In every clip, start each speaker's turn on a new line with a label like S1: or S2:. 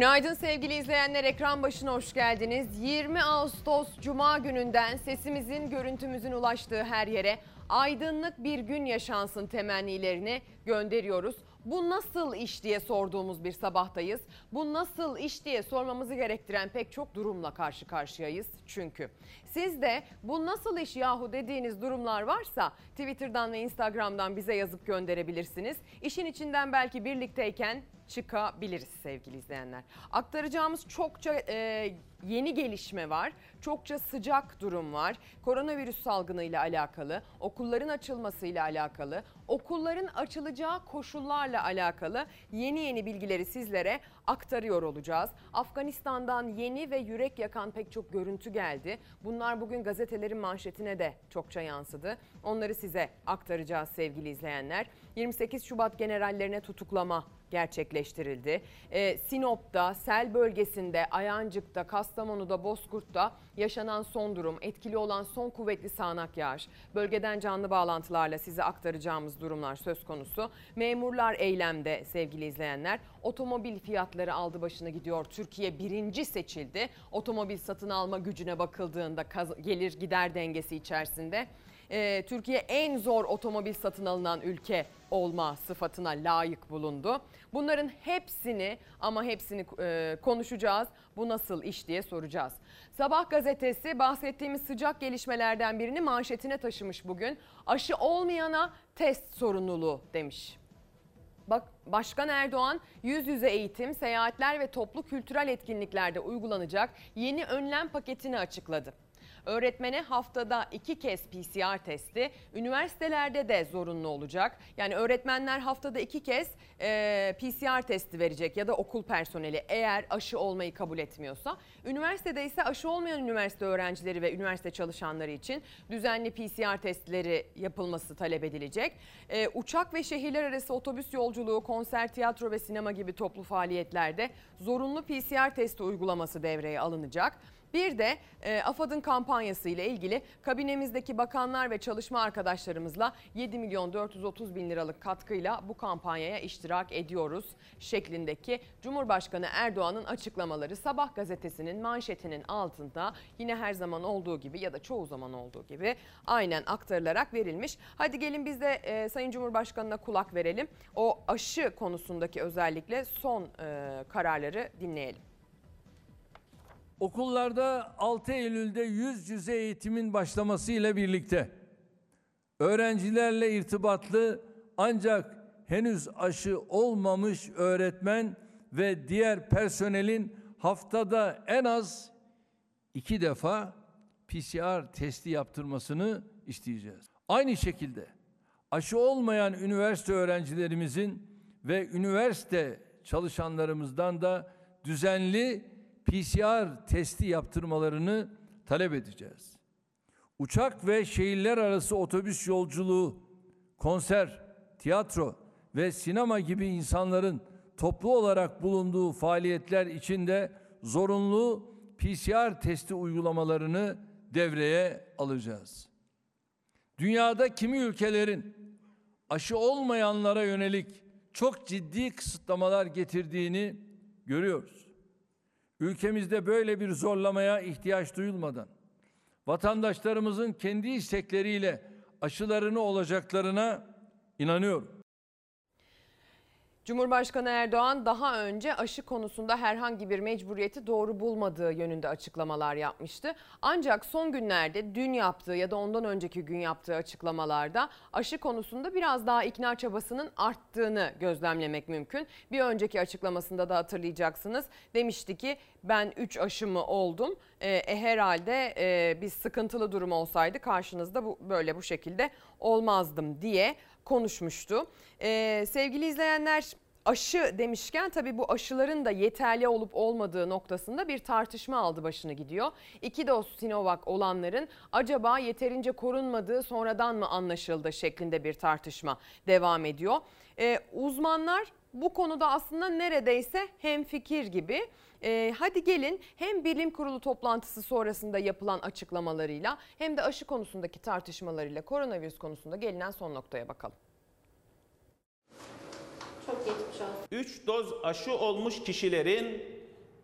S1: Günaydın sevgili izleyenler ekran başına hoş geldiniz. 20 Ağustos Cuma gününden sesimizin görüntümüzün ulaştığı her yere aydınlık bir gün yaşansın temennilerini gönderiyoruz. Bu nasıl iş diye sorduğumuz bir sabahtayız. Bu nasıl iş diye sormamızı gerektiren pek çok durumla karşı karşıyayız çünkü. Siz de bu nasıl iş yahu dediğiniz durumlar varsa Twitter'dan ve Instagram'dan bize yazıp gönderebilirsiniz. İşin içinden belki birlikteyken çıkabiliriz sevgili izleyenler. Aktaracağımız çokça e, yeni gelişme var. Çokça sıcak durum var. Koronavirüs salgınıyla alakalı, okulların açılmasıyla alakalı, okulların açılacağı koşullarla alakalı yeni yeni bilgileri sizlere aktarıyor olacağız. Afganistan'dan yeni ve yürek yakan pek çok görüntü geldi. Bunlar bugün gazetelerin manşetine de çokça yansıdı. Onları size aktaracağız sevgili izleyenler. 28 Şubat generallerine tutuklama gerçekleştirildi. Ee, Sinop'ta, Sel bölgesinde, Ayancık'ta, Kastamonu'da, Bozkurt'ta yaşanan son durum, etkili olan son kuvvetli sağanak yağış, bölgeden canlı bağlantılarla size aktaracağımız durumlar söz konusu. Memurlar eylemde sevgili izleyenler. Otomobil fiyatları aldı başını gidiyor. Türkiye birinci seçildi. Otomobil satın alma gücüne bakıldığında gelir gider dengesi içerisinde e, Türkiye en zor otomobil satın alınan ülke olma sıfatına layık bulundu. Bunların hepsini ama hepsini e, konuşacağız. Bu nasıl iş diye soracağız. Sabah gazetesi bahsettiğimiz sıcak gelişmelerden birini manşetine taşımış bugün. Aşı olmayana test sorumluluğu demiş. Bak Başkan Erdoğan yüz yüze eğitim, seyahatler ve toplu kültürel etkinliklerde uygulanacak yeni önlem paketini açıkladı. Öğretmene haftada iki kez PCR testi, üniversitelerde de zorunlu olacak. Yani öğretmenler haftada iki kez e, PCR testi verecek ya da okul personeli eğer aşı olmayı kabul etmiyorsa. Üniversitede ise aşı olmayan üniversite öğrencileri ve üniversite çalışanları için düzenli PCR testleri yapılması talep edilecek. E, uçak ve şehirler arası otobüs yolculuğu, konser, tiyatro ve sinema gibi toplu faaliyetlerde zorunlu PCR testi uygulaması devreye alınacak. Bir de e, AFAD'ın kampanyası ile ilgili kabinemizdeki bakanlar ve çalışma arkadaşlarımızla 7 milyon 430 bin liralık katkıyla bu kampanyaya iştirak ediyoruz şeklindeki Cumhurbaşkanı Erdoğan'ın açıklamaları Sabah gazetesinin manşetinin altında yine her zaman olduğu gibi ya da çoğu zaman olduğu gibi aynen aktarılarak verilmiş. Hadi gelin biz de e, Sayın Cumhurbaşkanı'na kulak verelim. O aşı konusundaki özellikle son e, kararları dinleyelim.
S2: Okullarda 6 Eylül'de yüz yüze eğitimin başlamasıyla birlikte öğrencilerle irtibatlı ancak henüz aşı olmamış öğretmen ve diğer personelin haftada en az iki defa PCR testi yaptırmasını isteyeceğiz. Aynı şekilde aşı olmayan üniversite öğrencilerimizin ve üniversite çalışanlarımızdan da düzenli PCR testi yaptırmalarını talep edeceğiz. Uçak ve şehirler arası otobüs yolculuğu, konser, tiyatro ve sinema gibi insanların toplu olarak bulunduğu faaliyetler içinde zorunlu PCR testi uygulamalarını devreye alacağız. Dünyada kimi ülkelerin aşı olmayanlara yönelik çok ciddi kısıtlamalar getirdiğini görüyoruz. Ülkemizde böyle bir zorlamaya ihtiyaç duyulmadan vatandaşlarımızın kendi istekleriyle aşılarını olacaklarına inanıyorum.
S1: Cumhurbaşkanı Erdoğan daha önce aşı konusunda herhangi bir mecburiyeti doğru bulmadığı yönünde açıklamalar yapmıştı. Ancak son günlerde dün yaptığı ya da ondan önceki gün yaptığı açıklamalarda aşı konusunda biraz daha ikna çabasının arttığını gözlemlemek mümkün. Bir önceki açıklamasında da hatırlayacaksınız. Demişti ki ben 3 aşımı oldum. E, e, herhalde e, bir sıkıntılı durum olsaydı karşınızda bu böyle bu şekilde olmazdım diye konuşmuştu. Ee, sevgili izleyenler aşı demişken tabii bu aşıların da yeterli olup olmadığı noktasında bir tartışma aldı başını gidiyor. İki doz Sinovac olanların acaba yeterince korunmadığı sonradan mı anlaşıldı şeklinde bir tartışma devam ediyor. Ee, uzmanlar bu konuda aslında neredeyse hemfikir gibi. Ee, hadi gelin hem bilim kurulu toplantısı sonrasında yapılan açıklamalarıyla hem de aşı konusundaki tartışmalarıyla koronavirüs konusunda gelinen son noktaya bakalım.
S3: Çok geçmiş olsun. 3 doz aşı olmuş kişilerin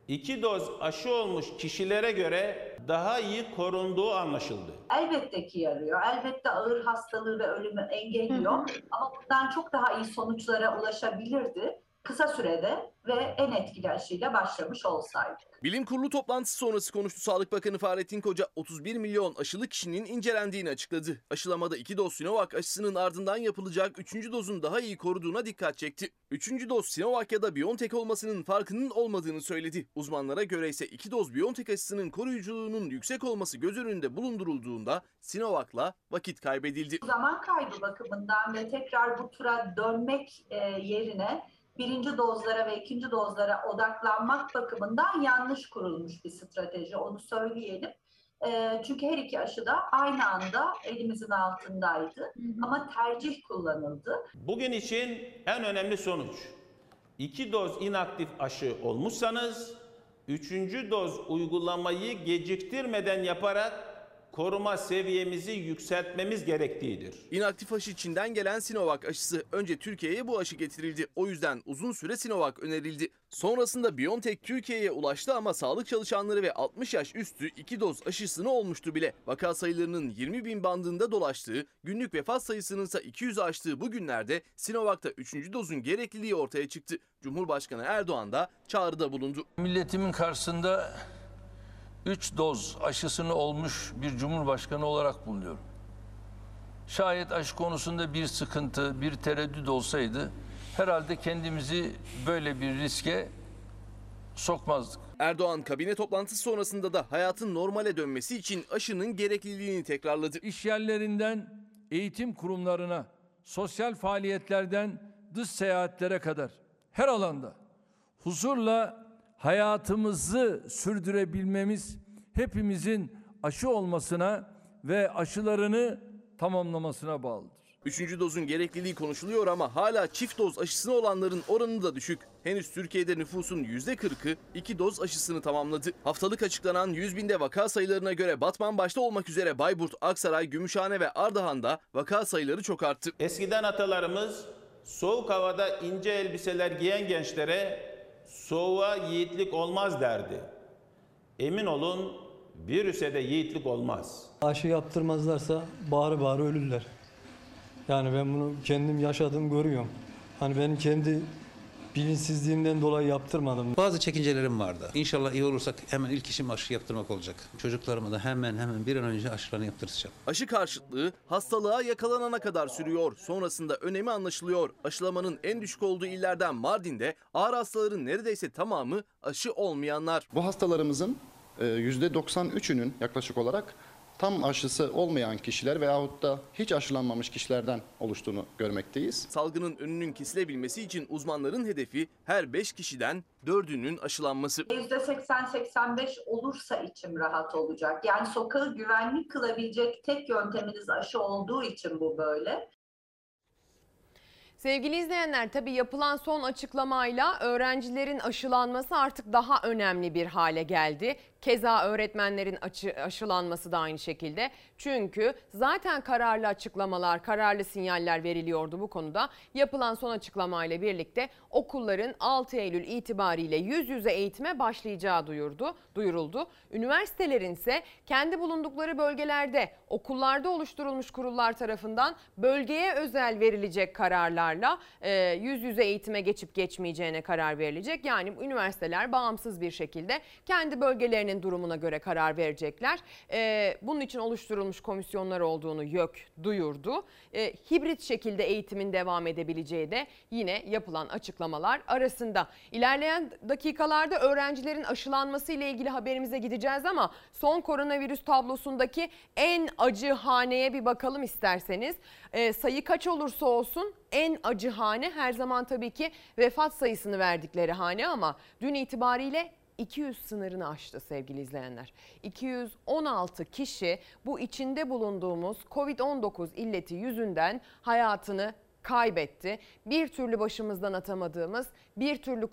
S3: iki doz aşı olmuş kişilere göre daha iyi korunduğu anlaşıldı.
S4: Elbette ki yarıyor. Elbette ağır hastalığı ve ölümü engelliyor. Ama bundan çok daha iyi sonuçlara ulaşabilirdi kısa sürede ve en etkili aşıyla başlamış olsaydı.
S5: Bilim kurulu toplantısı sonrası konuştu Sağlık Bakanı Fahrettin Koca 31 milyon aşılı kişinin incelendiğini açıkladı. Aşılamada 2 doz Sinovac aşısının ardından yapılacak 3. dozun daha iyi koruduğuna dikkat çekti. 3. doz Sinovac ya da BioNTech olmasının farkının olmadığını söyledi. Uzmanlara göre ise 2 doz BioNTech aşısının koruyuculuğunun yüksek olması göz önünde bulundurulduğunda Sinovac'la vakit kaybedildi.
S4: Zaman kaybı bakımından ve tekrar bu tura dönmek e, yerine birinci dozlara ve ikinci dozlara odaklanmak bakımından yanlış kurulmuş bir strateji. Onu söyleyelim. E, çünkü her iki aşı da aynı anda elimizin altındaydı. Hı hı. Ama tercih kullanıldı.
S3: Bugün için en önemli sonuç. iki doz inaktif aşı olmuşsanız, üçüncü doz uygulamayı geciktirmeden yaparak koruma seviyemizi yükseltmemiz gerektiğidir.
S5: İnaktif aşı Çin'den gelen Sinovac aşısı önce Türkiye'ye bu aşı getirildi. O yüzden uzun süre Sinovac önerildi. Sonrasında BioNTech Türkiye'ye ulaştı ama sağlık çalışanları ve 60 yaş üstü 2 doz aşısını olmuştu bile. Vaka sayılarının 20 bin bandında dolaştığı, günlük vefat sayısının ise 200'ü aştığı bu günlerde Sinovac'ta 3. dozun gerekliliği ortaya çıktı. Cumhurbaşkanı Erdoğan da çağrıda bulundu.
S2: Milletimin karşısında 3 doz aşısını olmuş bir cumhurbaşkanı olarak bulunuyorum. Şayet aşı konusunda bir sıkıntı, bir tereddüt olsaydı herhalde kendimizi böyle bir riske sokmazdık.
S5: Erdoğan kabine toplantısı sonrasında da hayatın normale dönmesi için aşının gerekliliğini tekrarladı.
S2: İş yerlerinden eğitim kurumlarına, sosyal faaliyetlerden dış seyahatlere kadar her alanda huzurla hayatımızı sürdürebilmemiz hepimizin aşı olmasına ve aşılarını tamamlamasına bağlıdır.
S5: Üçüncü dozun gerekliliği konuşuluyor ama hala çift doz aşısını olanların oranı da düşük. Henüz Türkiye'de nüfusun %40'ı iki doz aşısını tamamladı. Haftalık açıklanan 100 binde vaka sayılarına göre Batman başta olmak üzere Bayburt, Aksaray, Gümüşhane ve Ardahan'da vaka sayıları çok arttı.
S3: Eskiden atalarımız soğuk havada ince elbiseler giyen gençlere soğuğa yiğitlik olmaz derdi. Emin olun virüse de yiğitlik olmaz.
S6: Aşı yaptırmazlarsa bağırı bağırı ölürler. Yani ben bunu kendim yaşadım görüyorum. Hani benim kendi bilinçsizliğimden dolayı yaptırmadım.
S7: Bazı çekincelerim vardı. İnşallah iyi olursak hemen ilk işim aşı yaptırmak olacak. Çocuklarıma da hemen hemen bir an önce aşılarını yaptıracağım.
S5: Aşı karşıtlığı hastalığa yakalanana kadar sürüyor. Sonrasında önemi anlaşılıyor. Aşılamanın en düşük olduğu illerden Mardin'de ağır hastaların neredeyse tamamı aşı olmayanlar.
S8: Bu hastalarımızın %93'ünün yaklaşık olarak tam aşısı olmayan kişiler veyahut da hiç aşılanmamış kişilerden oluştuğunu görmekteyiz.
S5: Salgının önünün kesilebilmesi için uzmanların hedefi her 5 kişiden 4'ünün aşılanması.
S4: %80-85 olursa içim rahat olacak. Yani sokağı güvenli kılabilecek tek yönteminiz aşı olduğu için bu böyle.
S1: Sevgili izleyenler tabi yapılan son açıklamayla öğrencilerin aşılanması artık daha önemli bir hale geldi. Keza öğretmenlerin açı, aşılanması da aynı şekilde. Çünkü zaten kararlı açıklamalar, kararlı sinyaller veriliyordu bu konuda. Yapılan son açıklamayla birlikte okulların 6 Eylül itibariyle yüz yüze eğitime başlayacağı duyurdu, duyuruldu. Üniversitelerin ise kendi bulundukları bölgelerde okullarda oluşturulmuş kurullar tarafından bölgeye özel verilecek kararlarla e, yüz yüze eğitime geçip geçmeyeceğine karar verilecek. Yani üniversiteler bağımsız bir şekilde kendi bölgelerinin durumuna göre karar verecekler. E, bunun için oluşturulmuş komisyonlar olduğunu YÖK duyurdu. E, hibrit şekilde eğitimin devam edebileceği de yine yapılan açıklamalar arasında. İlerleyen dakikalarda öğrencilerin aşılanması ile ilgili haberimize gideceğiz ama son koronavirüs tablosundaki en acı haneye bir bakalım isterseniz. E, sayı kaç olursa olsun en acı hane her zaman tabii ki vefat sayısını verdikleri hane ama dün itibariyle 200 sınırını aştı sevgili izleyenler. 216 kişi bu içinde bulunduğumuz Covid-19 illeti yüzünden hayatını kaybetti. Bir türlü başımızdan atamadığımız, bir türlü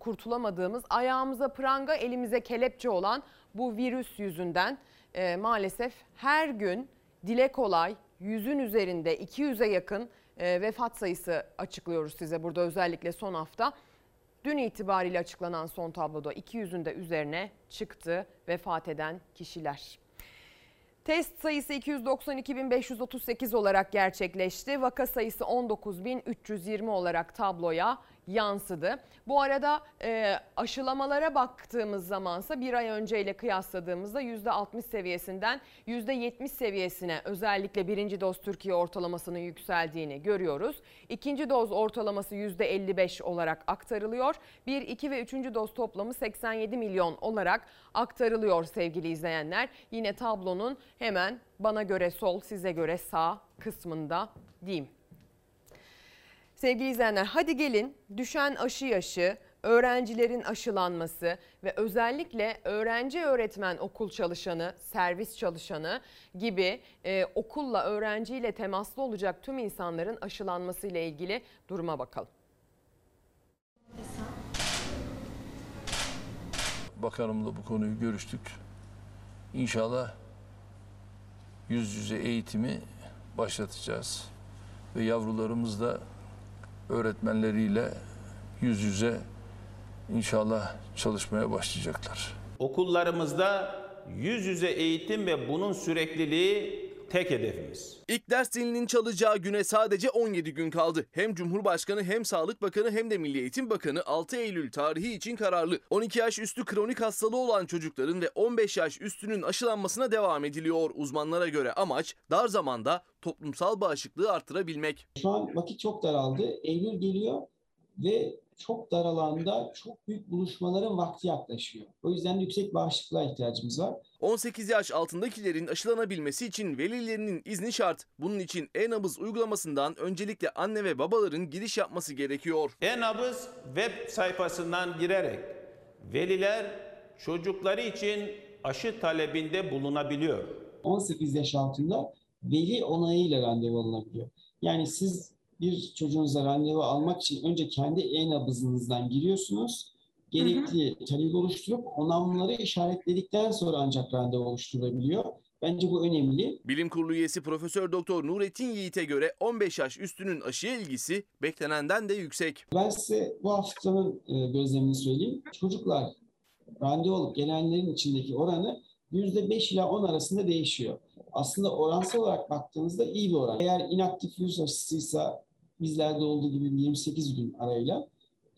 S1: kurtulamadığımız, ayağımıza pranga, elimize kelepçe olan bu virüs yüzünden e, maalesef her gün dile kolay yüzün üzerinde 200'e yakın e, vefat sayısı açıklıyoruz size burada özellikle son hafta. Dün itibariyle açıklanan son tabloda 200'ün de üzerine çıktı vefat eden kişiler. Test sayısı 292.538 olarak gerçekleşti. Vaka sayısı 19.320 olarak tabloya yansıdı. Bu arada e, aşılamalara baktığımız zamansa bir ay önceyle kıyasladığımızda %60 seviyesinden %70 seviyesine özellikle birinci doz Türkiye ortalamasının yükseldiğini görüyoruz. İkinci doz ortalaması %55 olarak aktarılıyor. 1, 2 ve 3. doz toplamı 87 milyon olarak aktarılıyor sevgili izleyenler. Yine tablonun hemen bana göre sol size göre sağ kısmında diyeyim. Sevgili izleyenler hadi gelin düşen aşı yaşı, öğrencilerin aşılanması ve özellikle öğrenci öğretmen okul çalışanı, servis çalışanı gibi e, okulla öğrenciyle temaslı olacak tüm insanların aşılanması ile ilgili duruma bakalım.
S2: Bakanımla bu konuyu görüştük. İnşallah yüz yüze eğitimi başlatacağız. Ve yavrularımız da öğretmenleriyle yüz yüze inşallah çalışmaya başlayacaklar.
S3: Okullarımızda yüz yüze eğitim ve bunun sürekliliği tek hedefimiz.
S5: İlk ders zilinin çalacağı güne sadece 17 gün kaldı. Hem Cumhurbaşkanı hem Sağlık Bakanı hem de Milli Eğitim Bakanı 6 Eylül tarihi için kararlı. 12 yaş üstü kronik hastalığı olan çocukların ve 15 yaş üstünün aşılanmasına devam ediliyor. Uzmanlara göre amaç dar zamanda toplumsal bağışıklığı artırabilmek.
S9: Şu an vakit çok daraldı. Eylül geliyor ve çok dar alanda çok büyük buluşmaların vakti yaklaşıyor. O yüzden yüksek bağışıklığa ihtiyacımız var.
S5: 18 yaş altındakilerin aşılanabilmesi için velilerinin izni şart. Bunun için e-nabız uygulamasından öncelikle anne ve babaların giriş yapması gerekiyor.
S3: E-nabız web sayfasından girerek veliler çocukları için aşı talebinde bulunabiliyor.
S9: 18 yaş altında veli onayıyla randevu alınabiliyor. Yani siz bir çocuğunuza randevu almak için önce kendi e-nabızınızdan giriyorsunuz. Gerekli talebi oluşturup onamları işaretledikten sonra ancak randevu oluşturulabiliyor. Bence bu önemli.
S5: Bilim Kurulu üyesi Profesör Doktor Nurettin Yiğit'e göre 15 yaş üstünün aşıya ilgisi beklenenden de yüksek.
S9: Ben size bu haftanın e, gözlemini söyleyeyim. Çocuklar randevu alıp gelenlerin içindeki oranı %5 ila 10 arasında değişiyor. Aslında oransal olarak baktığınızda iyi bir oran. Eğer inaktif virüs aşısıysa bizlerde olduğu gibi 28 gün arayla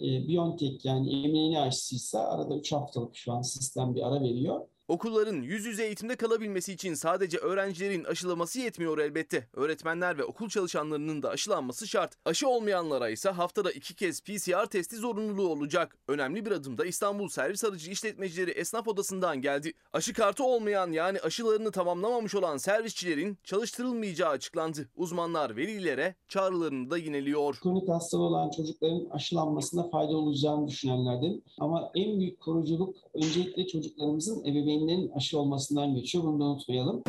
S9: e, BioNTech yani mRNA aşısıysa arada 3 haftalık şu an sistem bir ara veriyor.
S5: Okulların yüz yüze eğitimde kalabilmesi için sadece öğrencilerin aşılaması yetmiyor elbette. Öğretmenler ve okul çalışanlarının da aşılanması şart. Aşı olmayanlara ise haftada iki kez PCR testi zorunluluğu olacak. Önemli bir adım da İstanbul Servis Aracı İşletmecileri Esnaf Odası'ndan geldi. Aşı kartı olmayan yani aşılarını tamamlamamış olan servisçilerin çalıştırılmayacağı açıklandı. Uzmanlar velilere çağrılarını da yineliyor.
S9: Kronik hastalığı olan çocukların aşılanmasına fayda olacağını düşünenlerden. Ama en büyük koruculuk öncelikle çocuklarımızın ebeveynlerinin aşı olmasından geçiyor. Bunu da unutmayalım.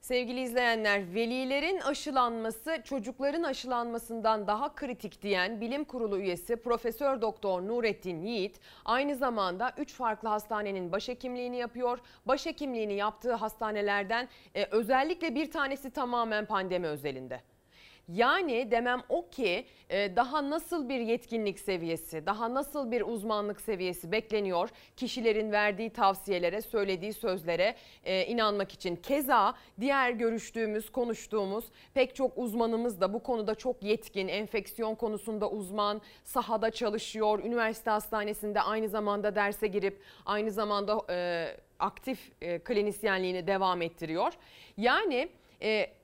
S1: Sevgili izleyenler, velilerin aşılanması çocukların aşılanmasından daha kritik diyen Bilim Kurulu üyesi Profesör Doktor Nurettin Yiğit aynı zamanda 3 farklı hastanenin başhekimliğini yapıyor. Başhekimliğini yaptığı hastanelerden e, özellikle bir tanesi tamamen pandemi özelinde. Yani demem o ki e, daha nasıl bir yetkinlik seviyesi, daha nasıl bir uzmanlık seviyesi bekleniyor kişilerin verdiği tavsiyelere, söylediği sözlere e, inanmak için. Keza diğer görüştüğümüz, konuştuğumuz pek çok uzmanımız da bu konuda çok yetkin, enfeksiyon konusunda uzman, sahada çalışıyor, üniversite hastanesinde aynı zamanda derse girip aynı zamanda e, aktif klinisyenliğini devam ettiriyor. Yani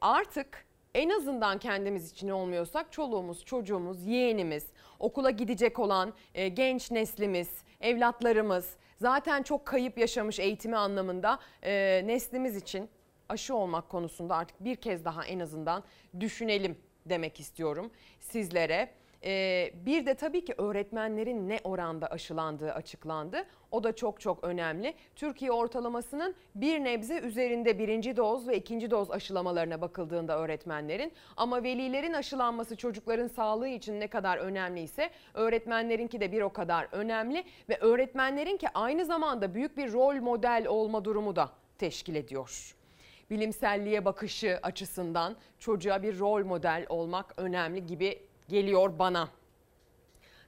S1: artık en azından kendimiz için olmuyorsak çoluğumuz, çocuğumuz, yeğenimiz, okula gidecek olan e, genç neslimiz, evlatlarımız, zaten çok kayıp yaşamış eğitimi anlamında e, neslimiz için aşı olmak konusunda artık bir kez daha en azından düşünelim demek istiyorum sizlere. Ee, bir de tabii ki öğretmenlerin ne oranda aşılandığı açıklandı. O da çok çok önemli. Türkiye ortalamasının bir nebze üzerinde birinci doz ve ikinci doz aşılamalarına bakıldığında öğretmenlerin. Ama velilerin aşılanması çocukların sağlığı için ne kadar önemliyse öğretmenlerinki de bir o kadar önemli. Ve öğretmenlerin ki aynı zamanda büyük bir rol model olma durumu da teşkil ediyor bilimselliğe bakışı açısından çocuğa bir rol model olmak önemli gibi geliyor bana.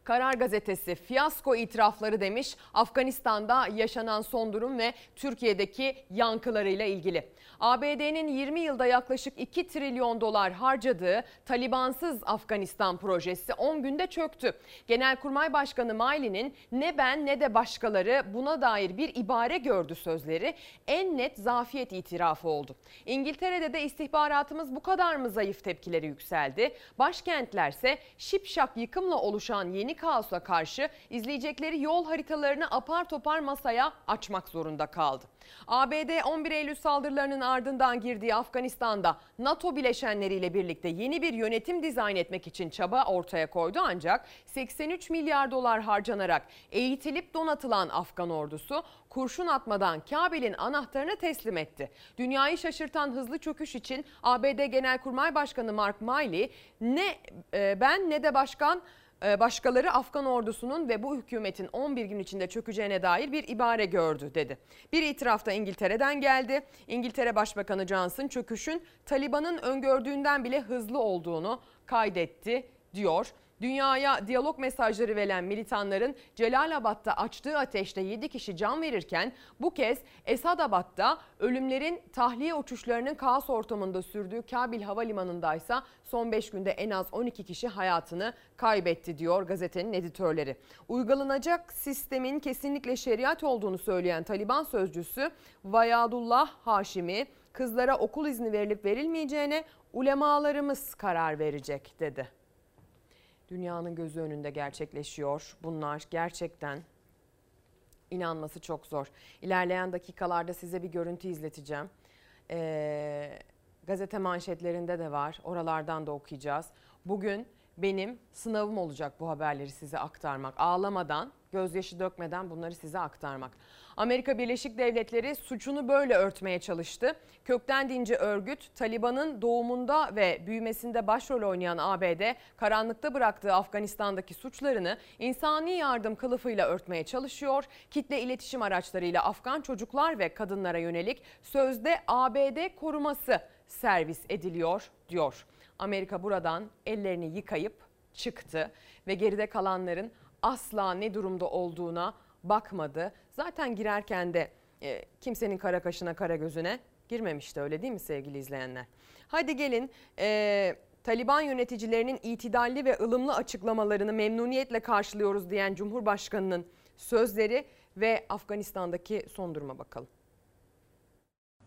S1: Karar Gazetesi fiyasko itirafları demiş Afganistan'da yaşanan son durum ve Türkiye'deki yankılarıyla ilgili. ABD'nin 20 yılda yaklaşık 2 trilyon dolar harcadığı Talibansız Afganistan projesi 10 günde çöktü. Genelkurmay Başkanı Miley'nin ne ben ne de başkaları buna dair bir ibare gördü sözleri en net zafiyet itirafı oldu. İngiltere'de de istihbaratımız bu kadar mı zayıf tepkileri yükseldi. Başkentlerse şipşak yıkımla oluşan yeni kaosa karşı izleyecekleri yol haritalarını apar topar masaya açmak zorunda kaldı. ABD 11 Eylül saldırılarının ardından girdiği Afganistan'da NATO bileşenleriyle birlikte yeni bir yönetim dizayn etmek için çaba ortaya koydu ancak 83 milyar dolar harcanarak eğitilip donatılan Afgan ordusu kurşun atmadan Kabil'in anahtarını teslim etti. Dünyayı şaşırtan hızlı çöküş için ABD Genelkurmay Başkanı Mark Milley ne e, ben ne de başkan başkaları Afgan ordusunun ve bu hükümetin 11 gün içinde çökeceğine dair bir ibare gördü dedi. Bir itiraf da İngiltere'den geldi. İngiltere Başbakanı Johnson çöküşün Taliban'ın öngördüğünden bile hızlı olduğunu kaydetti diyor. Dünyaya diyalog mesajları veren militanların Celalabad'da açtığı ateşte 7 kişi can verirken bu kez Esadabad'da ölümlerin tahliye uçuşlarının kaos ortamında sürdüğü Kabil Havalimanı'ndaysa son 5 günde en az 12 kişi hayatını kaybetti diyor gazetenin editörleri. Uygulanacak sistemin kesinlikle şeriat olduğunu söyleyen Taliban sözcüsü Vayadullah Haşimi kızlara okul izni verilip verilmeyeceğine ulemalarımız karar verecek dedi dünyanın gözü önünde gerçekleşiyor. Bunlar gerçekten inanması çok zor. İlerleyen dakikalarda size bir görüntü izleteceğim. Ee, gazete manşetlerinde de var. Oralardan da okuyacağız. Bugün benim sınavım olacak bu haberleri size aktarmak. Ağlamadan, gözyaşı dökmeden bunları size aktarmak. Amerika Birleşik Devletleri suçunu böyle örtmeye çalıştı. Kökten dinci örgüt Taliban'ın doğumunda ve büyümesinde başrol oynayan ABD karanlıkta bıraktığı Afganistan'daki suçlarını insani yardım kılıfıyla örtmeye çalışıyor. Kitle iletişim araçlarıyla Afgan çocuklar ve kadınlara yönelik sözde ABD koruması servis ediliyor diyor. Amerika buradan ellerini yıkayıp çıktı ve geride kalanların asla ne durumda olduğuna bakmadı. Zaten girerken de e, kimsenin kara kaşına kara gözüne girmemişti öyle değil mi sevgili izleyenler? Hadi gelin e, Taliban yöneticilerinin itidalli ve ılımlı açıklamalarını memnuniyetle karşılıyoruz diyen Cumhurbaşkanı'nın sözleri ve Afganistan'daki son duruma bakalım.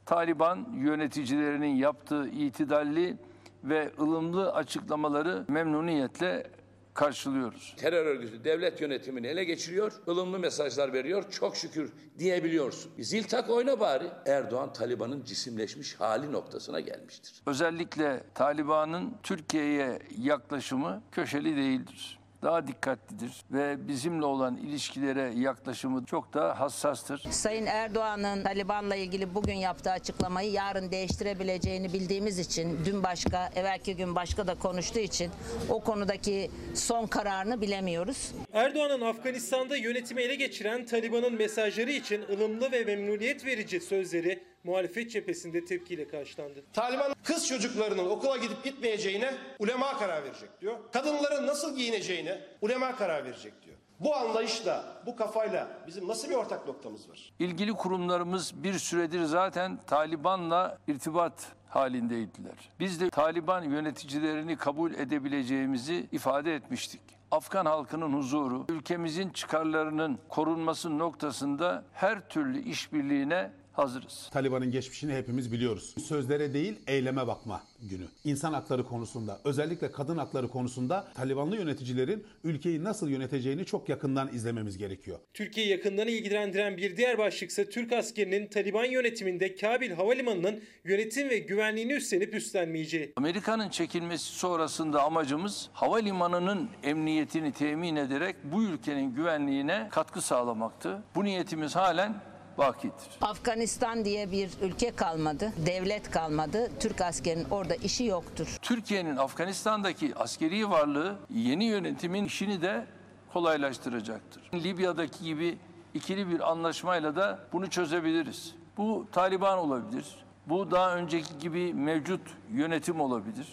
S2: Taliban yöneticilerinin yaptığı itidalli ve ılımlı açıklamaları memnuniyetle karşılıyoruz.
S10: Terör örgütü devlet yönetimini ele geçiriyor, ılımlı mesajlar veriyor, çok şükür diyebiliyorsun. Zil tak oyna bari. Erdoğan Taliban'ın cisimleşmiş hali noktasına gelmiştir.
S2: Özellikle Taliban'ın Türkiye'ye yaklaşımı köşeli değildir daha dikkatlidir ve bizimle olan ilişkilere yaklaşımı çok da hassastır.
S11: Sayın Erdoğan'ın Taliban'la ilgili bugün yaptığı açıklamayı yarın değiştirebileceğini bildiğimiz için dün başka, evvelki gün başka da konuştuğu için o konudaki son kararını bilemiyoruz.
S12: Erdoğan'ın Afganistan'da yönetimi ele geçiren Taliban'ın mesajları için ılımlı ve memnuniyet verici sözleri muhalefet cephesinde tepkiyle karşılandı.
S13: Taliban kız çocuklarının okula gidip gitmeyeceğine ulema karar verecek diyor. Kadınların nasıl giyineceğine ulema karar verecek diyor. Bu anlayışla, bu kafayla bizim nasıl bir ortak noktamız var?
S2: İlgili kurumlarımız bir süredir zaten Taliban'la irtibat halindeydiler. Biz de Taliban yöneticilerini kabul edebileceğimizi ifade etmiştik. Afgan halkının huzuru, ülkemizin çıkarlarının korunması noktasında her türlü işbirliğine hazırız.
S14: Taliban'ın geçmişini hepimiz biliyoruz. Sözlere değil eyleme bakma günü. İnsan hakları konusunda özellikle kadın hakları konusunda Talibanlı yöneticilerin ülkeyi nasıl yöneteceğini çok yakından izlememiz gerekiyor.
S12: Türkiye yakından ilgilendiren bir diğer başlık ise Türk askerinin Taliban yönetiminde Kabil Havalimanı'nın yönetim ve güvenliğini üstlenip üstlenmeyeceği.
S2: Amerika'nın çekilmesi sonrasında amacımız havalimanının emniyetini temin ederek bu ülkenin güvenliğine katkı sağlamaktı. Bu niyetimiz halen bakidir.
S11: Afganistan diye bir ülke kalmadı, devlet kalmadı. Türk askerinin orada işi yoktur.
S2: Türkiye'nin Afganistan'daki askeri varlığı yeni yönetimin işini de kolaylaştıracaktır. Libya'daki gibi ikili bir anlaşmayla da bunu çözebiliriz. Bu Taliban olabilir. Bu daha önceki gibi mevcut yönetim olabilir.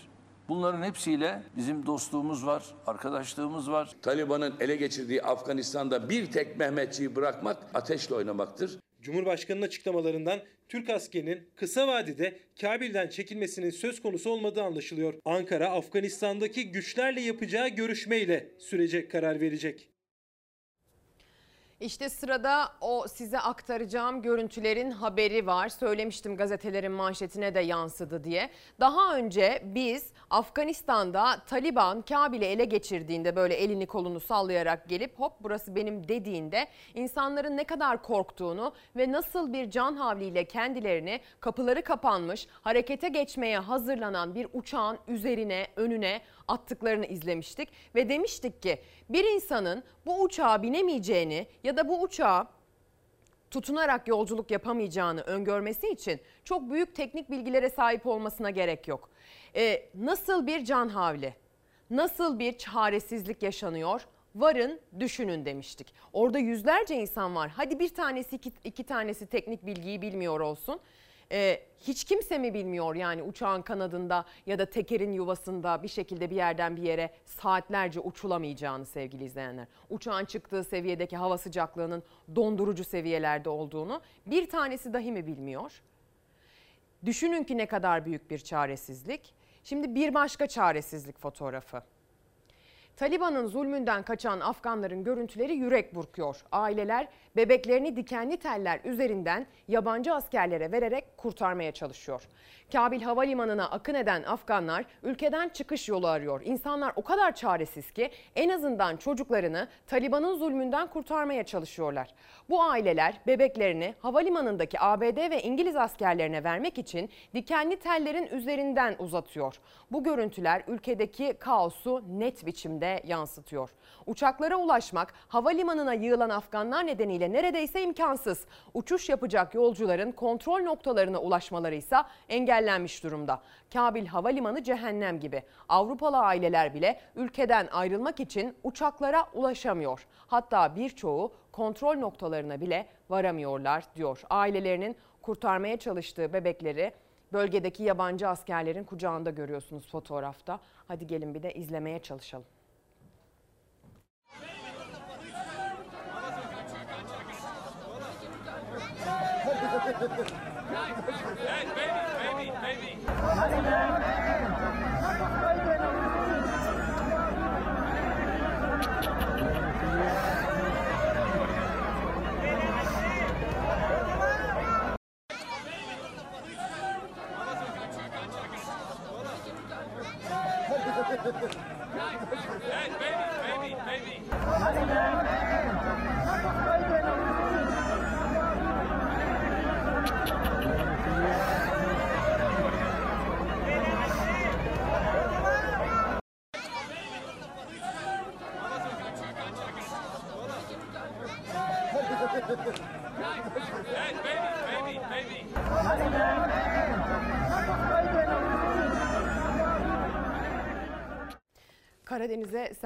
S2: Bunların hepsiyle bizim dostluğumuz var, arkadaşlığımız var.
S10: Taliban'ın ele geçirdiği Afganistan'da bir tek Mehmetçiyi bırakmak ateşle oynamaktır.
S12: Cumhurbaşkanının açıklamalarından Türk askerinin kısa vadede Kabil'den çekilmesinin söz konusu olmadığı anlaşılıyor. Ankara, Afganistan'daki güçlerle yapacağı görüşmeyle sürece karar verecek.
S1: İşte sırada o size aktaracağım görüntülerin haberi var. Söylemiştim gazetelerin manşetine de yansıdı diye. Daha önce biz Afganistan'da Taliban Kabil'i ele geçirdiğinde böyle elini kolunu sallayarak gelip hop burası benim dediğinde insanların ne kadar korktuğunu ve nasıl bir can havliyle kendilerini kapıları kapanmış harekete geçmeye hazırlanan bir uçağın üzerine önüne attıklarını izlemiştik ve demiştik ki bir insanın bu uçağa binemeyeceğini ya da bu uçağa tutunarak yolculuk yapamayacağını öngörmesi için çok büyük teknik bilgilere sahip olmasına gerek yok. Ee, nasıl bir can havli, nasıl bir çaresizlik yaşanıyor varın düşünün demiştik. Orada yüzlerce insan var. Hadi bir tanesi iki, iki tanesi teknik bilgiyi bilmiyor olsun. Ee, hiç kimse mi bilmiyor yani uçağın kanadında ya da tekerin yuvasında bir şekilde bir yerden bir yere saatlerce uçulamayacağını sevgili izleyenler. Uçağın çıktığı seviyedeki hava sıcaklığının dondurucu seviyelerde olduğunu bir tanesi dahi mi bilmiyor? Düşünün ki ne kadar büyük bir çaresizlik. Şimdi bir başka çaresizlik fotoğrafı. Taliban'ın zulmünden kaçan Afganların görüntüleri yürek burkuyor. Aileler bebeklerini dikenli teller üzerinden yabancı askerlere vererek kurtarmaya çalışıyor. Kabil Havalimanı'na akın eden Afganlar ülkeden çıkış yolu arıyor. İnsanlar o kadar çaresiz ki en azından çocuklarını Taliban'ın zulmünden kurtarmaya çalışıyorlar. Bu aileler bebeklerini havalimanındaki ABD ve İngiliz askerlerine vermek için dikenli tellerin üzerinden uzatıyor. Bu görüntüler ülkedeki kaosu net biçimde yansıtıyor. Uçaklara ulaşmak havalimanına yığılan Afganlar nedeniyle neredeyse imkansız. Uçuş yapacak yolcuların kontrol noktalarına ulaşmaları ise engellenmiş durumda. Kabil Havalimanı cehennem gibi. Avrupalı aileler bile ülkeden ayrılmak için uçaklara ulaşamıyor. Hatta birçoğu kontrol noktalarına bile varamıyorlar diyor. Ailelerinin kurtarmaya çalıştığı bebekleri bölgedeki yabancı askerlerin kucağında görüyorsunuz fotoğrafta. Hadi gelin bir de izlemeye çalışalım. Karadeniz'e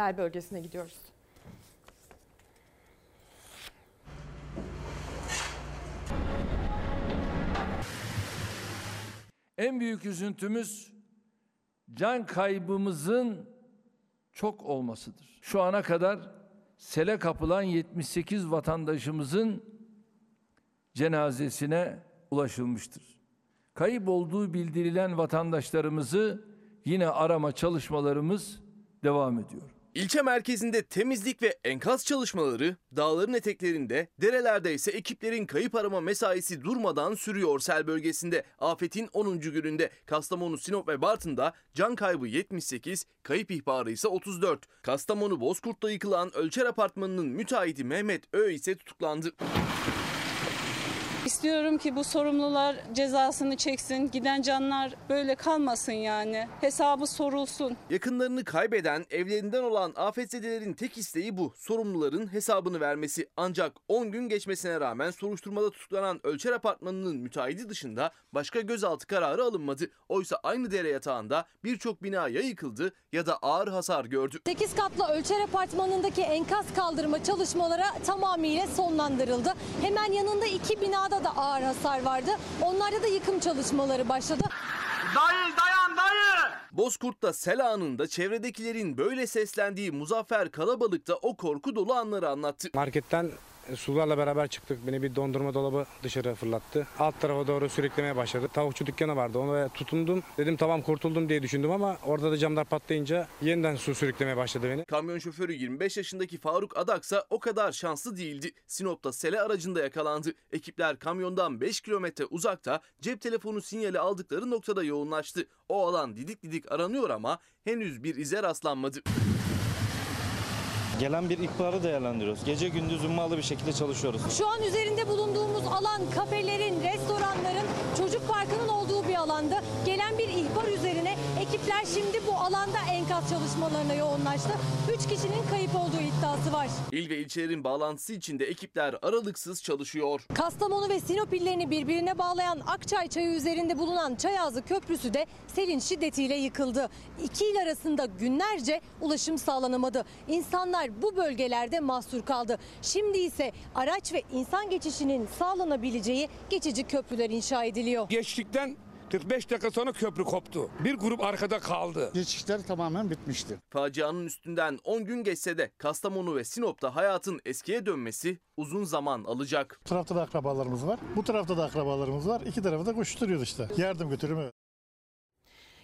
S1: sel bölgesine gidiyoruz.
S2: En büyük üzüntümüz can kaybımızın çok olmasıdır. Şu ana kadar sele kapılan 78 vatandaşımızın cenazesine ulaşılmıştır. Kayıp olduğu bildirilen vatandaşlarımızı yine arama çalışmalarımız devam ediyor.
S5: İlçe merkezinde temizlik ve enkaz çalışmaları, dağların eteklerinde, derelerde ise ekiplerin kayıp arama mesaisi durmadan sürüyor sel bölgesinde. Afetin 10. gününde Kastamonu, Sinop ve Bartın'da can kaybı 78, kayıp ihbarı ise 34. Kastamonu Bozkurt'ta yıkılan Ölçer Apartmanı'nın müteahhiti Mehmet Ö ise tutuklandı.
S15: İstiyorum ki bu sorumlular cezasını çeksin. Giden canlar böyle kalmasın yani. Hesabı sorulsun.
S5: Yakınlarını kaybeden, evlerinden olan afetzedelerin tek isteği bu. Sorumluların hesabını vermesi. Ancak 10 gün geçmesine rağmen soruşturmada tutuklanan Ölçer Apartmanı'nın müteahhidi dışında başka gözaltı kararı alınmadı. Oysa aynı dere yatağında birçok bina ya yıkıldı ya da ağır hasar gördü.
S16: 8 katlı Ölçer Apartmanı'ndaki enkaz kaldırma çalışmaları tamamıyla sonlandırıldı. Hemen yanında iki binada da ağır hasar vardı. Onlarda da yıkım çalışmaları başladı.
S17: Dayı dayan dayı.
S5: Bozkurt'ta sel anında çevredekilerin böyle seslendiği Muzaffer Kalabalık da o korku dolu anları anlattı.
S17: Marketten sularla beraber çıktık. Beni bir dondurma dolabı dışarı fırlattı. Alt tarafa doğru sürüklemeye başladı. Tavukçu dükkanı vardı. Ona tutundum. Dedim tamam kurtuldum diye düşündüm ama orada da camlar patlayınca yeniden su sürüklemeye başladı beni.
S5: Kamyon şoförü 25 yaşındaki Faruk Adaksa o kadar şanslı değildi. Sinop'ta sele aracında yakalandı. Ekipler kamyondan 5 kilometre uzakta cep telefonu sinyali aldıkları noktada yoğunlaştı. O alan didik didik aranıyor ama henüz bir ize rastlanmadı.
S18: Gelen bir ihbarı değerlendiriyoruz. Gece gündüz ummalı bir şekilde çalışıyoruz.
S16: Şu an üzerinde bulunduğumuz alan kafelerin, restoranların, çocuk parkının olduğu bir alanda. Gelen bir ihbar üzerine ekipler şimdi bu alanda enkaz çalışmalarına yoğunlaştı. 3 kişinin kayıp olduğu iddiası var.
S5: İl ve ilçelerin bağlantısı içinde ekipler aralıksız çalışıyor.
S16: Kastamonu ve Sinop illerini birbirine bağlayan Akçay Çayı üzerinde bulunan Çayazı Köprüsü de selin şiddetiyle yıkıldı. İki il arasında günlerce ulaşım sağlanamadı. İnsanlar bu bölgelerde mahsur kaldı. Şimdi ise araç ve insan geçişinin sağlanabileceği geçici köprüler inşa ediliyor.
S19: Geçtikten 45 dakika sonra köprü koptu. Bir grup arkada kaldı.
S20: Geçişler tamamen bitmişti.
S5: Facianın üstünden 10 gün geçse de Kastamonu ve Sinop'ta hayatın eskiye dönmesi uzun zaman alacak.
S20: Bu tarafta da akrabalarımız var. Bu tarafta da akrabalarımız var. İki tarafı da koşturuyoruz işte. Yardım götürümü.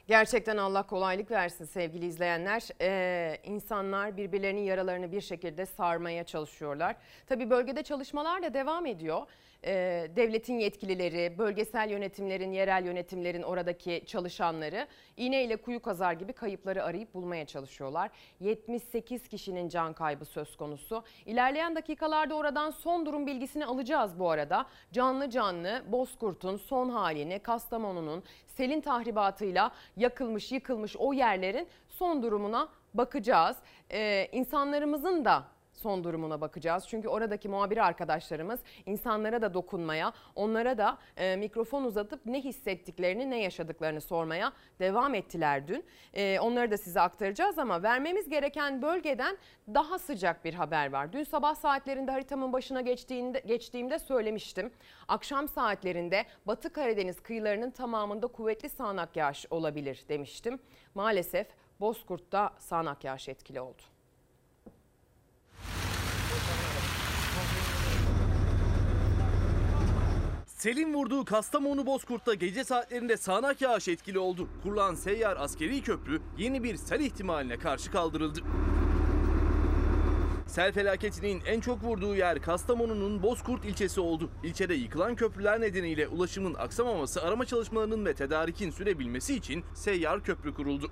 S1: Gerçekten Allah kolaylık versin sevgili izleyenler. Ee, insanlar birbirlerinin yaralarını bir şekilde sarmaya çalışıyorlar. Tabii bölgede çalışmalar da devam ediyor. Ee, devletin yetkilileri, bölgesel yönetimlerin, yerel yönetimlerin oradaki çalışanları iğne ile kuyu kazar gibi kayıpları arayıp bulmaya çalışıyorlar. 78 kişinin can kaybı söz konusu. İlerleyen dakikalarda oradan son durum bilgisini alacağız bu arada. Canlı canlı Bozkurt'un son halini, Kastamonu'nun selin tahribatıyla yakılmış, yıkılmış o yerlerin son durumuna bakacağız. Ee, insanlarımızın da son durumuna bakacağız. Çünkü oradaki muhabir arkadaşlarımız insanlara da dokunmaya, onlara da e, mikrofon uzatıp ne hissettiklerini, ne yaşadıklarını sormaya devam ettiler dün. E, onları da size aktaracağız ama vermemiz gereken bölgeden daha sıcak bir haber var. Dün sabah saatlerinde haritamın başına geçtiğinde, geçtiğimde söylemiştim. Akşam saatlerinde Batı Karadeniz kıyılarının tamamında kuvvetli sağanak yağış olabilir demiştim. Maalesef Bozkurt'ta sağanak yağış etkili oldu.
S5: Selin vurduğu Kastamonu Bozkurt'ta gece saatlerinde sağanak yağış etkili oldu. Kurulan seyyar askeri köprü yeni bir sel ihtimaline karşı kaldırıldı. Sel felaketinin en çok vurduğu yer Kastamonu'nun Bozkurt ilçesi oldu. İlçede yıkılan köprüler nedeniyle ulaşımın aksamaması, arama çalışmalarının ve tedarikin sürebilmesi için seyyar köprü kuruldu.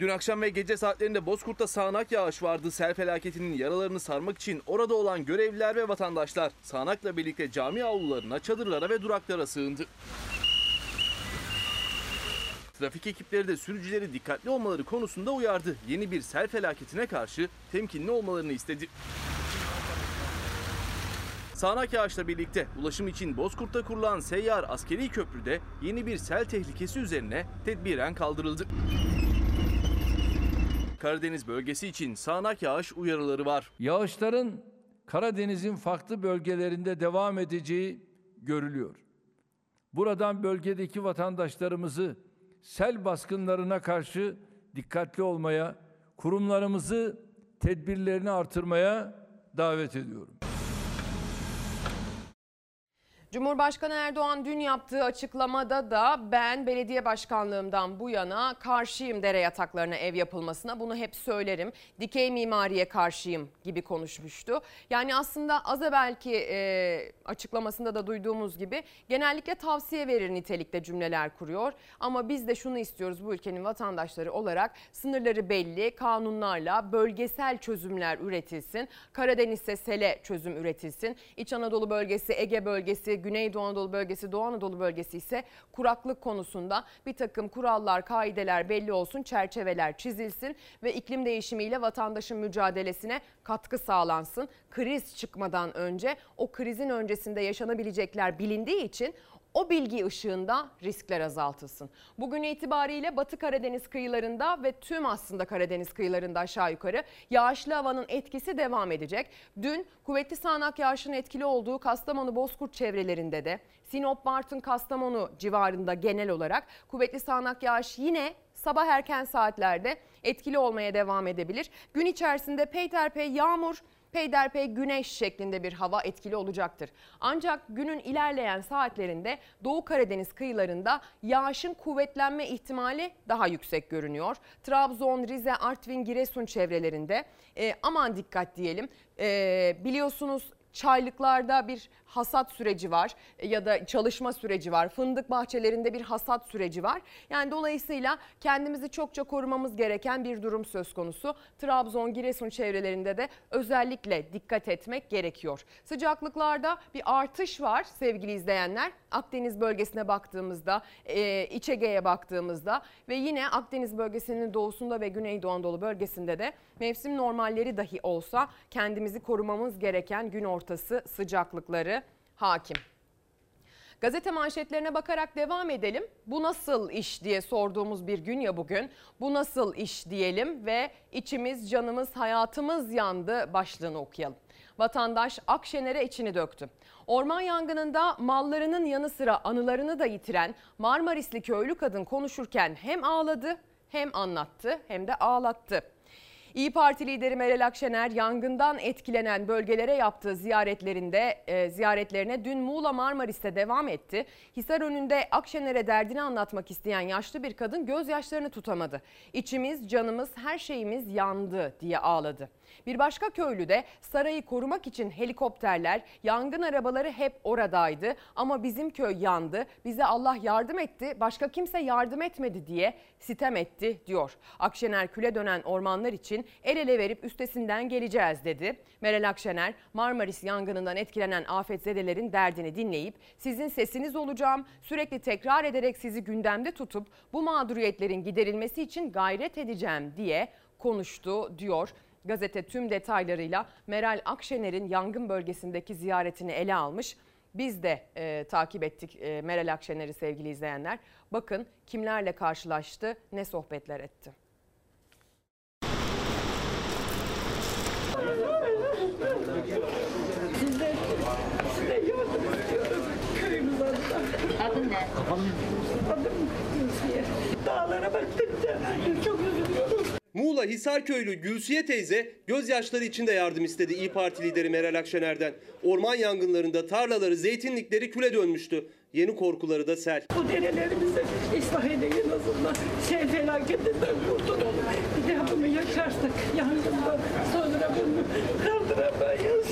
S5: Dün akşam ve gece saatlerinde Bozkurt'ta sağanak yağış vardı. Sel felaketinin yaralarını sarmak için orada olan görevliler ve vatandaşlar sağanakla birlikte cami avlularına, çadırlara ve duraklara sığındı. Trafik ekipleri de sürücüleri dikkatli olmaları konusunda uyardı. Yeni bir sel felaketine karşı temkinli olmalarını istedi. Sağanak yağışla birlikte ulaşım için Bozkurt'ta kurulan seyyar askeri köprüde yeni bir sel tehlikesi üzerine tedbiren kaldırıldı. Karadeniz bölgesi için sağanak yağış uyarıları var.
S2: Yağışların Karadeniz'in farklı bölgelerinde devam edeceği görülüyor. Buradan bölgedeki vatandaşlarımızı sel baskınlarına karşı dikkatli olmaya, kurumlarımızı tedbirlerini artırmaya davet ediyorum.
S1: Cumhurbaşkanı Erdoğan dün yaptığı açıklamada da ben belediye başkanlığımdan bu yana karşıyım dere yataklarına ev yapılmasına. Bunu hep söylerim. Dikey mimariye karşıyım gibi konuşmuştu. Yani aslında az evvelki e, açıklamasında da duyduğumuz gibi genellikle tavsiye verir nitelikte cümleler kuruyor. Ama biz de şunu istiyoruz bu ülkenin vatandaşları olarak sınırları belli kanunlarla bölgesel çözümler üretilsin. Karadeniz'e sele çözüm üretilsin. İç Anadolu bölgesi, Ege bölgesi, Güneydoğu Anadolu bölgesi, Doğu Anadolu bölgesi ise kuraklık konusunda bir takım kurallar, kaideler belli olsun, çerçeveler çizilsin ve iklim değişimiyle vatandaşın mücadelesine katkı sağlansın. Kriz çıkmadan önce o krizin öncesinde yaşanabilecekler bilindiği için o bilgi ışığında riskler azaltılsın. Bugün itibariyle Batı Karadeniz kıyılarında ve tüm aslında Karadeniz kıyılarında aşağı yukarı yağışlı havanın etkisi devam edecek. Dün kuvvetli sağanak yağışın etkili olduğu Kastamonu Bozkurt çevrelerinde de Sinop Bartın Kastamonu civarında genel olarak kuvvetli sağanak yağış yine sabah erken saatlerde etkili olmaya devam edebilir. Gün içerisinde peyderpey yağmur, peyderpey güneş şeklinde bir hava etkili olacaktır. Ancak günün ilerleyen saatlerinde Doğu Karadeniz kıyılarında yağışın kuvvetlenme ihtimali daha yüksek görünüyor. Trabzon, Rize, Artvin, Giresun çevrelerinde e, aman dikkat diyelim. E, biliyorsunuz çaylıklarda bir hasat süreci var ya da çalışma süreci var. Fındık bahçelerinde bir hasat süreci var. Yani dolayısıyla kendimizi çokça korumamız gereken bir durum söz konusu. Trabzon, Giresun çevrelerinde de özellikle dikkat etmek gerekiyor. Sıcaklıklarda bir artış var sevgili izleyenler. Akdeniz bölgesine baktığımızda, e, İç Ege'ye baktığımızda ve yine Akdeniz bölgesinin doğusunda ve Güneydoğu Anadolu bölgesinde de mevsim normalleri dahi olsa kendimizi korumamız gereken gün ortası sıcaklıkları hakim. Gazete manşetlerine bakarak devam edelim. Bu nasıl iş diye sorduğumuz bir gün ya bugün. Bu nasıl iş diyelim ve içimiz, canımız, hayatımız yandı başlığını okuyalım. Vatandaş Akşener'e içini döktü. Orman yangınında mallarının yanı sıra anılarını da yitiren Marmarisli köylü kadın konuşurken hem ağladı hem anlattı hem de ağlattı. İyi Parti lideri Meral Akşener yangından etkilenen bölgelere yaptığı ziyaretlerinde e, ziyaretlerine dün Muğla Marmaris'te devam etti. Hisar önünde Akşener'e derdini anlatmak isteyen yaşlı bir kadın gözyaşlarını tutamadı. İçimiz, canımız, her şeyimiz yandı diye ağladı. Bir başka köylü de sarayı korumak için helikopterler, yangın arabaları hep oradaydı ama bizim köy yandı. Bize Allah yardım etti, başka kimse yardım etmedi diye sitem etti diyor. Akşener küle dönen ormanlar için el ele verip üstesinden geleceğiz dedi. Meral Akşener Marmaris yangınından etkilenen afetzedelerin derdini dinleyip sizin sesiniz olacağım, sürekli tekrar ederek sizi gündemde tutup bu mağduriyetlerin giderilmesi için gayret edeceğim diye konuştu diyor. Gazete tüm detaylarıyla Meral Akşener'in yangın bölgesindeki ziyaretini ele almış. Biz de e, takip ettik e, Meral Akşener'i sevgili izleyenler. Bakın kimlerle karşılaştı, ne sohbetler etti.
S21: Yardım köyümüz adına. Adın ne? Adım. Dağlara baktıkça çok.
S13: Muğla Hisarköylü Gülsiye teyze gözyaşları içinde yardım istedi İyi Parti lideri Meral Akşener'den. Orman yangınlarında tarlaları, zeytinlikleri küle dönmüştü. Yeni korkuları da sel.
S21: Bu derelerimizi ıslah en azından. Sel felaketinden kurtulalım. Bir daha bunu yaşarsak yangında sonra bunu kaldıramayız.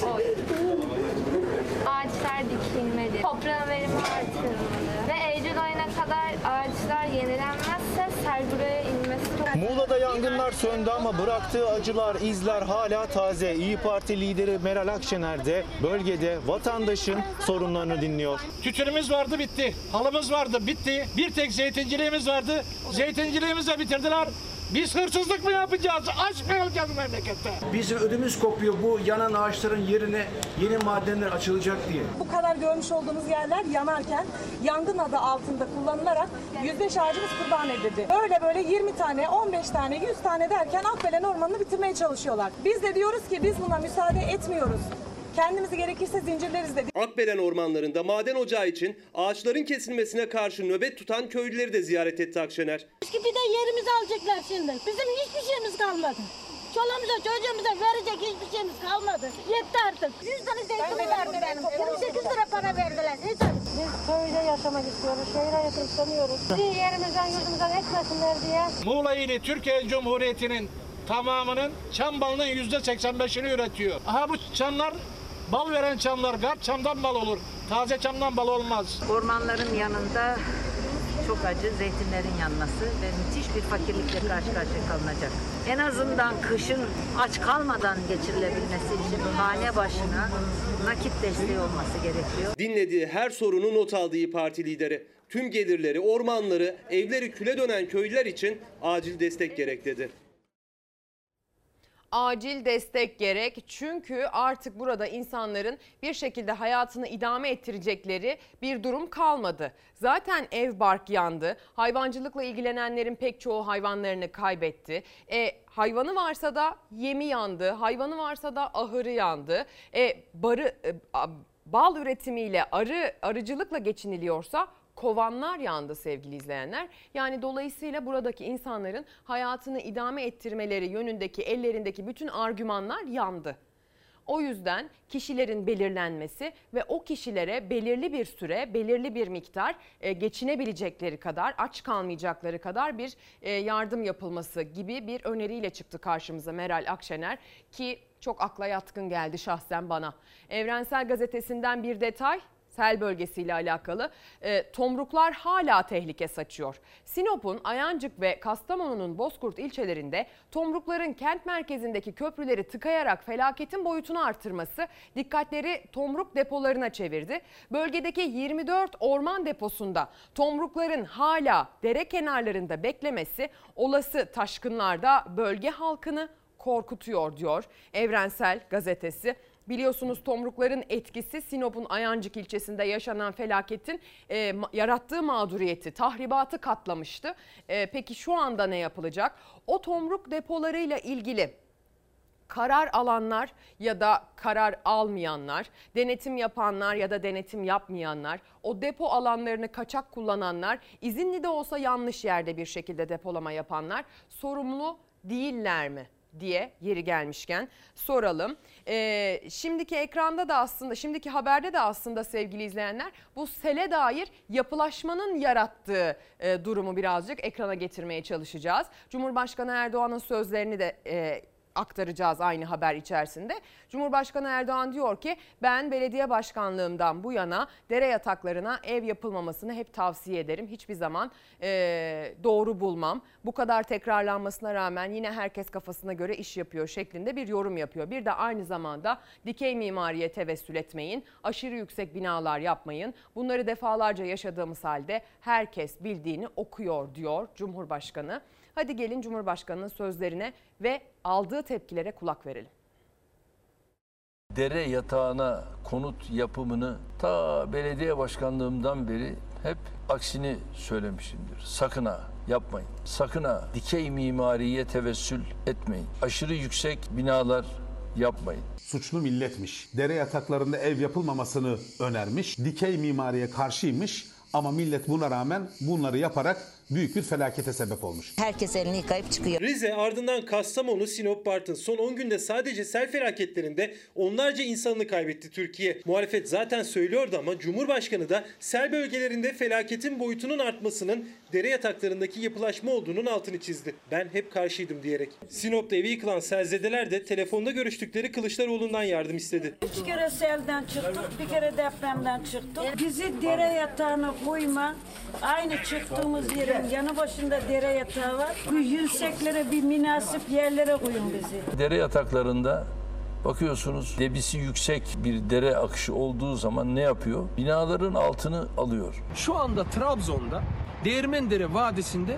S22: Ağaçlar dikilmeli, toprağın verimi artırılmalı ve Eylül ayına kadar ağaçlar yenilenmezse sel buraya inmesi
S23: Muğla'da yangınlar söndü ama bıraktığı acılar, izler hala taze. İyi Parti lideri Meral Akşener de bölgede vatandaşın sorunlarını dinliyor.
S24: Tütünümüz vardı bitti. Halımız vardı bitti. Bir tek zeytinciliğimiz vardı. Zeytinciliğimizi de bitirdiler. Biz hırsızlık mı yapacağız? Aç mı olacağız memlekette?
S25: Bizim ödümüz kopuyor bu yanan ağaçların yerine yeni madenler açılacak diye.
S26: Bu kadar görmüş olduğumuz yerler yanarken yangın adı altında kullanılarak yüzdeş ağacımız kurban edildi. Böyle böyle 20 tane, 15 tane, 100 tane derken Akbelen Ormanı'nı bitirmeye çalışıyorlar. Biz de diyoruz ki biz buna müsaade etmiyoruz. Kendimizi gerekirse zincirleriz dedi.
S13: Akbelen ormanlarında maden ocağı için ağaçların kesilmesine karşı nöbet tutan köylüleri de ziyaret etti Akşener.
S27: Bir de yerimizi alacaklar şimdi. Bizim hiçbir şeyimiz kalmadı. Çoluğumuza çocuğumuza verecek hiçbir şeyimiz kalmadı. Yetti artık. 100 tane zeytin vardı benim. 28 lira para verdiler. Yeter. Biz köyde yaşamak istiyoruz. Şehre yaşamak istemiyoruz. Bir yerimizden yurdumuzdan etmesinler diye.
S24: Muğla ili Türkiye Cumhuriyeti'nin tamamının çam balının yüzde 85'ini üretiyor. Aha bu çamlar bal veren çamlar, garp çamdan bal olur. Taze çamdan bal olmaz.
S11: Ormanların yanında çok acı zeytinlerin yanması ve müthiş bir fakirlikle karşı karşıya kalınacak. En azından kışın aç kalmadan geçirilebilmesi için hane başına nakit desteği olması gerekiyor.
S13: Dinlediği her sorunu not aldı İyi Parti lideri. Tüm gelirleri, ormanları, evleri küle dönen köylüler için acil destek gerek dedi.
S1: Acil destek gerek. Çünkü artık burada insanların bir şekilde hayatını idame ettirecekleri bir durum kalmadı. Zaten ev bark yandı. Hayvancılıkla ilgilenenlerin pek çoğu hayvanlarını kaybetti. E, hayvanı varsa da yemi yandı. Hayvanı varsa da ahırı yandı. E, barı e, bal üretimiyle arı arıcılıkla geçiniliyorsa kovanlar yandı sevgili izleyenler. Yani dolayısıyla buradaki insanların hayatını idame ettirmeleri yönündeki ellerindeki bütün argümanlar yandı. O yüzden kişilerin belirlenmesi ve o kişilere belirli bir süre, belirli bir miktar e, geçinebilecekleri kadar, aç kalmayacakları kadar bir e, yardım yapılması gibi bir öneriyle çıktı karşımıza Meral Akşener ki çok akla yatkın geldi şahsen bana. Evrensel Gazetesi'nden bir detay sel bölgesiyle alakalı e, tomruklar hala tehlike saçıyor. Sinop'un Ayancık ve Kastamonu'nun Bozkurt ilçelerinde tomrukların kent merkezindeki köprüleri tıkayarak felaketin boyutunu artırması dikkatleri tomruk depolarına çevirdi. Bölgedeki 24 orman deposunda tomrukların hala dere kenarlarında beklemesi olası taşkınlarda bölge halkını korkutuyor diyor Evrensel Gazetesi. Biliyorsunuz tomrukların etkisi Sinop'un Ayancık ilçesinde yaşanan felaketin e, yarattığı mağduriyeti, tahribatı katlamıştı. E, peki şu anda ne yapılacak? O tomruk depolarıyla ilgili karar alanlar ya da karar almayanlar, denetim yapanlar ya da denetim yapmayanlar, o depo alanlarını kaçak kullananlar, izinli de olsa yanlış yerde bir şekilde depolama yapanlar sorumlu değiller mi? Diye yeri gelmişken soralım. Ee, şimdiki ekranda da aslında şimdiki haberde de aslında sevgili izleyenler bu sele dair yapılaşmanın yarattığı e, durumu birazcık ekrana getirmeye çalışacağız. Cumhurbaşkanı Erdoğan'ın sözlerini de e, aktaracağız aynı haber içerisinde. Cumhurbaşkanı Erdoğan diyor ki ben belediye başkanlığımdan bu yana dere yataklarına ev yapılmamasını hep tavsiye ederim. Hiçbir zaman e, doğru bulmam. Bu kadar tekrarlanmasına rağmen yine herkes kafasına göre iş yapıyor şeklinde bir yorum yapıyor. Bir de aynı zamanda dikey mimariye tevessül etmeyin. Aşırı yüksek binalar yapmayın. Bunları defalarca yaşadığımız halde herkes bildiğini okuyor diyor Cumhurbaşkanı. Hadi gelin Cumhurbaşkanı'nın sözlerine ve aldığı tepkilere kulak verelim.
S2: Dere yatağına konut yapımını ta belediye başkanlığımdan beri hep aksini söylemişimdir. Sakın ha yapmayın. Sakın ha dikey mimariye tevessül etmeyin. Aşırı yüksek binalar yapmayın.
S28: Suçlu milletmiş. Dere yataklarında ev yapılmamasını önermiş. Dikey mimariye karşıymış. Ama millet buna rağmen bunları yaparak büyük bir felakete sebep olmuş.
S11: Herkes elini yıkayıp çıkıyor.
S12: Rize ardından Kastamonu, Sinop, Bartın son 10 günde sadece sel felaketlerinde onlarca insanını kaybetti Türkiye. Muhalefet zaten söylüyordu ama Cumhurbaşkanı da sel bölgelerinde felaketin boyutunun artmasının dere yataklarındaki yapılaşma olduğunun altını çizdi. Ben hep karşıydım diyerek. Sinop'ta evi yıkılan selzedeler de telefonda görüştükleri Kılıçdaroğlu'ndan yardım istedi.
S27: Üç kere selden çıktık, bir kere depremden çıktık. Bizi dere yatağına koyma. Aynı çıktığımız yanı başında dere yatağı var. Bu yükseklere bir münasip yerlere koyun bizi.
S2: Dere yataklarında bakıyorsunuz debisi yüksek bir dere akışı olduğu zaman ne yapıyor? Binaların altını alıyor.
S29: Şu anda Trabzon'da Değirmendere Vadisi'nde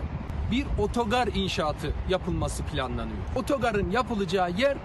S29: bir otogar inşaatı yapılması planlanıyor. Otogarın yapılacağı yer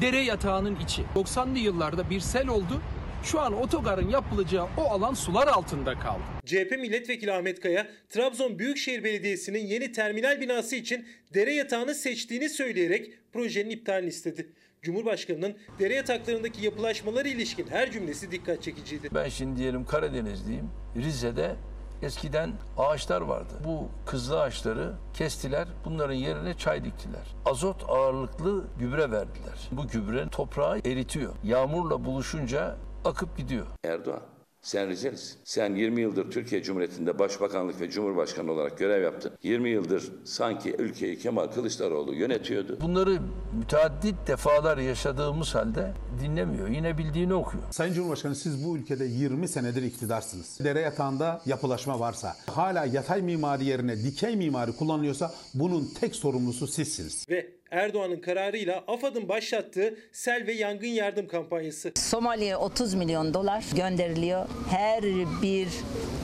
S29: dere yatağının içi. 90'lı yıllarda bir sel oldu. Şu an otogarın yapılacağı o alan sular altında kaldı.
S12: CHP milletvekili Ahmet Kaya, Trabzon Büyükşehir Belediyesi'nin yeni terminal binası için dere yatağını seçtiğini söyleyerek projenin iptalini istedi. Cumhurbaşkanının dere yataklarındaki yapılaşmalara ilişkin her cümlesi dikkat çekiciydi.
S2: Ben şimdi diyelim Karadenizliyim. Rize'de eskiden ağaçlar vardı. Bu kızlı ağaçları kestiler. Bunların yerine çay diktiler. Azot ağırlıklı gübre verdiler. Bu gübre toprağı eritiyor. Yağmurla buluşunca akıp gidiyor.
S10: Erdoğan sen Rizelisin. Sen 20 yıldır Türkiye Cumhuriyeti'nde başbakanlık ve cumhurbaşkanı olarak görev yaptın. 20 yıldır sanki ülkeyi Kemal Kılıçdaroğlu yönetiyordu.
S2: Bunları müteaddit defalar yaşadığımız halde dinlemiyor. Yine bildiğini okuyor.
S28: Sayın Cumhurbaşkanı siz bu ülkede 20 senedir iktidarsınız. Dere yatağında yapılaşma varsa, hala yatay mimari yerine dikey mimari kullanılıyorsa bunun tek sorumlusu sizsiniz.
S12: Ve Erdoğan'ın kararıyla AFAD'ın başlattığı sel ve yangın yardım kampanyası.
S11: Somali'ye 30 milyon dolar gönderiliyor. Her bir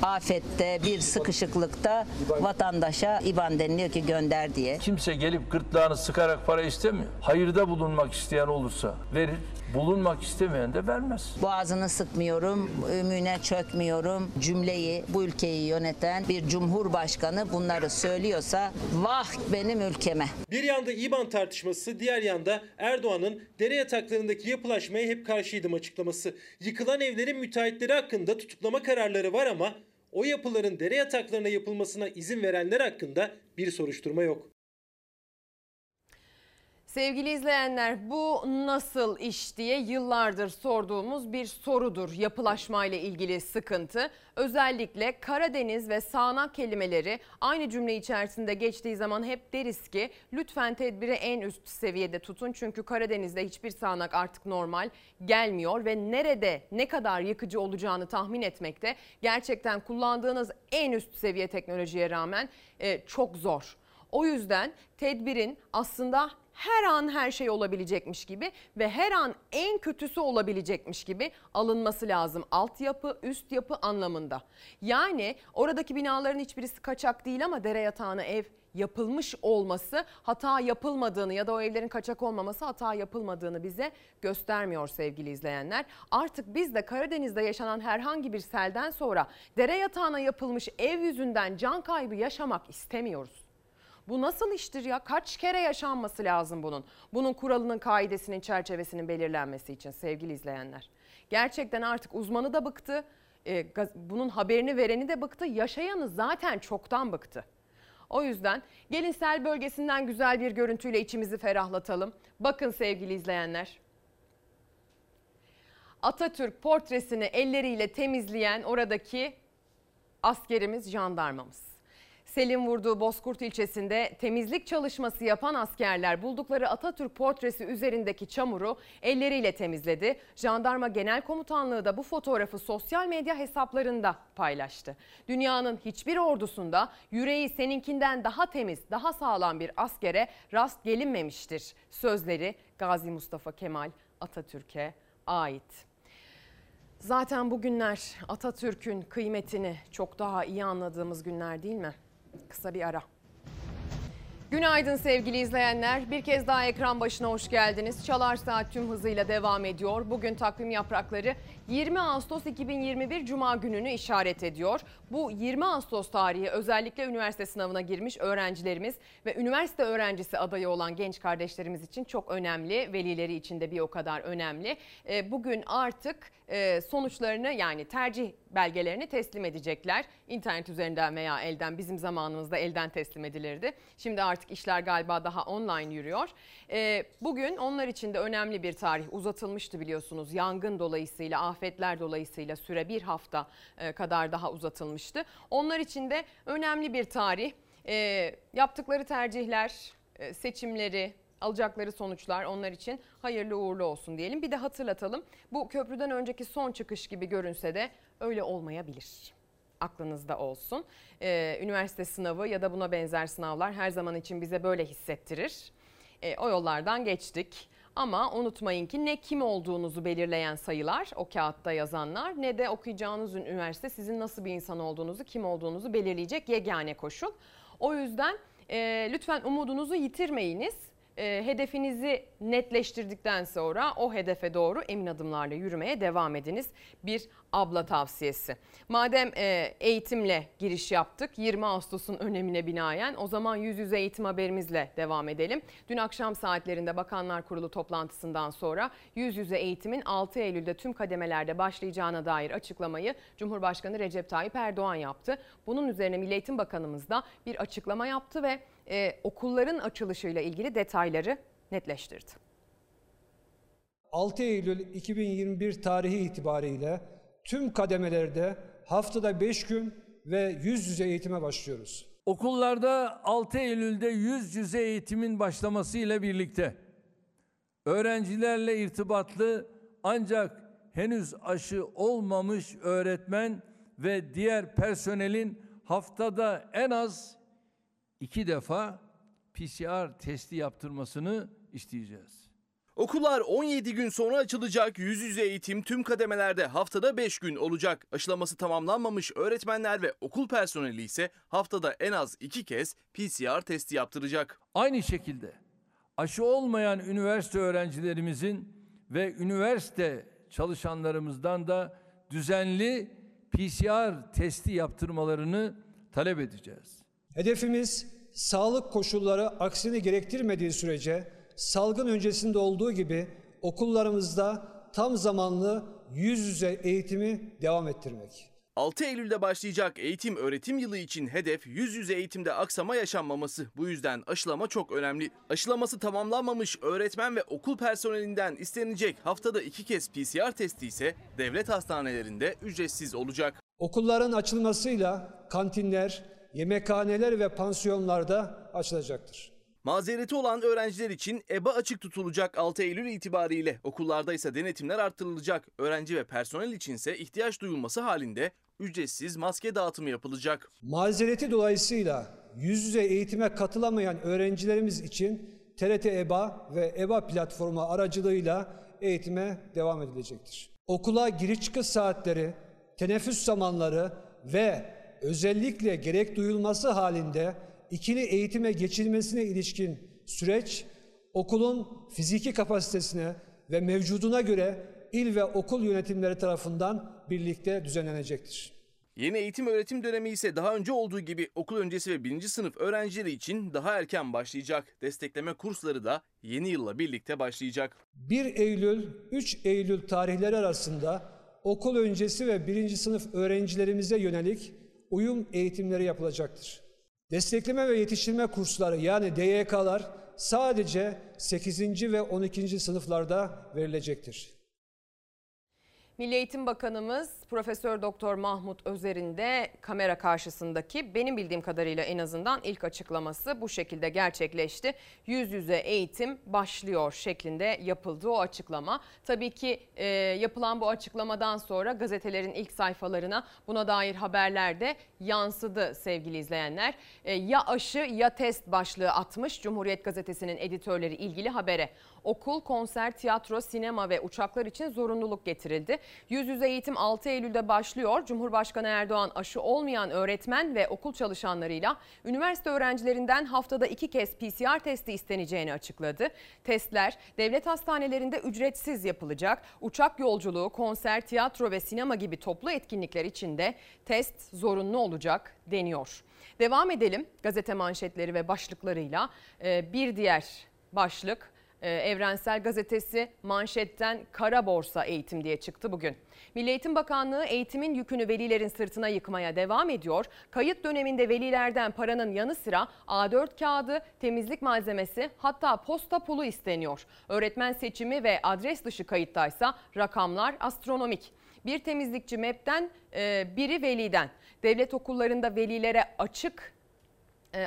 S11: afette, bir sıkışıklıkta vatandaşa IBAN deniliyor ki gönder diye.
S2: Kimse gelip gırtlağını sıkarak para istemiyor. Hayırda bulunmak isteyen olursa verir, bulunmak istemeyen de vermez.
S11: Boğazını sıkmıyorum, ümüne çökmüyorum. Cümleyi bu ülkeyi yöneten bir cumhurbaşkanı bunları söylüyorsa vah benim ülkeme.
S12: Bir yanda İBAN tartışması, diğer yanda Erdoğan'ın dere yataklarındaki yapılaşmaya hep karşıydım açıklaması. Yıkılan evlerin müteahhitleri hakkında tutuklama kararları var ama o yapıların dere yataklarına yapılmasına izin verenler hakkında bir soruşturma yok.
S1: Sevgili izleyenler bu nasıl iş diye yıllardır sorduğumuz bir sorudur yapılaşma ile ilgili sıkıntı. Özellikle Karadeniz ve sağanak kelimeleri aynı cümle içerisinde geçtiği zaman hep deriz ki lütfen tedbiri en üst seviyede tutun. Çünkü Karadeniz'de hiçbir sağanak artık normal gelmiyor ve nerede ne kadar yıkıcı olacağını tahmin etmekte gerçekten kullandığınız en üst seviye teknolojiye rağmen e, çok zor. O yüzden tedbirin aslında her an her şey olabilecekmiş gibi ve her an en kötüsü olabilecekmiş gibi alınması lazım. Altyapı, üst yapı anlamında. Yani oradaki binaların hiçbirisi kaçak değil ama dere yatağına ev yapılmış olması hata yapılmadığını ya da o evlerin kaçak olmaması hata yapılmadığını bize göstermiyor sevgili izleyenler. Artık biz de Karadeniz'de yaşanan herhangi bir selden sonra dere yatağına yapılmış ev yüzünden can kaybı yaşamak istemiyoruz. Bu nasıl iştir ya? Kaç kere yaşanması lazım bunun? Bunun kuralının, kaidesinin, çerçevesinin belirlenmesi için sevgili izleyenler. Gerçekten artık uzmanı da bıktı. e, bunun haberini vereni de bıktı. Yaşayanı zaten çoktan bıktı. O yüzden gelin sel bölgesinden güzel bir görüntüyle içimizi ferahlatalım. Bakın sevgili izleyenler. Atatürk portresini elleriyle temizleyen oradaki askerimiz, jandarmamız. Selin vurduğu Bozkurt ilçesinde temizlik çalışması yapan askerler buldukları Atatürk portresi üzerindeki çamuru elleriyle temizledi. Jandarma Genel Komutanlığı da bu fotoğrafı sosyal medya hesaplarında paylaştı. Dünyanın hiçbir ordusunda yüreği seninkinden daha temiz, daha sağlam bir askere rast gelinmemiştir. Sözleri Gazi Mustafa Kemal Atatürk'e ait. Zaten bugünler Atatürk'ün kıymetini çok daha iyi anladığımız günler değil mi? Kısa bir ara. Günaydın sevgili izleyenler. Bir kez daha ekran başına hoş geldiniz. Çalar Saat tüm hızıyla devam ediyor. Bugün takvim yaprakları 20 Ağustos 2021 Cuma gününü işaret ediyor. Bu 20 Ağustos tarihi özellikle üniversite sınavına girmiş öğrencilerimiz ve üniversite öğrencisi adayı olan genç kardeşlerimiz için çok önemli. Velileri için de bir o kadar önemli. E, bugün artık e, sonuçlarını yani tercih belgelerini teslim edecekler. İnternet üzerinden veya elden bizim zamanımızda elden teslim edilirdi. Şimdi artık işler galiba daha online yürüyor. E, bugün onlar için de önemli bir tarih uzatılmıştı biliyorsunuz. Yangın dolayısıyla, afetler dolayısıyla süre bir hafta kadar daha uzatılmıştı. Onlar için de önemli bir tarih. Yaptıkları tercihler, seçimleri, alacakları sonuçlar onlar için hayırlı uğurlu olsun diyelim. Bir de hatırlatalım bu köprüden önceki son çıkış gibi görünse de öyle olmayabilir. Aklınızda olsun. Ee, üniversite sınavı ya da buna benzer sınavlar her zaman için bize böyle hissettirir. Ee, o yollardan geçtik. Ama unutmayın ki ne kim olduğunuzu belirleyen sayılar o kağıtta yazanlar ne de okuyacağınız üniversite sizin nasıl bir insan olduğunuzu kim olduğunuzu belirleyecek yegane koşul. O yüzden e, lütfen umudunuzu yitirmeyiniz e, hedefinizi netleştirdikten sonra o hedefe doğru emin adımlarla yürümeye devam ediniz. Bir abla tavsiyesi. Madem e, eğitimle giriş yaptık 20 Ağustos'un önemine binaen o zaman yüz yüze eğitim haberimizle devam edelim. Dün akşam saatlerinde Bakanlar Kurulu toplantısından sonra yüz yüze eğitimin 6 Eylül'de tüm kademelerde başlayacağına dair açıklamayı Cumhurbaşkanı Recep Tayyip Erdoğan yaptı. Bunun üzerine Milli Eğitim Bakanımız da bir açıklama yaptı ve e, okulların açılışıyla ilgili detayları netleştirdi.
S30: 6 Eylül 2021 tarihi itibariyle tüm kademelerde haftada 5 gün ve yüz yüze eğitime başlıyoruz.
S2: Okullarda 6 Eylül'de yüz yüze eğitimin başlamasıyla birlikte öğrencilerle irtibatlı ancak henüz aşı olmamış öğretmen ve diğer personelin haftada en az iki defa PCR testi yaptırmasını isteyeceğiz.
S5: Okullar 17 gün sonra açılacak. Yüz yüze eğitim tüm kademelerde haftada 5 gün olacak. Aşılaması tamamlanmamış öğretmenler ve okul personeli ise haftada en az 2 kez PCR testi yaptıracak.
S2: Aynı şekilde aşı olmayan üniversite öğrencilerimizin ve üniversite çalışanlarımızdan da düzenli PCR testi yaptırmalarını talep edeceğiz.
S30: Hedefimiz sağlık koşulları aksini gerektirmediği sürece salgın öncesinde olduğu gibi okullarımızda tam zamanlı yüz yüze eğitimi devam ettirmek.
S5: 6 Eylül'de başlayacak eğitim öğretim yılı için hedef yüz yüze eğitimde aksama yaşanmaması. Bu yüzden aşılama çok önemli. Aşılaması tamamlanmamış öğretmen ve okul personelinden istenecek haftada 2 kez PCR testi ise devlet hastanelerinde ücretsiz olacak.
S30: Okulların açılmasıyla kantinler, yemekhaneler ve pansiyonlarda açılacaktır.
S5: Mazereti olan öğrenciler için EBA açık tutulacak 6 Eylül itibariyle. Okullarda ise denetimler arttırılacak. Öğrenci ve personel içinse ihtiyaç duyulması halinde ücretsiz maske dağıtımı yapılacak.
S30: Mazereti dolayısıyla yüz yüze eğitime katılamayan öğrencilerimiz için TRT EBA ve EBA platformu aracılığıyla eğitime devam edilecektir. Okula giriş çıkış saatleri, teneffüs zamanları ve özellikle gerek duyulması halinde ikili eğitime geçilmesine ilişkin süreç okulun fiziki kapasitesine ve mevcuduna göre il ve okul yönetimleri tarafından birlikte düzenlenecektir.
S5: Yeni eğitim öğretim dönemi ise daha önce olduğu gibi okul öncesi ve birinci sınıf öğrencileri için daha erken başlayacak. Destekleme kursları da yeni yılla birlikte başlayacak.
S30: 1 Eylül 3 Eylül tarihleri arasında okul öncesi ve birinci sınıf öğrencilerimize yönelik uyum eğitimleri yapılacaktır. Destekleme ve yetiştirme kursları yani DYK'lar sadece 8. ve 12. sınıflarda verilecektir.
S1: Milli Eğitim Bakanımız Profesör Doktor Mahmut Özer'in de kamera karşısındaki benim bildiğim kadarıyla en azından ilk açıklaması bu şekilde gerçekleşti. Yüz yüze eğitim başlıyor şeklinde yapıldı o açıklama. Tabii ki e, yapılan bu açıklamadan sonra gazetelerin ilk sayfalarına buna dair haberler de yansıdı sevgili izleyenler. E, ya aşı ya test başlığı atmış Cumhuriyet Gazetesi'nin editörleri ilgili habere. Okul, konser, tiyatro, sinema ve uçaklar için zorunluluk getirildi. Yüz yüze eğitim 6 Eylül'de başlıyor. Cumhurbaşkanı Erdoğan aşı olmayan öğretmen ve okul çalışanlarıyla üniversite öğrencilerinden haftada iki kez PCR testi isteneceğini açıkladı. Testler devlet hastanelerinde ücretsiz yapılacak. Uçak yolculuğu, konser, tiyatro ve sinema gibi toplu etkinlikler için de test zorunlu olacak deniyor. Devam edelim gazete manşetleri ve başlıklarıyla. Ee, bir diğer başlık Evrensel Gazetesi manşetten kara borsa eğitim diye çıktı bugün. Milli Eğitim Bakanlığı eğitimin yükünü velilerin sırtına yıkmaya devam ediyor. Kayıt döneminde velilerden paranın yanı sıra A4 kağıdı, temizlik malzemesi hatta posta pulu isteniyor. Öğretmen seçimi ve adres dışı kayıttaysa rakamlar astronomik. Bir temizlikçi MEP'ten e, biri veliden. Devlet okullarında velilere açık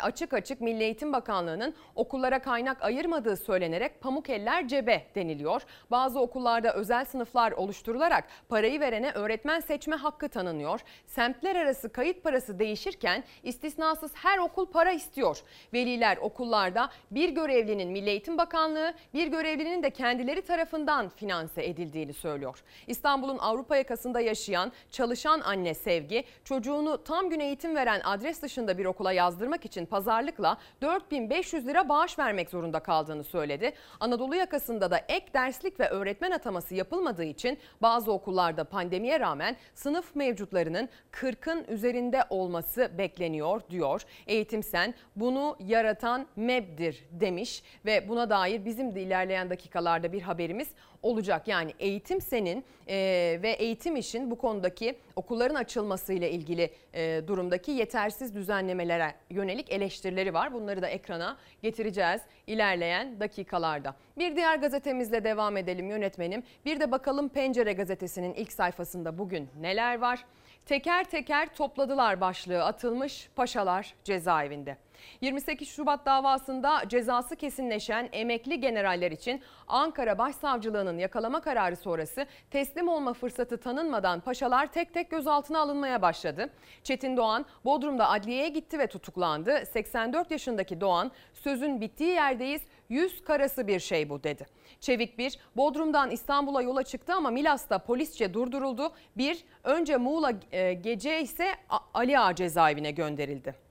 S1: açık açık Milli Eğitim Bakanlığı'nın okullara kaynak ayırmadığı söylenerek pamuk eller cebe deniliyor. Bazı okullarda özel sınıflar oluşturularak parayı verene öğretmen seçme hakkı tanınıyor. Semtler arası kayıt parası değişirken istisnasız her okul para istiyor. Veliler okullarda bir görevlinin Milli Eğitim Bakanlığı, bir görevlinin de kendileri tarafından finanse edildiğini söylüyor. İstanbul'un Avrupa yakasında yaşayan çalışan anne Sevgi çocuğunu tam gün eğitim veren adres dışında bir okula yazdırmak için için pazarlıkla 4500 lira bağış vermek zorunda kaldığını söyledi. Anadolu yakasında da ek derslik ve öğretmen ataması yapılmadığı için bazı okullarda pandemiye rağmen sınıf mevcutlarının 40'ın üzerinde olması bekleniyor diyor. Eğitim Sen bunu yaratan MEB'dir demiş ve buna dair bizim de ilerleyen dakikalarda bir haberimiz olacak. Yani eğitim senin e, ve eğitim işin bu konudaki okulların açılmasıyla ilgili e, durumdaki yetersiz düzenlemelere yönelik eleştirileri var. Bunları da ekrana getireceğiz ilerleyen dakikalarda. Bir diğer gazetemizle devam edelim yönetmenim. Bir de bakalım Pencere gazetesinin ilk sayfasında bugün neler var? Teker teker topladılar başlığı atılmış paşalar cezaevinde. 28 Şubat davasında cezası kesinleşen emekli generaller için Ankara Başsavcılığı'nın yakalama kararı sonrası teslim olma fırsatı tanınmadan paşalar tek tek gözaltına alınmaya başladı. Çetin Doğan Bodrum'da adliyeye gitti ve tutuklandı. 84 yaşındaki Doğan sözün bittiği yerdeyiz yüz karası bir şey bu dedi. Çevik bir Bodrum'dan İstanbul'a yola çıktı ama Milas'ta polisçe durduruldu. Bir önce Muğla e, gece ise Ali Ağa cezaevine gönderildi.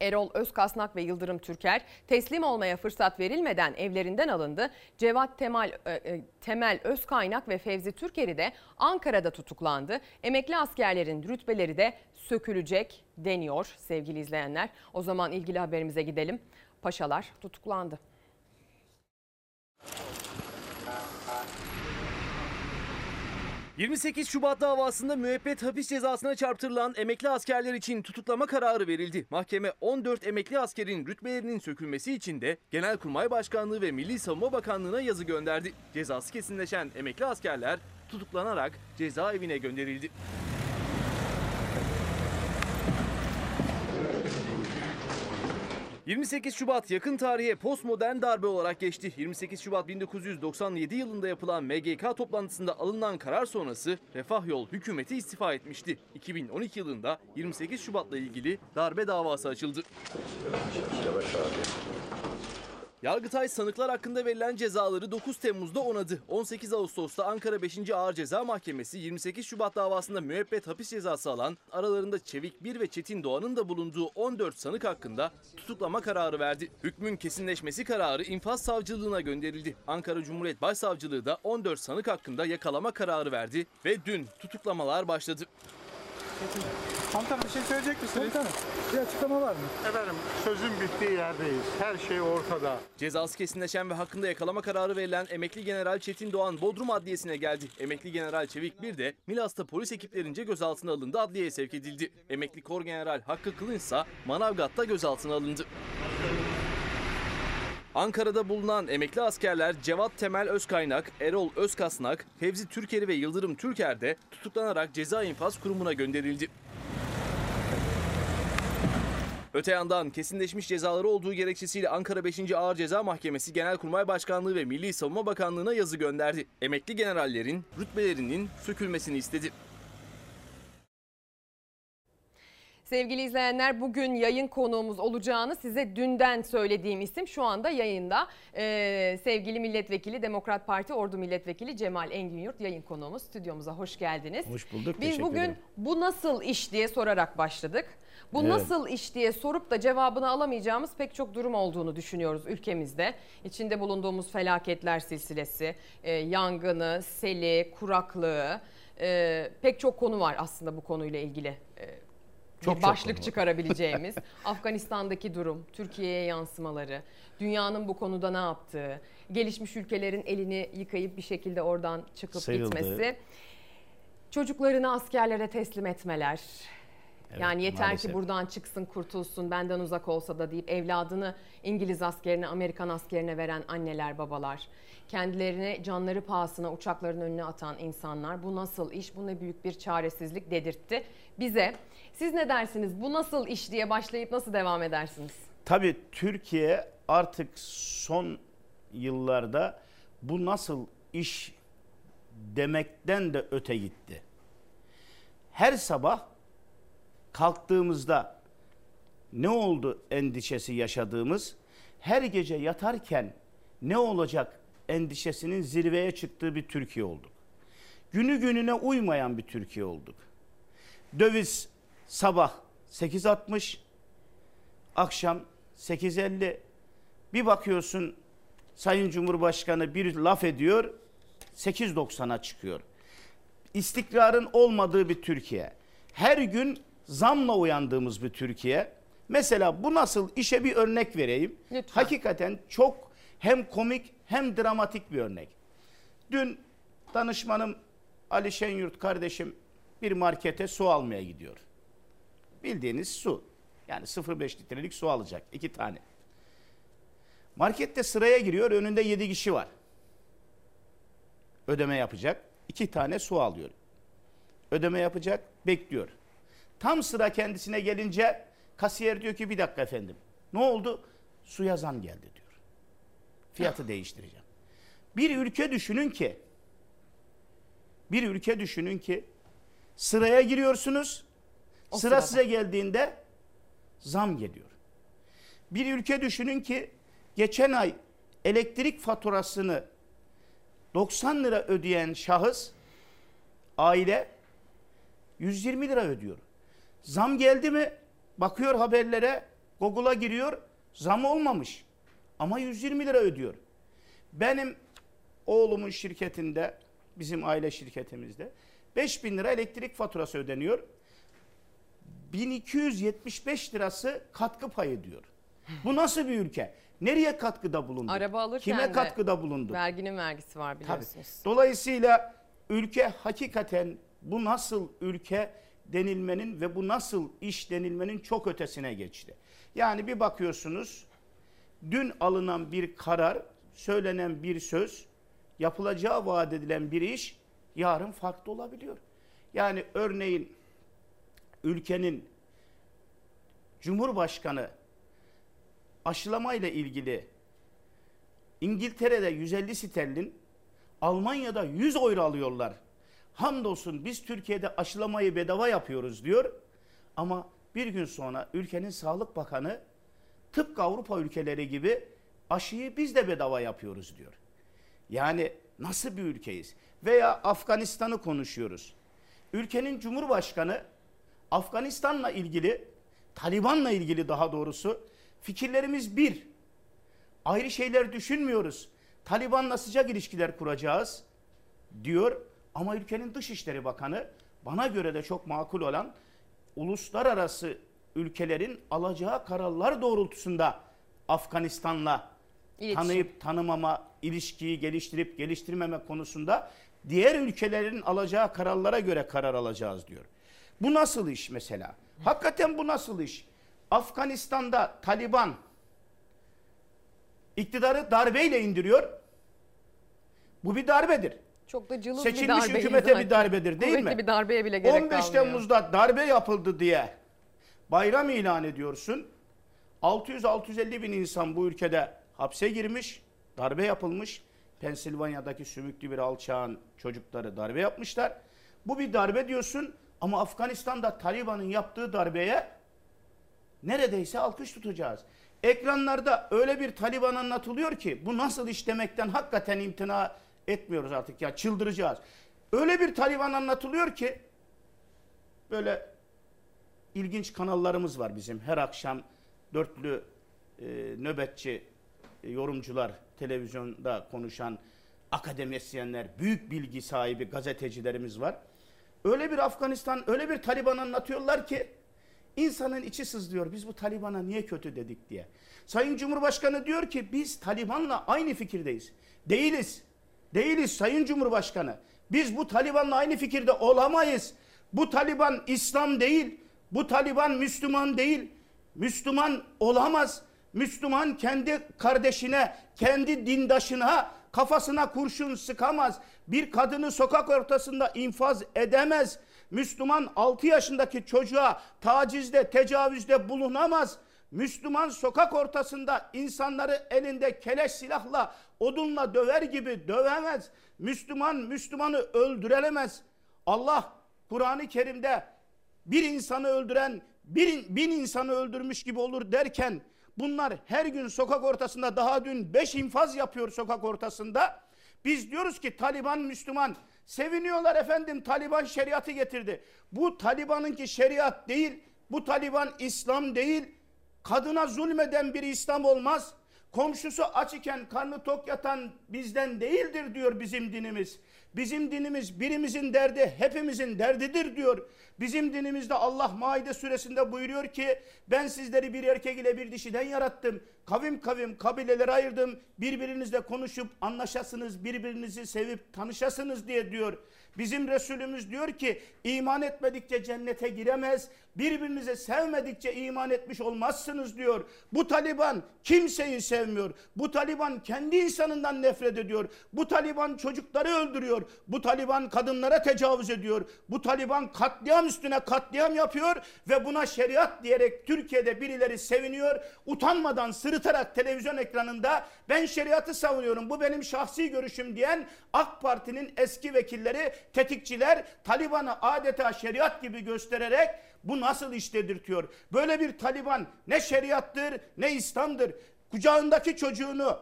S1: Erol Özkasnak ve Yıldırım Türker teslim olmaya fırsat verilmeden evlerinden alındı. Cevat Temel, e, e, Temel Özkaynak ve Fevzi Türker'i de Ankara'da tutuklandı. Emekli askerlerin rütbeleri de sökülecek deniyor sevgili izleyenler. O zaman ilgili haberimize gidelim. Paşalar tutuklandı.
S5: 28 Şubat davasında müebbet hapis cezasına çarptırılan emekli askerler için tutuklama kararı verildi. Mahkeme 14 emekli askerin rütbelerinin sökülmesi için de Genelkurmay Başkanlığı ve Milli Savunma Bakanlığı'na yazı gönderdi. Cezası kesinleşen emekli askerler tutuklanarak cezaevine gönderildi. 28 Şubat yakın tarihe postmodern darbe olarak geçti. 28 Şubat 1997 yılında yapılan MGK toplantısında alınan karar sonrası Refah Yol hükümeti istifa etmişti. 2012 yılında 28 Şubat'la ilgili darbe davası açıldı. Yargıtay sanıklar hakkında verilen cezaları 9 Temmuz'da onadı. 18 Ağustos'ta Ankara 5. Ağır Ceza Mahkemesi 28 Şubat davasında müebbet hapis cezası alan aralarında Çevik Bir ve Çetin Doğan'ın da bulunduğu 14 sanık hakkında tutuklama kararı verdi. Hükmün kesinleşmesi kararı infaz savcılığına gönderildi. Ankara Cumhuriyet Başsavcılığı da 14 sanık hakkında yakalama kararı verdi ve dün tutuklamalar başladı.
S31: Komutanım bir şey söyleyecek misiniz? Komutanım bir açıklama var mı? Efendim sözün bittiği yerdeyiz. Her şey ortada.
S5: Cezası kesinleşen ve hakkında yakalama kararı verilen emekli general Çetin Doğan Bodrum Adliyesi'ne geldi. Emekli general Çevik bir de Milas'ta polis ekiplerince gözaltına alındı adliyeye sevk edildi. Emekli kor general Hakkı Kılınç ise Manavgat'ta gözaltına alındı. Ankara'da bulunan emekli askerler Cevat Temel Özkaynak, Erol Özkasnak, Fevzi Türkeri ve Yıldırım Türker de tutuklanarak Ceza İnfaz Kurumu'na gönderildi. Öte yandan kesinleşmiş cezaları olduğu gerekçesiyle Ankara 5. Ağır Ceza Mahkemesi Genelkurmay Başkanlığı ve Milli Savunma Bakanlığı'na yazı gönderdi. Emekli generallerin rütbelerinin sökülmesini istedi.
S1: Sevgili izleyenler bugün yayın konuğumuz olacağını size dünden söylediğim isim şu anda yayında. Ee, sevgili milletvekili Demokrat Parti Ordu Milletvekili Cemal Engin Yurt yayın konuğumuz. Stüdyomuza hoş geldiniz.
S32: Hoş bulduk.
S1: Biz bugün
S32: ederim.
S1: bu nasıl iş diye sorarak başladık. Bu
S32: Evet.
S1: nasıl iş diye sorup da cevabını alamayacağımız pek çok durum olduğunu düşünüyoruz ülkemizde. İçinde bulunduğumuz felaketler silsilesi, e, yangını, seli, kuraklığı e, pek çok konu var aslında bu konuyla ilgili. E,
S32: Çok
S1: bir
S32: çok
S1: başlık
S32: var.
S1: çıkarabileceğimiz Afganistan'daki durum, Türkiye'ye yansımaları, dünyanın bu konuda ne yaptığı, gelişmiş ülkelerin elini yıkayıp bir şekilde oradan çıkıp
S32: Sıyrıldı.
S1: gitmesi, çocuklarını askerlere teslim etmeler.
S32: Evet,
S1: yani yeter
S32: maalesef.
S1: ki buradan çıksın, kurtulsun, benden uzak olsa da deyip evladını İngiliz askerine, Amerikan askerine veren anneler, babalar. Kendilerini canları pahasına uçakların önüne atan insanlar. Bu nasıl iş, bu ne büyük bir çaresizlik dedirtti bize. Siz ne dersiniz? Bu nasıl iş diye başlayıp nasıl devam edersiniz?
S32: Tabii Türkiye artık son yıllarda bu nasıl iş demekten de öte gitti. Her sabah kalktığımızda ne oldu endişesi yaşadığımız, her gece yatarken ne olacak endişesinin zirveye çıktığı bir Türkiye olduk. Günü gününe uymayan bir Türkiye olduk. Döviz sabah 8.60, akşam 8.50 bir bakıyorsun Sayın Cumhurbaşkanı bir laf ediyor 8.90'a çıkıyor. İstikrarın olmadığı bir Türkiye. Her gün zamla uyandığımız bir Türkiye. Mesela bu nasıl işe bir örnek vereyim.
S1: Lütfen.
S32: Hakikaten çok hem komik hem dramatik bir örnek. Dün danışmanım Ali Şenyurt kardeşim bir markete su almaya gidiyor. Bildiğiniz su. Yani 0,5 litrelik su alacak. iki tane. Markette sıraya giriyor. Önünde 7 kişi var. Ödeme yapacak. iki tane su alıyor. Ödeme yapacak. Bekliyor. Tam sıra kendisine gelince kasiyer diyor ki bir dakika efendim. Ne oldu? Suya zam geldi diyor. Fiyatı değiştireceğim. Bir ülke düşünün ki bir ülke düşünün ki sıraya giriyorsunuz.
S1: O
S32: sıra
S1: sırada.
S32: size geldiğinde zam geliyor. Bir ülke düşünün ki geçen ay elektrik faturasını 90 lira ödeyen şahıs aile 120 lira ödüyor. Zam geldi mi? Bakıyor haberlere, Google'a giriyor. Zam olmamış. Ama 120 lira ödüyor. Benim oğlumun şirketinde, bizim aile şirketimizde 5000 lira elektrik faturası ödeniyor. 1275 lirası katkı payı diyor. Bu nasıl bir ülke? Nereye katkıda bulundu?
S1: Araba alırken
S32: Kime katkıda bulundu?
S1: Verginin vergisi var
S32: Tabii.
S1: biliyorsunuz.
S32: Dolayısıyla ülke hakikaten bu nasıl ülke denilmenin ve bu nasıl iş denilmenin çok ötesine geçti. Yani bir bakıyorsunuz dün alınan bir karar, söylenen bir söz, yapılacağı vaat edilen bir iş yarın farklı olabiliyor. Yani örneğin ülkenin Cumhurbaşkanı aşılamayla ilgili İngiltere'de 150 sterlin, Almanya'da 100 euro alıyorlar. Hamdolsun biz Türkiye'de aşılamayı bedava yapıyoruz diyor. Ama bir gün sonra ülkenin Sağlık Bakanı tıpkı Avrupa ülkeleri gibi aşıyı biz de bedava yapıyoruz diyor. Yani nasıl bir ülkeyiz? Veya Afganistan'ı konuşuyoruz. Ülkenin Cumhurbaşkanı Afganistan'la ilgili, Taliban'la ilgili daha doğrusu fikirlerimiz bir. Ayrı şeyler düşünmüyoruz. Taliban'la sıcak ilişkiler kuracağız diyor. Ama ülkenin Dışişleri Bakanı bana göre de çok makul olan uluslararası ülkelerin alacağı kararlar doğrultusunda Afganistan'la
S1: İletişim.
S32: tanıyıp tanımama, ilişkiyi geliştirip geliştirmeme konusunda diğer ülkelerin alacağı kararlara göre karar alacağız diyor. Bu nasıl iş mesela? Hakikaten bu nasıl iş? Afganistan'da Taliban iktidarı darbeyle indiriyor. Bu bir darbedir.
S1: Çok da cılız
S32: Seçilmiş
S1: bir darbe.
S32: hükümete bir darbedir değil
S1: Kuvvetli
S32: mi?
S1: bir darbeye bile gerek
S32: 15
S1: kalmıyor.
S32: Temmuz'da darbe yapıldı diye bayram ilan ediyorsun. 600-650 bin insan bu ülkede hapse girmiş, darbe yapılmış. Pensilvanya'daki sümüklü bir alçağın çocukları darbe yapmışlar. Bu bir darbe diyorsun ama Afganistan'da Taliban'ın yaptığı darbeye neredeyse alkış tutacağız. Ekranlarda öyle bir Taliban anlatılıyor ki bu nasıl iş demekten hakikaten imtina etmiyoruz artık ya çıldıracağız. Öyle bir Taliban anlatılıyor ki böyle ilginç kanallarımız var bizim. Her akşam dörtlü e, nöbetçi e, yorumcular, televizyonda konuşan akademisyenler, büyük bilgi sahibi gazetecilerimiz var. Öyle bir Afganistan, öyle bir Taliban anlatıyorlar ki insanın içi sızlıyor. Biz bu Taliban'a niye kötü dedik diye. Sayın Cumhurbaşkanı diyor ki biz Taliban'la aynı fikirdeyiz. Değiliz. Değiliz Sayın Cumhurbaşkanı. Biz bu Taliban'la aynı fikirde olamayız. Bu Taliban İslam değil. Bu Taliban Müslüman değil. Müslüman olamaz. Müslüman kendi kardeşine, kendi dindaşına, kafasına kurşun sıkamaz. Bir kadını sokak ortasında infaz edemez. Müslüman 6 yaşındaki çocuğa tacizde, tecavüzde bulunamaz. Müslüman sokak ortasında insanları elinde keleş silahla, odunla döver gibi dövemez. Müslüman Müslümanı öldüremez. Allah Kur'an-ı Kerim'de bir insanı öldüren bir, bin insanı öldürmüş gibi olur derken bunlar her gün sokak ortasında daha dün beş infaz yapıyor sokak ortasında. Biz diyoruz ki Taliban Müslüman. Seviniyorlar efendim Taliban şeriatı getirdi. Bu Taliban'ınki şeriat değil. Bu Taliban İslam değil. Kadına zulmeden bir İslam olmaz. Komşusu aç iken karnı tok yatan bizden değildir diyor bizim dinimiz. Bizim dinimiz birimizin derdi hepimizin derdidir diyor. Bizim dinimizde Allah Maide suresinde buyuruyor ki ben sizleri bir erkek ile bir dişiden yarattım. Kavim kavim kabilelere ayırdım. Birbirinizle konuşup anlaşasınız, birbirinizi sevip tanışasınız diye diyor. Bizim Resulümüz diyor ki iman etmedikçe cennete giremez. Birbirinize sevmedikçe iman etmiş olmazsınız diyor. Bu Taliban kimseyi sevmiyor. Bu Taliban kendi insanından nefret ediyor. Bu Taliban çocukları öldürüyor. Bu Taliban kadınlara tecavüz ediyor. Bu Taliban katliam üstüne katliam yapıyor ve buna şeriat diyerek Türkiye'de birileri seviniyor. Utanmadan sırıtarak televizyon ekranında ben şeriatı savunuyorum. Bu benim şahsi görüşüm diyen AK Parti'nin eski vekilleri, tetikçiler Taliban'ı adeta şeriat gibi göstererek bu nasıl iş dedirtiyor? Böyle bir Taliban ne şeriattır ne İslam'dır. Kucağındaki çocuğunu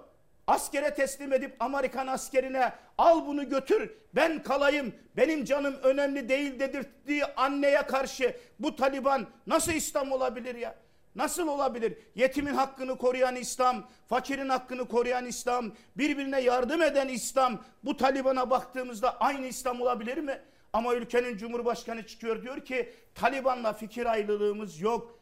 S32: askere teslim edip Amerikan askerine al bunu götür ben kalayım benim canım önemli değil dedirttiği anneye karşı bu Taliban nasıl İslam olabilir ya? Nasıl olabilir? Yetimin hakkını koruyan İslam, fakirin hakkını koruyan İslam, birbirine yardım eden İslam bu Taliban'a baktığımızda aynı İslam olabilir mi? Ama ülkenin Cumhurbaşkanı çıkıyor diyor ki Taliban'la fikir ayrılığımız yok.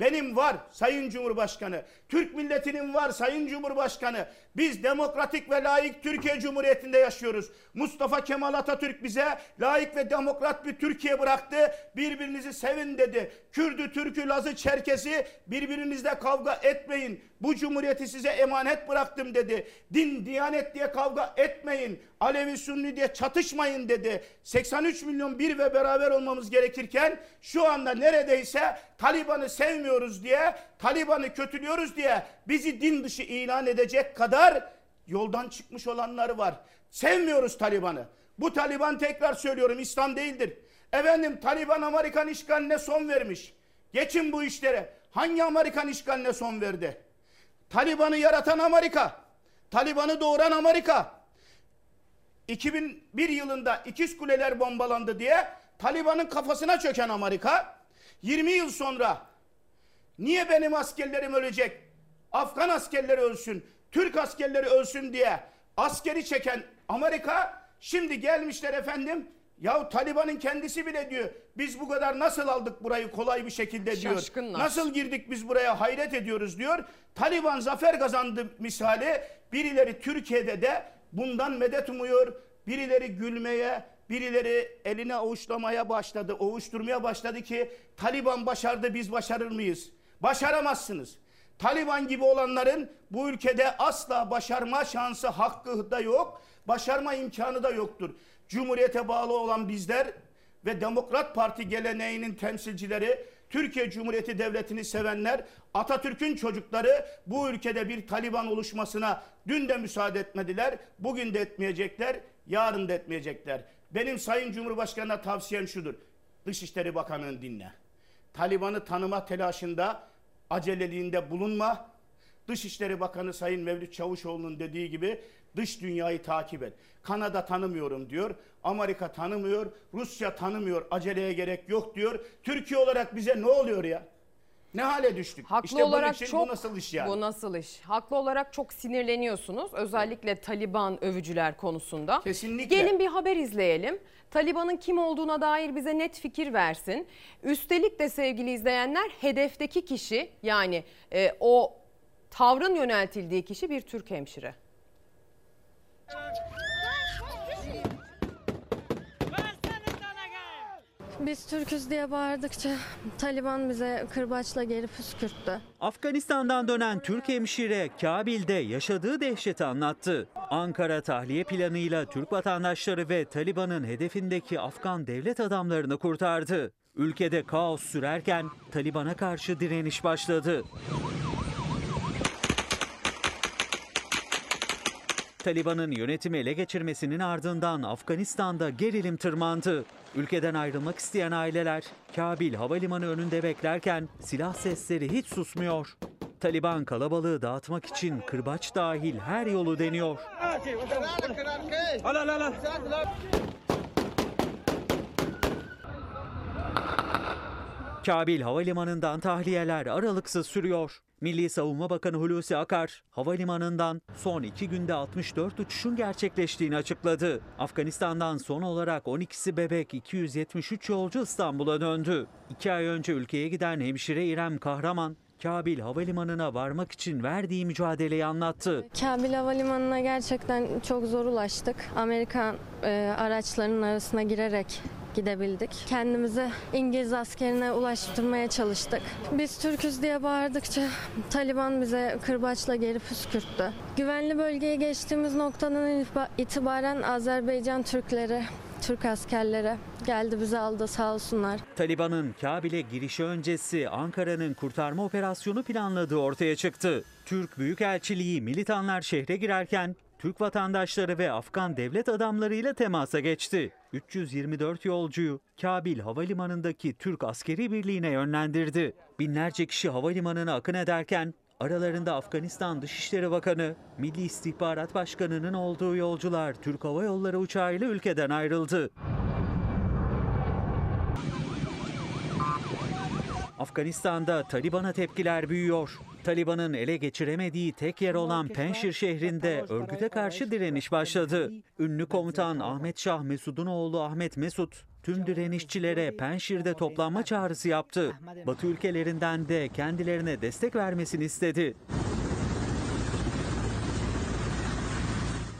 S32: Benim var Sayın Cumhurbaşkanı. Türk milletinin var Sayın Cumhurbaşkanı. Biz demokratik ve layık Türkiye Cumhuriyeti'nde yaşıyoruz. Mustafa Kemal Atatürk bize layık ve demokrat bir Türkiye bıraktı. Birbirinizi sevin dedi. Kürdü, Türkü, Lazı, Çerkesi birbirinizle kavga etmeyin. Bu cumhuriyeti size emanet bıraktım dedi. Din, diyanet diye kavga etmeyin. Alevi, Sunni diye çatışmayın dedi. 83 milyon bir ve beraber olmamız gerekirken şu anda neredeyse Taliban'ı sevmiyoruz diye, Taliban'ı kötülüyoruz diye bizi din dışı ilan edecek kadar yoldan çıkmış olanlar var. Sevmiyoruz Taliban'ı. Bu Taliban tekrar söylüyorum İslam değildir. Efendim Taliban Amerikan işgaline son vermiş. Geçin bu işlere. Hangi Amerikan işgaline son verdi? Taliban'ı yaratan Amerika. Taliban'ı doğuran Amerika. 2001 yılında ikiz kuleler bombalandı diye Taliban'ın kafasına çöken Amerika 20 yıl sonra niye benim askerlerim ölecek? Afgan askerleri ölsün, Türk askerleri ölsün diye askeri çeken Amerika şimdi gelmişler efendim ya Taliban'ın kendisi bile diyor biz bu kadar nasıl aldık burayı kolay bir şekilde diyor.
S1: Şaşkınlar.
S32: Nasıl girdik biz buraya hayret ediyoruz diyor. Taliban zafer kazandı misali birileri Türkiye'de de bundan medet umuyor. Birileri gülmeye, birileri eline avuçlamaya başladı, ovuşturmaya başladı ki Taliban başardı biz başarır mıyız? Başaramazsınız. Taliban gibi olanların bu ülkede asla başarma şansı hakkı da yok. Başarma imkanı da yoktur. Cumhuriyete bağlı olan bizler ve Demokrat Parti geleneğinin temsilcileri, Türkiye Cumhuriyeti Devleti'ni sevenler, Atatürk'ün çocukları bu ülkede bir Taliban oluşmasına dün de müsaade etmediler, bugün de etmeyecekler, yarın da etmeyecekler. Benim Sayın Cumhurbaşkanı'na tavsiyem şudur. Dışişleri Bakanı'nı dinle. Taliban'ı tanıma telaşında, aceleliğinde bulunma. Dışişleri Bakanı Sayın Mevlüt Çavuşoğlu'nun dediği gibi dış dünyayı takip et. Kanada tanımıyorum diyor. Amerika tanımıyor. Rusya tanımıyor. Aceleye gerek yok diyor. Türkiye olarak bize ne oluyor ya? Ne hale düştük?
S1: Haklı
S32: işte
S1: olarak
S32: için
S1: çok
S32: bu nasıl iş yani?
S1: Bu nasıl iş? Haklı olarak çok sinirleniyorsunuz. Özellikle Taliban övücüler konusunda.
S32: Kesinlikle.
S1: Gelin bir haber izleyelim. Taliban'ın kim olduğuna dair bize net fikir versin. Üstelik de sevgili izleyenler hedefteki kişi yani e, o tavrın yöneltildiği kişi bir Türk hemşire.
S33: Biz Türküz diye bağırdıkça Taliban bize kırbaçla geri püskürttü.
S34: Afganistan'dan dönen Türk hemşire Kabil'de yaşadığı dehşeti anlattı. Ankara tahliye planıyla Türk vatandaşları ve Taliban'ın hedefindeki Afgan devlet adamlarını kurtardı. Ülkede kaos sürerken Taliban'a karşı direniş başladı. Taliban'ın yönetimi ele geçirmesinin ardından Afganistan'da gerilim tırmandı. Ülkeden ayrılmak isteyen aileler Kabil Havalimanı önünde beklerken silah sesleri hiç susmuyor. Taliban kalabalığı dağıtmak için kırbaç dahil her yolu deniyor. Kabil Havalimanı'ndan tahliyeler aralıksız sürüyor. Milli Savunma Bakanı Hulusi Akar, havalimanından son iki günde 64 uçuşun gerçekleştiğini açıkladı. Afganistan'dan son olarak 12'si bebek 273 yolcu İstanbul'a döndü. İki ay önce ülkeye giden hemşire İrem Kahraman, Kabil Havalimanı'na varmak için verdiği mücadeleyi anlattı.
S33: Kabil Havalimanı'na gerçekten çok zor ulaştık. Amerikan e, araçlarının arasına girerek gidebildik. Kendimizi İngiliz askerine ulaştırmaya çalıştık. Biz Türküz diye bağırdıkça Taliban bize kırbaçla geri püskürttü. Güvenli bölgeye geçtiğimiz noktadan itibaren Azerbaycan Türkleri Türk askerleri geldi bizi aldı sağ olsunlar.
S34: Taliban'ın Kabil'e girişi öncesi Ankara'nın kurtarma operasyonu planladığı ortaya çıktı. Türk Büyükelçiliği militanlar şehre girerken Türk vatandaşları ve Afgan devlet adamlarıyla temasa geçti. 324 yolcuyu Kabil Havalimanı'ndaki Türk askeri birliğine yönlendirdi. Binlerce kişi havalimanına akın ederken Aralarında Afganistan Dışişleri Bakanı, Milli İstihbarat Başkanı'nın olduğu yolcular Türk Hava Yolları uçağıyla ülkeden ayrıldı. Afganistan'da Taliban'a tepkiler büyüyor. Taliban'ın ele geçiremediği tek yer olan Penşir şehrinde örgüte karşı direniş başladı. Ünlü komutan Ahmet Şah Mesud'un oğlu Ahmet Mesud, tüm direnişçilere Penşir'de toplanma çağrısı yaptı. Batı ülkelerinden de kendilerine destek vermesini istedi.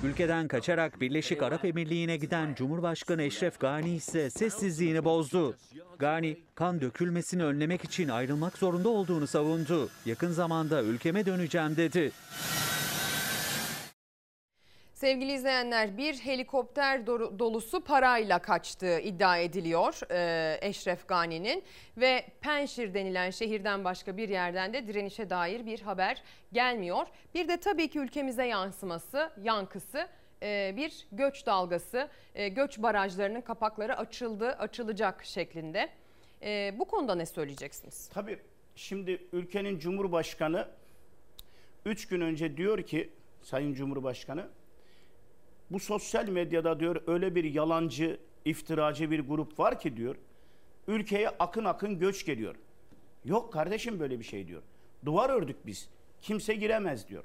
S34: Ülkeden kaçarak Birleşik Arap Emirliği'ne giden Cumhurbaşkanı Eşref Gani ise sessizliğini bozdu. Gani, kan dökülmesini önlemek için ayrılmak zorunda olduğunu savundu. Yakın zamanda ülkeme döneceğim dedi.
S1: Sevgili izleyenler bir helikopter dolusu parayla kaçtığı iddia ediliyor e, Eşref Gani'nin ve Penşir denilen şehirden başka bir yerden de direnişe dair bir haber gelmiyor. Bir de tabii ki ülkemize yansıması, yankısı bir göç dalgası, göç barajlarının kapakları açıldı, açılacak şeklinde. Bu konuda ne söyleyeceksiniz?
S32: Tabii şimdi ülkenin Cumhurbaşkanı 3 gün önce diyor ki Sayın Cumhurbaşkanı bu sosyal medyada diyor öyle bir yalancı, iftiracı bir grup var ki diyor. Ülkeye akın akın göç geliyor. Yok kardeşim böyle bir şey diyor. Duvar ördük biz. Kimse giremez diyor.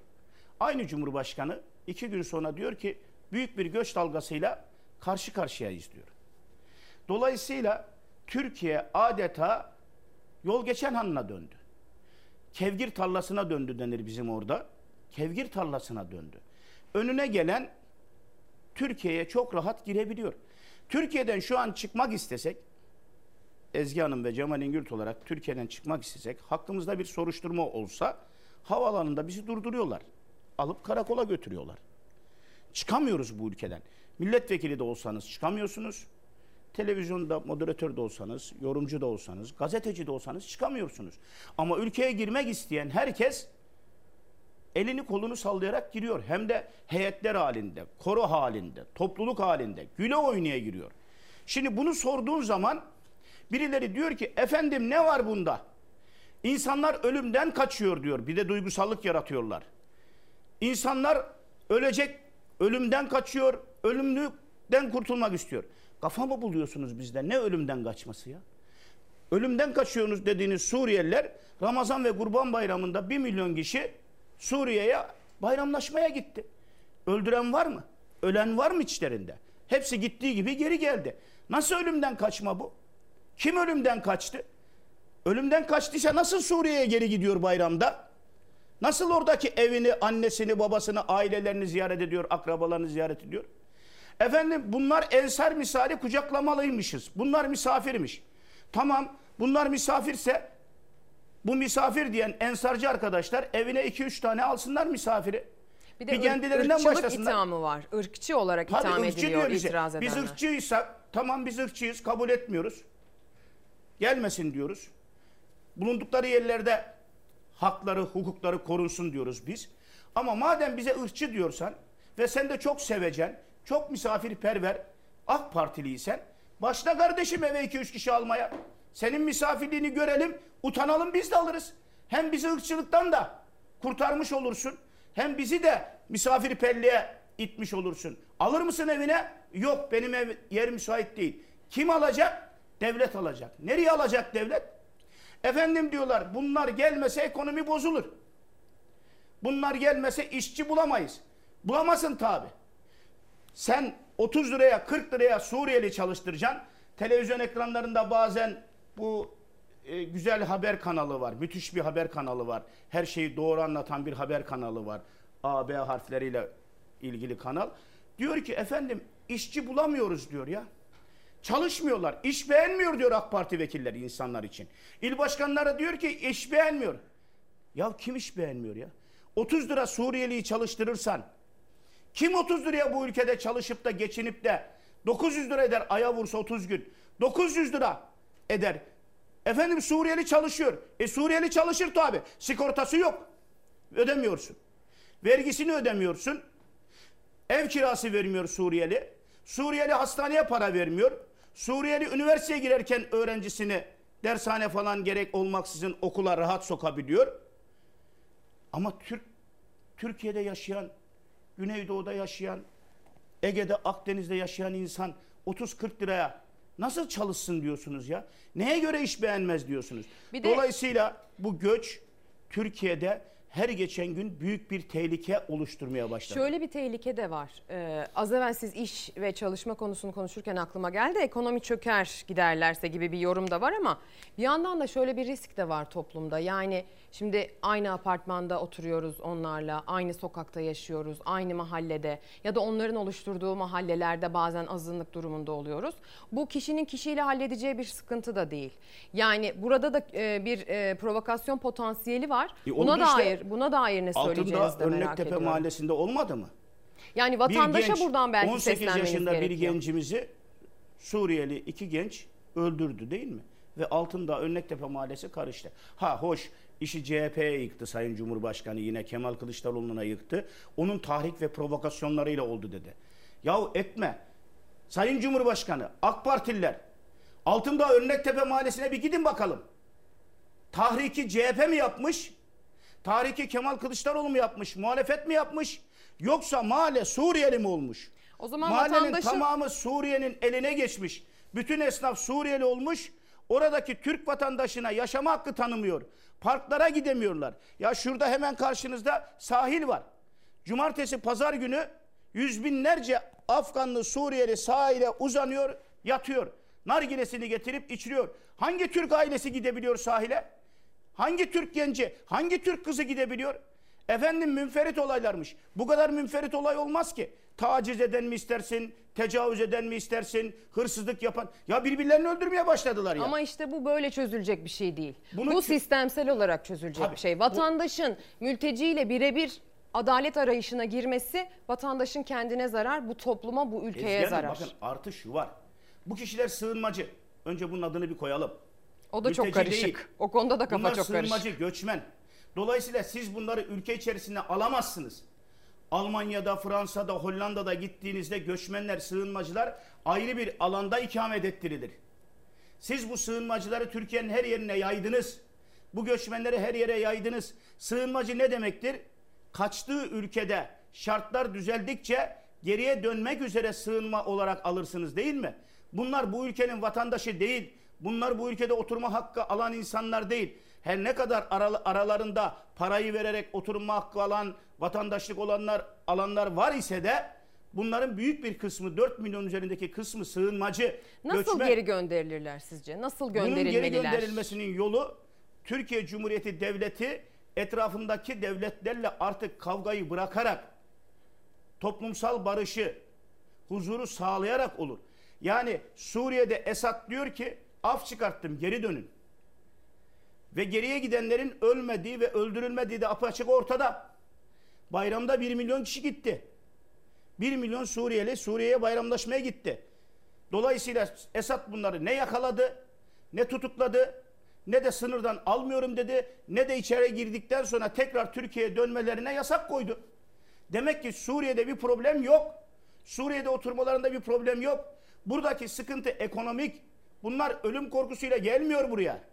S32: Aynı Cumhurbaşkanı iki gün sonra diyor ki büyük bir göç dalgasıyla karşı karşıyayız diyor. Dolayısıyla Türkiye adeta yol geçen hanına döndü. Kevgir tarlasına döndü denir bizim orada. Kevgir tarlasına döndü. Önüne gelen Türkiye'ye çok rahat girebiliyor. Türkiye'den şu an çıkmak istesek, Ezgi Hanım ve Cemal İngürt olarak Türkiye'den çıkmak istesek, hakkımızda bir soruşturma olsa havaalanında bizi durduruyorlar. Alıp karakola götürüyorlar. Çıkamıyoruz bu ülkeden. Milletvekili de olsanız çıkamıyorsunuz. Televizyonda moderatör de olsanız, yorumcu da olsanız, gazeteci de olsanız çıkamıyorsunuz. Ama ülkeye girmek isteyen herkes elini kolunu sallayarak giriyor. Hem de heyetler halinde, koro halinde, topluluk halinde, güle oynaya giriyor. Şimdi bunu sorduğun zaman birileri diyor ki efendim ne var bunda? İnsanlar ölümden kaçıyor diyor. Bir de duygusallık yaratıyorlar. İnsanlar ölecek, ölümden kaçıyor, ölümlükten kurtulmak istiyor. Kafa mı buluyorsunuz bizde? Ne ölümden kaçması ya? Ölümden kaçıyorsunuz dediğiniz Suriyeliler Ramazan ve Kurban Bayramı'nda bir milyon kişi Suriye'ye bayramlaşmaya gitti. Öldüren var mı? Ölen var mı içlerinde? Hepsi gittiği gibi geri geldi. Nasıl ölümden kaçma bu? Kim ölümden kaçtı? Ölümden kaçtıysa nasıl Suriye'ye geri gidiyor bayramda? Nasıl oradaki evini, annesini, babasını, ailelerini ziyaret ediyor, akrabalarını ziyaret ediyor? Efendim bunlar ensar misali kucaklamalıymışız. Bunlar misafirmiş. Tamam bunlar misafirse bu misafir diyen ensarcı arkadaşlar evine 2-3 tane alsınlar misafiri.
S1: Bir de bir kendilerinden ırkçılık başlasınlar. ithamı var. Irkçı olarak Tabii itham ırkçı ediliyor bize. itiraz edenler.
S32: Biz ırkçıysak tamam biz ırkçıyız kabul etmiyoruz. Gelmesin diyoruz. Bulundukları yerlerde hakları, hukukları korunsun diyoruz biz. Ama madem bize ırkçı diyorsan ve sen de çok sevecen, çok misafirperver AK Partiliysen başla kardeşim eve 2-3 kişi almaya. Senin misafirliğini görelim, utanalım biz de alırız. Hem bizi ırkçılıktan da kurtarmış olursun. Hem bizi de misafirperliğe itmiş olursun. Alır mısın evine? Yok benim ev yer müsait değil. Kim alacak? Devlet alacak. Nereye alacak devlet? Efendim diyorlar bunlar gelmese ekonomi bozulur. Bunlar gelmese işçi bulamayız. Bulamasın tabi. Sen 30 liraya 40 liraya Suriyeli çalıştıracaksın. Televizyon ekranlarında bazen bu e, güzel haber kanalı var. Müthiş bir haber kanalı var. Her şeyi doğru anlatan bir haber kanalı var. A, B harfleriyle ilgili kanal. Diyor ki efendim işçi bulamıyoruz diyor ya. Çalışmıyorlar. İş beğenmiyor diyor AK Parti vekilleri insanlar için. İl başkanları diyor ki iş beğenmiyor. Ya kim iş beğenmiyor ya? 30 lira Suriyeliyi çalıştırırsan kim 30 liraya bu ülkede çalışıp da geçinip de 900 lira eder aya vursa 30 gün. 900 lira eder. Efendim Suriyeli çalışıyor. E Suriyeli çalışır tabi. Sigortası yok. Ödemiyorsun. Vergisini ödemiyorsun. Ev kirası vermiyor Suriyeli. Suriyeli hastaneye para vermiyor. Suriyeli üniversiteye girerken öğrencisini dershane falan gerek olmaksızın okula rahat sokabiliyor. Ama Türk Türkiye'de yaşayan, Güneydoğu'da yaşayan, Ege'de, Akdeniz'de yaşayan insan 30-40 liraya nasıl çalışsın diyorsunuz ya? Neye göre iş beğenmez diyorsunuz?
S1: Bir de-
S32: Dolayısıyla bu göç Türkiye'de her geçen gün büyük bir tehlike oluşturmaya başladı.
S1: Şöyle bir tehlike de var. Ee, az evvel siz iş ve çalışma konusunu konuşurken aklıma geldi. Ekonomi çöker giderlerse gibi bir yorum da var ama bir yandan da şöyle bir risk de var toplumda. Yani şimdi aynı apartmanda oturuyoruz onlarla, aynı sokakta yaşıyoruz, aynı mahallede ya da onların oluşturduğu mahallelerde bazen azınlık durumunda oluyoruz. Bu kişinin kişiyle halledeceği bir sıkıntı da değil. Yani burada da e, bir e, provokasyon potansiyeli var.
S32: E,
S1: Buna
S32: işte.
S1: dair buna dair ne söyleyeceğinizi
S32: Altında
S1: de merak
S32: Örnektepe
S1: ediyorum.
S32: Mahallesi'nde olmadı mı?
S1: Yani
S32: Bir
S1: vatandaşa
S32: genç,
S1: buradan belki
S32: 18
S1: seslenmeniz
S32: yaşında
S1: gerekiyor.
S32: bir gencimizi Suriyeli iki genç öldürdü değil mi? Ve altında Örnektepe Mahallesi karıştı. Ha hoş işi CHP'ye yıktı Sayın Cumhurbaşkanı yine Kemal Kılıçdaroğlu'na yıktı. Onun tahrik ve provokasyonlarıyla oldu dedi. Yahu etme. Sayın Cumhurbaşkanı, AK Partililer altında Örnektepe Mahallesi'ne bir gidin bakalım. Tahriki CHP mi yapmış? Tahriki Kemal Kılıçdaroğlu mu yapmış? Muhalefet mi yapmış? Yoksa mahalle Suriyeli mi olmuş?
S1: O zaman
S32: Mahallenin
S1: vatandaşın-
S32: tamamı Suriye'nin eline geçmiş. Bütün esnaf Suriyeli olmuş. Oradaki Türk vatandaşına yaşama hakkı tanımıyor. Parklara gidemiyorlar. Ya şurada hemen karşınızda sahil var. Cumartesi pazar günü yüz binlerce Afganlı Suriyeli sahile uzanıyor, yatıyor. Nargilesini getirip içiriyor. Hangi Türk ailesi gidebiliyor sahile? Hangi Türk genci, hangi Türk kızı gidebiliyor? Efendim münferit olaylarmış. Bu kadar münferit olay olmaz ki. Taciz eden mi istersin, tecavüz eden mi istersin, hırsızlık yapan. Ya birbirlerini öldürmeye başladılar ya.
S1: Ama işte bu böyle çözülecek bir şey değil.
S32: Bunu
S1: bu sistemsel olarak çözülecek
S32: Tabii,
S1: bir şey. Vatandaşın mülteciyle birebir adalet arayışına girmesi vatandaşın kendine zarar, bu topluma, bu ülkeye
S32: Ezgi
S1: zarar.
S32: Bakın artı şu var. Bu kişiler sığınmacı. Önce bunun adını bir koyalım.
S1: O da çok
S32: Mülteci
S1: karışık.
S32: değil.
S1: O konuda da kafa
S32: Bunlar
S1: çok karışık.
S32: sığınmacı, göçmen. Dolayısıyla siz bunları ülke içerisinde alamazsınız. Almanya'da, Fransa'da, Hollanda'da gittiğinizde göçmenler, sığınmacılar ayrı bir alanda ikamet ettirilir. Siz bu sığınmacıları Türkiye'nin her yerine yaydınız. Bu göçmenleri her yere yaydınız. Sığınmacı ne demektir? Kaçtığı ülkede şartlar düzeldikçe geriye dönmek üzere sığınma olarak alırsınız değil mi? Bunlar bu ülkenin vatandaşı değil. Bunlar bu ülkede oturma hakkı alan insanlar değil. Her ne kadar aral- aralarında parayı vererek oturma hakkı alan, vatandaşlık olanlar alanlar var ise de bunların büyük bir kısmı 4 milyon üzerindeki kısmı sığınmacı.
S1: Nasıl
S32: göçmen.
S1: geri gönderilirler sizce? Nasıl
S32: Bunun geri
S1: gönderilmeliler?
S32: gönderilmesinin yolu Türkiye Cumhuriyeti Devleti etrafındaki devletlerle artık kavgayı bırakarak toplumsal barışı, huzuru sağlayarak olur. Yani Suriye'de Esad diyor ki af çıkarttım geri dönün. Ve geriye gidenlerin ölmediği ve öldürülmediği de apaçık ortada. Bayramda 1 milyon kişi gitti. 1 milyon Suriyeli Suriye'ye bayramlaşmaya gitti. Dolayısıyla Esad bunları ne yakaladı, ne tutukladı, ne de sınırdan almıyorum dedi, ne de içeri girdikten sonra tekrar Türkiye'ye dönmelerine yasak koydu. Demek ki Suriye'de bir problem yok. Suriye'de oturmalarında bir problem yok. Buradaki sıkıntı ekonomik. Bunlar ölüm korkusuyla gelmiyor buraya.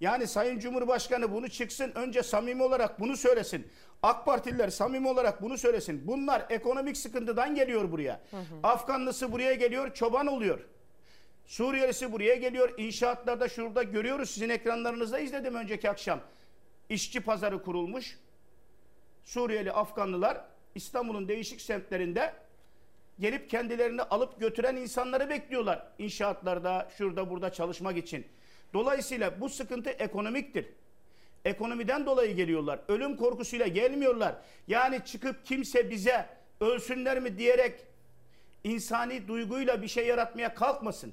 S32: Yani Sayın Cumhurbaşkanı bunu çıksın önce samimi olarak bunu söylesin. AK Partililer samimi olarak bunu söylesin. Bunlar ekonomik sıkıntıdan geliyor buraya. Afganlısı buraya geliyor çoban oluyor. Suriyelisi buraya geliyor. İnşaatlarda şurada görüyoruz sizin ekranlarınızda izledim önceki akşam. İşçi pazarı kurulmuş. Suriyeli Afganlılar İstanbul'un değişik semtlerinde gelip kendilerini alıp götüren insanları bekliyorlar. İnşaatlarda şurada burada çalışmak için. Dolayısıyla bu sıkıntı ekonomiktir. Ekonomiden dolayı geliyorlar. Ölüm korkusuyla gelmiyorlar. Yani çıkıp kimse bize ölsünler mi diyerek insani duyguyla bir şey yaratmaya kalkmasın.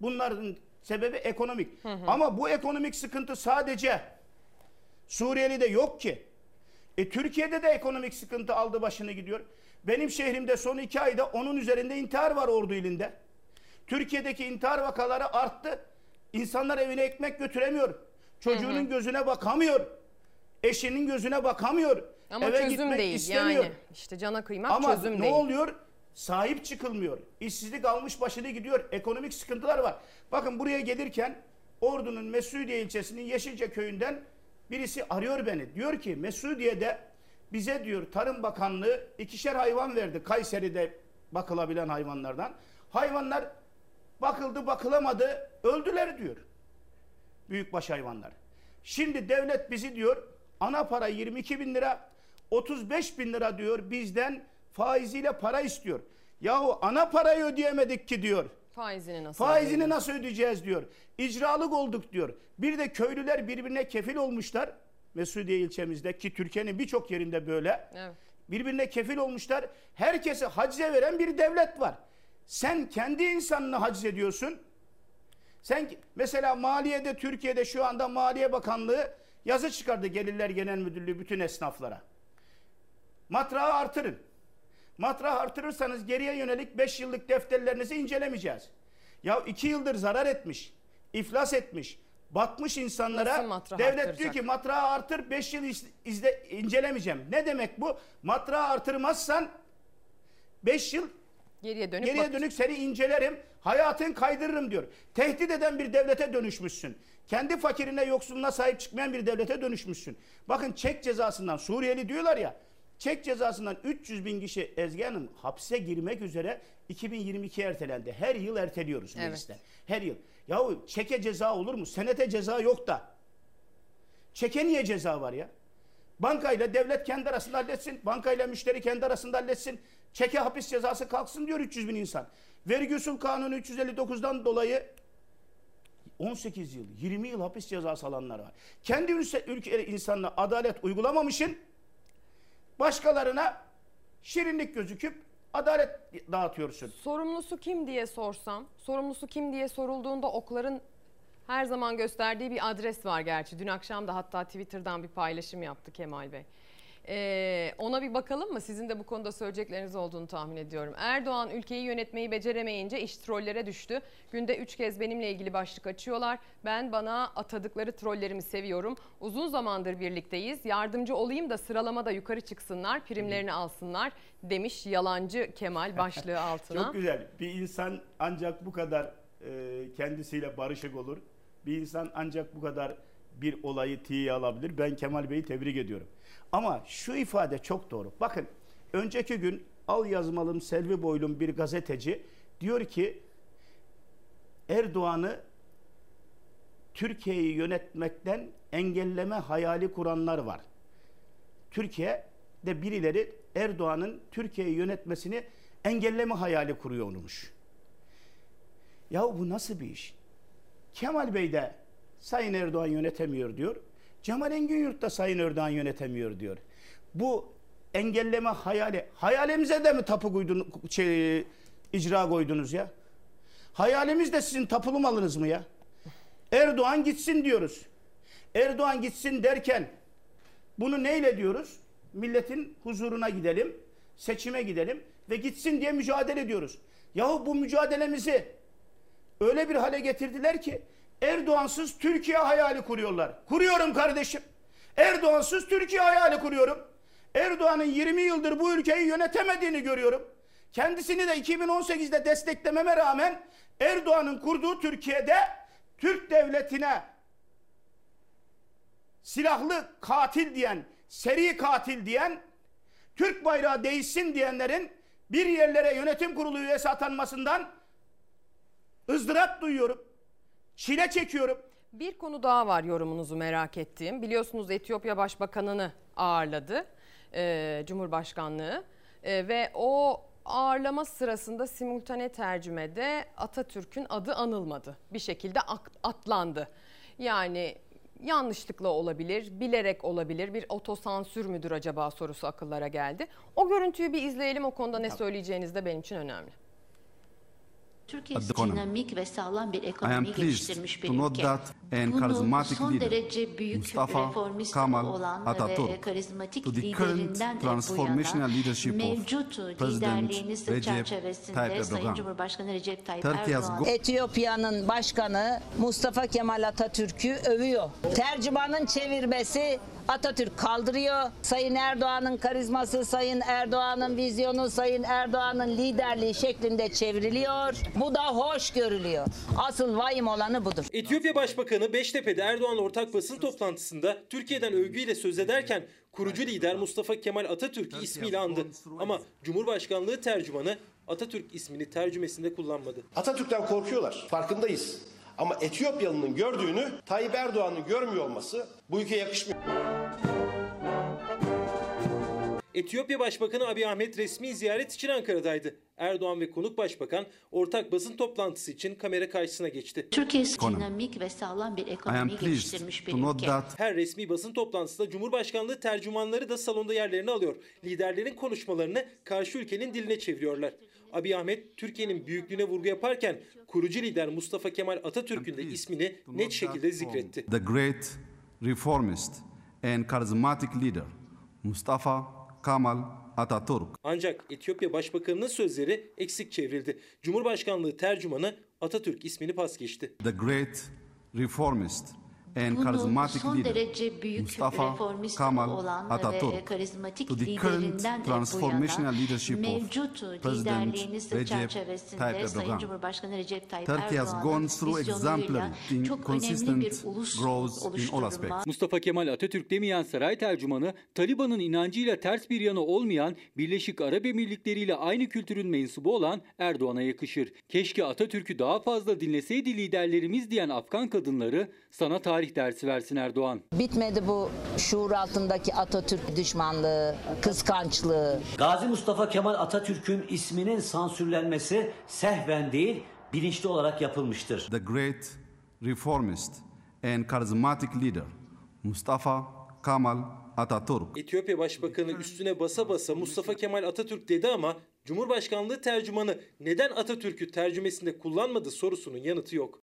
S32: Bunların sebebi ekonomik. Ama bu ekonomik sıkıntı sadece Suriyeli'de yok ki. E, Türkiye'de de ekonomik sıkıntı aldı başını gidiyor. Benim şehrimde son iki ayda onun üzerinde intihar var ordu ilinde. Türkiye'deki intihar vakaları arttı. İnsanlar evine ekmek götüremiyor. Çocuğunun
S1: Hı hı.
S32: gözüne bakamıyor. Eşinin gözüne bakamıyor.
S1: Ama
S32: eve
S1: çözüm
S32: gitmek
S1: değil
S32: istemiyor.
S1: yani. İşte cana kıymak
S32: Ama
S1: çözüm
S32: ne
S1: değil.
S32: oluyor? Sahip çıkılmıyor. İşsizlik almış başını gidiyor. Ekonomik sıkıntılar var. Bakın buraya gelirken Ordu'nun Mesudiye ilçesinin Yeşilce köyünden birisi arıyor beni. Diyor ki Mesudiye'de bize diyor Tarım Bakanlığı ikişer hayvan verdi. Kayseri'de bakılabilen hayvanlardan. Hayvanlar bakıldı bakılamadı öldüler diyor. Büyükbaş hayvanlar. Şimdi devlet bizi diyor ana para 22 bin lira 35 bin lira diyor bizden faiziyle para istiyor. Yahu ana parayı ödeyemedik ki diyor.
S1: Faizini nasıl
S32: Faizini
S1: ödeyelim?
S32: nasıl ödeyeceğiz diyor. İcralık olduk diyor. Bir de köylüler birbirine kefil olmuşlar. Mesudiye ilçemizde ki Türkiye'nin birçok yerinde böyle.
S1: Evet.
S32: Birbirine kefil olmuşlar. Herkese hacize veren bir devlet var. Sen kendi insanını haciz ediyorsun. Sen mesela maliyede Türkiye'de şu anda Maliye Bakanlığı yazı çıkardı Gelirler Genel Müdürlüğü bütün esnaflara. Matrağı artırın. Matrağı artırırsanız geriye yönelik 5 yıllık defterlerinizi incelemeyeceğiz. Ya 2 yıldır zarar etmiş, iflas etmiş, batmış insanlara devlet diyor
S1: arttıracak?
S32: ki matrağı artır 5 yıl iz- izle, incelemeyeceğim. Ne demek bu? Matrağı artırmazsan 5 yıl
S1: Geriye dönüp
S32: Geriye dönük seni incelerim, hayatın kaydırırım diyor. Tehdit eden bir devlete dönüşmüşsün. Kendi fakirine, yoksuluna sahip çıkmayan bir devlete dönüşmüşsün. Bakın çek cezasından, Suriyeli diyorlar ya, çek cezasından 300 bin kişi Ezgi Hanım hapse girmek üzere 2022 ertelendi. Her yıl erteliyoruz
S1: Evet.
S32: Her yıl. Yahu çeke ceza olur mu? Senete ceza yok da. Çeke niye ceza var ya? Bankayla devlet kendi arasında halletsin. Bankayla müşteri kendi arasında halletsin. Çeke hapis cezası kalksın diyor 300 bin insan. Vergi usul kanunu 359'dan dolayı 18 yıl, 20 yıl hapis cezası alanlar var. Kendi ülke insanına adalet uygulamamışın, başkalarına şirinlik gözüküp adalet dağıtıyorsun.
S1: Sorumlusu kim diye sorsam, sorumlusu kim diye sorulduğunda okların her zaman gösterdiği bir adres var gerçi. Dün akşam da hatta Twitter'dan bir paylaşım yaptı Kemal Bey. Ee, ona bir bakalım mı? Sizin de bu konuda söyleyecekleriniz olduğunu tahmin ediyorum. Erdoğan ülkeyi yönetmeyi beceremeyince iş trollere düştü. Günde üç kez benimle ilgili başlık açıyorlar. Ben bana atadıkları trollerimi seviyorum. Uzun zamandır birlikteyiz. Yardımcı olayım da sıralamada yukarı çıksınlar, primlerini alsınlar demiş yalancı Kemal başlığı altına.
S32: Çok güzel. Bir insan ancak bu kadar e, kendisiyle barışık olur. Bir insan ancak bu kadar bir olayı tiye alabilir. Ben Kemal Bey'i tebrik ediyorum. Ama şu ifade çok doğru. Bakın önceki gün al yazmalım Selvi Boylum bir gazeteci diyor ki Erdoğan'ı Türkiye'yi yönetmekten engelleme hayali kuranlar var. Türkiye'de birileri Erdoğan'ın Türkiye'yi yönetmesini engelleme hayali kuruyormuş. Ya bu nasıl bir iş? Kemal Bey de Sayın Erdoğan yönetemiyor diyor. Cemal Engin da Sayın Erdoğan yönetemiyor diyor. Bu engelleme hayali, hayalimize de mi tapu koydun, şey, icra koydunuz ya? Hayalimiz de sizin tapulu malınız mı ya? Erdoğan gitsin diyoruz. Erdoğan gitsin derken bunu neyle diyoruz? Milletin huzuruna gidelim, seçime gidelim ve gitsin diye mücadele ediyoruz. Yahu bu mücadelemizi öyle bir hale getirdiler ki Erdoğansız Türkiye hayali kuruyorlar. Kuruyorum kardeşim. Erdoğansız Türkiye hayali kuruyorum. Erdoğan'ın 20 yıldır bu ülkeyi yönetemediğini görüyorum. Kendisini de 2018'de desteklememe rağmen Erdoğan'ın kurduğu Türkiye'de Türk devletine silahlı katil diyen, seri katil diyen, Türk bayrağı değişsin diyenlerin bir yerlere yönetim kurulu üyesi atanmasından ızdırap duyuyorum. Çile çekiyorum.
S1: Bir konu daha var yorumunuzu merak ettiğim. Biliyorsunuz Etiyopya Başbakanı'nı ağırladı e, Cumhurbaşkanlığı E, ve o ağırlama sırasında simultane tercümede Atatürk'ün adı anılmadı. Bir şekilde atlandı. Yani yanlışlıkla olabilir, bilerek olabilir, bir otosansür müdür acaba sorusu akıllara geldi. O görüntüyü bir izleyelim o konuda ne söyleyeceğiniz de benim için önemli.
S35: Türkiye dinamik ve sağlam bir ekonomi geliştirmiş bir ülke.
S36: that an
S35: Bunu
S36: charismatic
S35: son derece büyük
S36: Mustafa
S35: reformist
S36: Kemal
S35: olan
S36: Atatürk,
S35: ve karizmatik liderinden bu
S36: transformational
S35: yana
S36: leadership of
S35: mevcut
S36: Recep
S35: çerçevesinde Sayın. Cumhurbaşkanı Recep Tayyip Erdoğan
S11: Etiyopya'nın başkanı Mustafa Kemal Atatürk'ü övüyor. Tercümanın çevirmesi Atatürk kaldırıyor. Sayın Erdoğan'ın karizması, Sayın Erdoğan'ın vizyonu, Sayın Erdoğan'ın liderliği şeklinde çevriliyor. Bu da hoş görülüyor. Asıl vahim olanı budur.
S12: Etiyopya Başbakanı Beştepe'de Erdoğan'la ortak basın toplantısında Türkiye'den övgüyle söz ederken kurucu lider Mustafa Kemal Atatürk'ü ismiyle andı. Ama Cumhurbaşkanlığı tercümanı Atatürk ismini tercümesinde kullanmadı.
S13: Atatürk'ten korkuyorlar. Farkındayız. Ama Etiyopyalı'nın gördüğünü Tayyip Erdoğan'ın görmüyor olması bu ülkeye yakışmıyor.
S12: Etiyopya Başbakanı Abiy Ahmet resmi ziyaret için Ankara'daydı. Erdoğan ve konuk başbakan ortak basın toplantısı için kamera karşısına geçti.
S35: Türkiye dinamik ve sağlam bir ekonomi geliştirmiş bir ülke.
S36: that
S12: Her resmi basın toplantısında Cumhurbaşkanlığı tercümanları da salonda yerlerini alıyor. Liderlerin konuşmalarını karşı ülkenin diline çeviriyorlar. Abiy Ahmet Türkiye'nin büyüklüğüne vurgu yaparken kurucu lider Mustafa Kemal Atatürk'ün de ismini net şekilde zikretti.
S36: the great reformist and charismatic leader Mustafa Kemal Atatürk
S12: Ancak Etiyopya Başbakanı'nın sözleri eksik çevrildi. Cumhurbaşkanlığı tercümanı Atatürk ismini pas geçti.
S36: the great reformist and
S35: Bunu
S36: charismatic
S35: son
S36: leader
S35: derece büyük
S36: Mustafa
S35: reformist
S36: Kemal
S35: olan ve
S36: Atatürk
S35: karizmatik
S36: to the
S35: liderinden
S36: transformational leadership of
S35: mevcut
S36: President
S35: liderliğiniz
S36: Recep
S35: çerçevesinde
S36: Tayyip
S35: Sayın
S36: Erdoğan.
S35: Cumhurbaşkanı Recep Tayyip
S36: Turkey has
S35: Erdoğan'ın
S36: gone through
S35: vizyonuyla çok önemli
S36: consistent
S35: bir ulus
S36: growth in all
S35: oluşturma
S36: aspects.
S37: Mustafa Kemal Atatürk demeyen saray tercümanı, Taliban'ın inancıyla ters bir yanı olmayan, Birleşik Arap Emirlikleri ile aynı kültürün mensubu olan Erdoğan'a yakışır. Keşke Atatürk'ü daha fazla dinleseydi liderlerimiz diyen Afgan kadınları sana tarih dersi versin Erdoğan.
S11: Bitmedi bu şuur altındaki Atatürk düşmanlığı, kıskançlığı.
S38: Gazi Mustafa Kemal Atatürk'ün isminin sansürlenmesi sehven değil, bilinçli olarak yapılmıştır.
S36: the great reformist and charismatic leader Mustafa Kemal Atatürk
S12: Etiyopya Başbakanı üstüne basa basa Mustafa Kemal Atatürk dedi ama Cumhurbaşkanlığı tercümanı neden Atatürk'ü tercümesinde kullanmadı sorusunun yanıtı yok.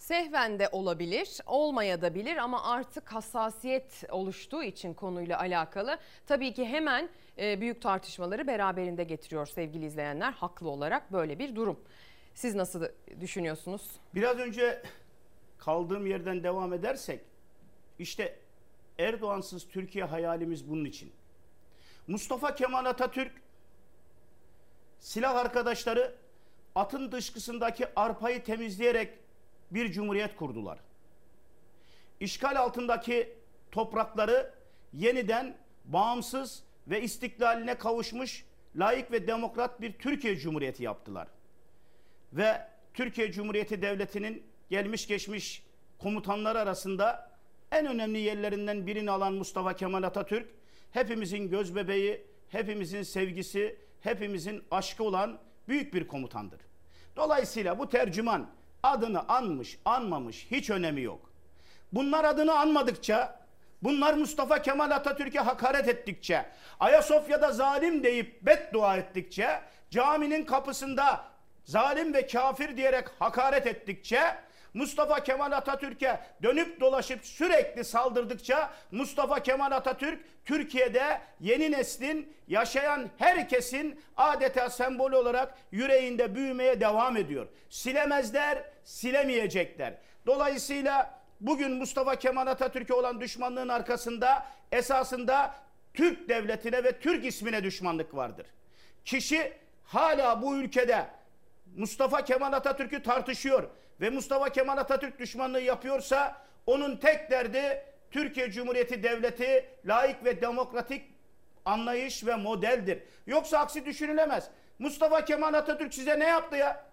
S1: Sehven de olabilir, olmaya da bilir ama artık hassasiyet oluştuğu için konuyla alakalı tabii ki hemen e, büyük tartışmaları beraberinde getiriyor sevgili izleyenler. Haklı olarak böyle bir durum. Siz nasıl düşünüyorsunuz?
S32: Biraz önce kaldığım yerden devam edersek işte Erdoğansız Türkiye hayalimiz bunun için. Mustafa Kemal Atatürk silah arkadaşları atın dışkısındaki arpayı temizleyerek bir cumhuriyet kurdular. İşgal altındaki toprakları yeniden bağımsız ve istiklaline kavuşmuş layık ve demokrat bir Türkiye Cumhuriyeti yaptılar ve Türkiye Cumhuriyeti Devleti'nin gelmiş geçmiş komutanları arasında en önemli yerlerinden birini alan Mustafa Kemal Atatürk hepimizin göz bebeği, hepimizin sevgisi, hepimizin aşkı olan büyük bir komutandır. Dolayısıyla bu tercüman adını anmış, anmamış hiç önemi yok. Bunlar adını anmadıkça, bunlar Mustafa Kemal Atatürk'e hakaret ettikçe, Ayasofya'da zalim deyip beddua ettikçe, caminin kapısında zalim ve kafir diyerek hakaret ettikçe, Mustafa Kemal Atatürk'e dönüp dolaşıp sürekli saldırdıkça Mustafa Kemal Atatürk Türkiye'de yeni neslin yaşayan herkesin adeta sembol olarak yüreğinde büyümeye devam ediyor. Silemezler, silemeyecekler. Dolayısıyla bugün Mustafa Kemal Atatürk'e olan düşmanlığın arkasında esasında Türk devletine ve Türk ismine düşmanlık vardır. Kişi hala bu ülkede Mustafa Kemal Atatürk'ü tartışıyor ve Mustafa Kemal Atatürk düşmanlığı yapıyorsa onun tek derdi Türkiye Cumhuriyeti Devleti layık ve demokratik anlayış ve modeldir. Yoksa aksi düşünülemez. Mustafa Kemal Atatürk size ne yaptı ya?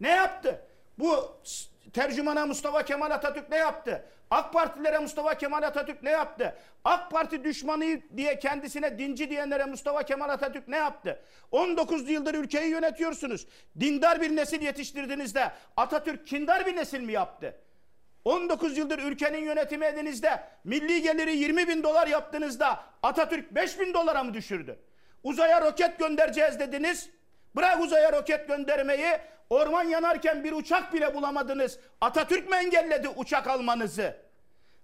S32: Ne yaptı? Bu tercümana Mustafa Kemal Atatürk ne yaptı? AK Partilere Mustafa Kemal Atatürk ne yaptı? AK Parti düşmanı diye kendisine dinci diyenlere Mustafa Kemal Atatürk ne yaptı? 19 yıldır ülkeyi yönetiyorsunuz. Dindar bir nesil yetiştirdiğinizde Atatürk kindar bir nesil mi yaptı? 19 yıldır ülkenin yönetimi edinizde milli geliri 20 bin dolar yaptığınızda Atatürk 5 bin dolara mı düşürdü? Uzaya roket göndereceğiz dediniz. Bırak uzaya roket göndermeyi orman yanarken bir uçak bile bulamadınız. Atatürk mü engelledi uçak almanızı?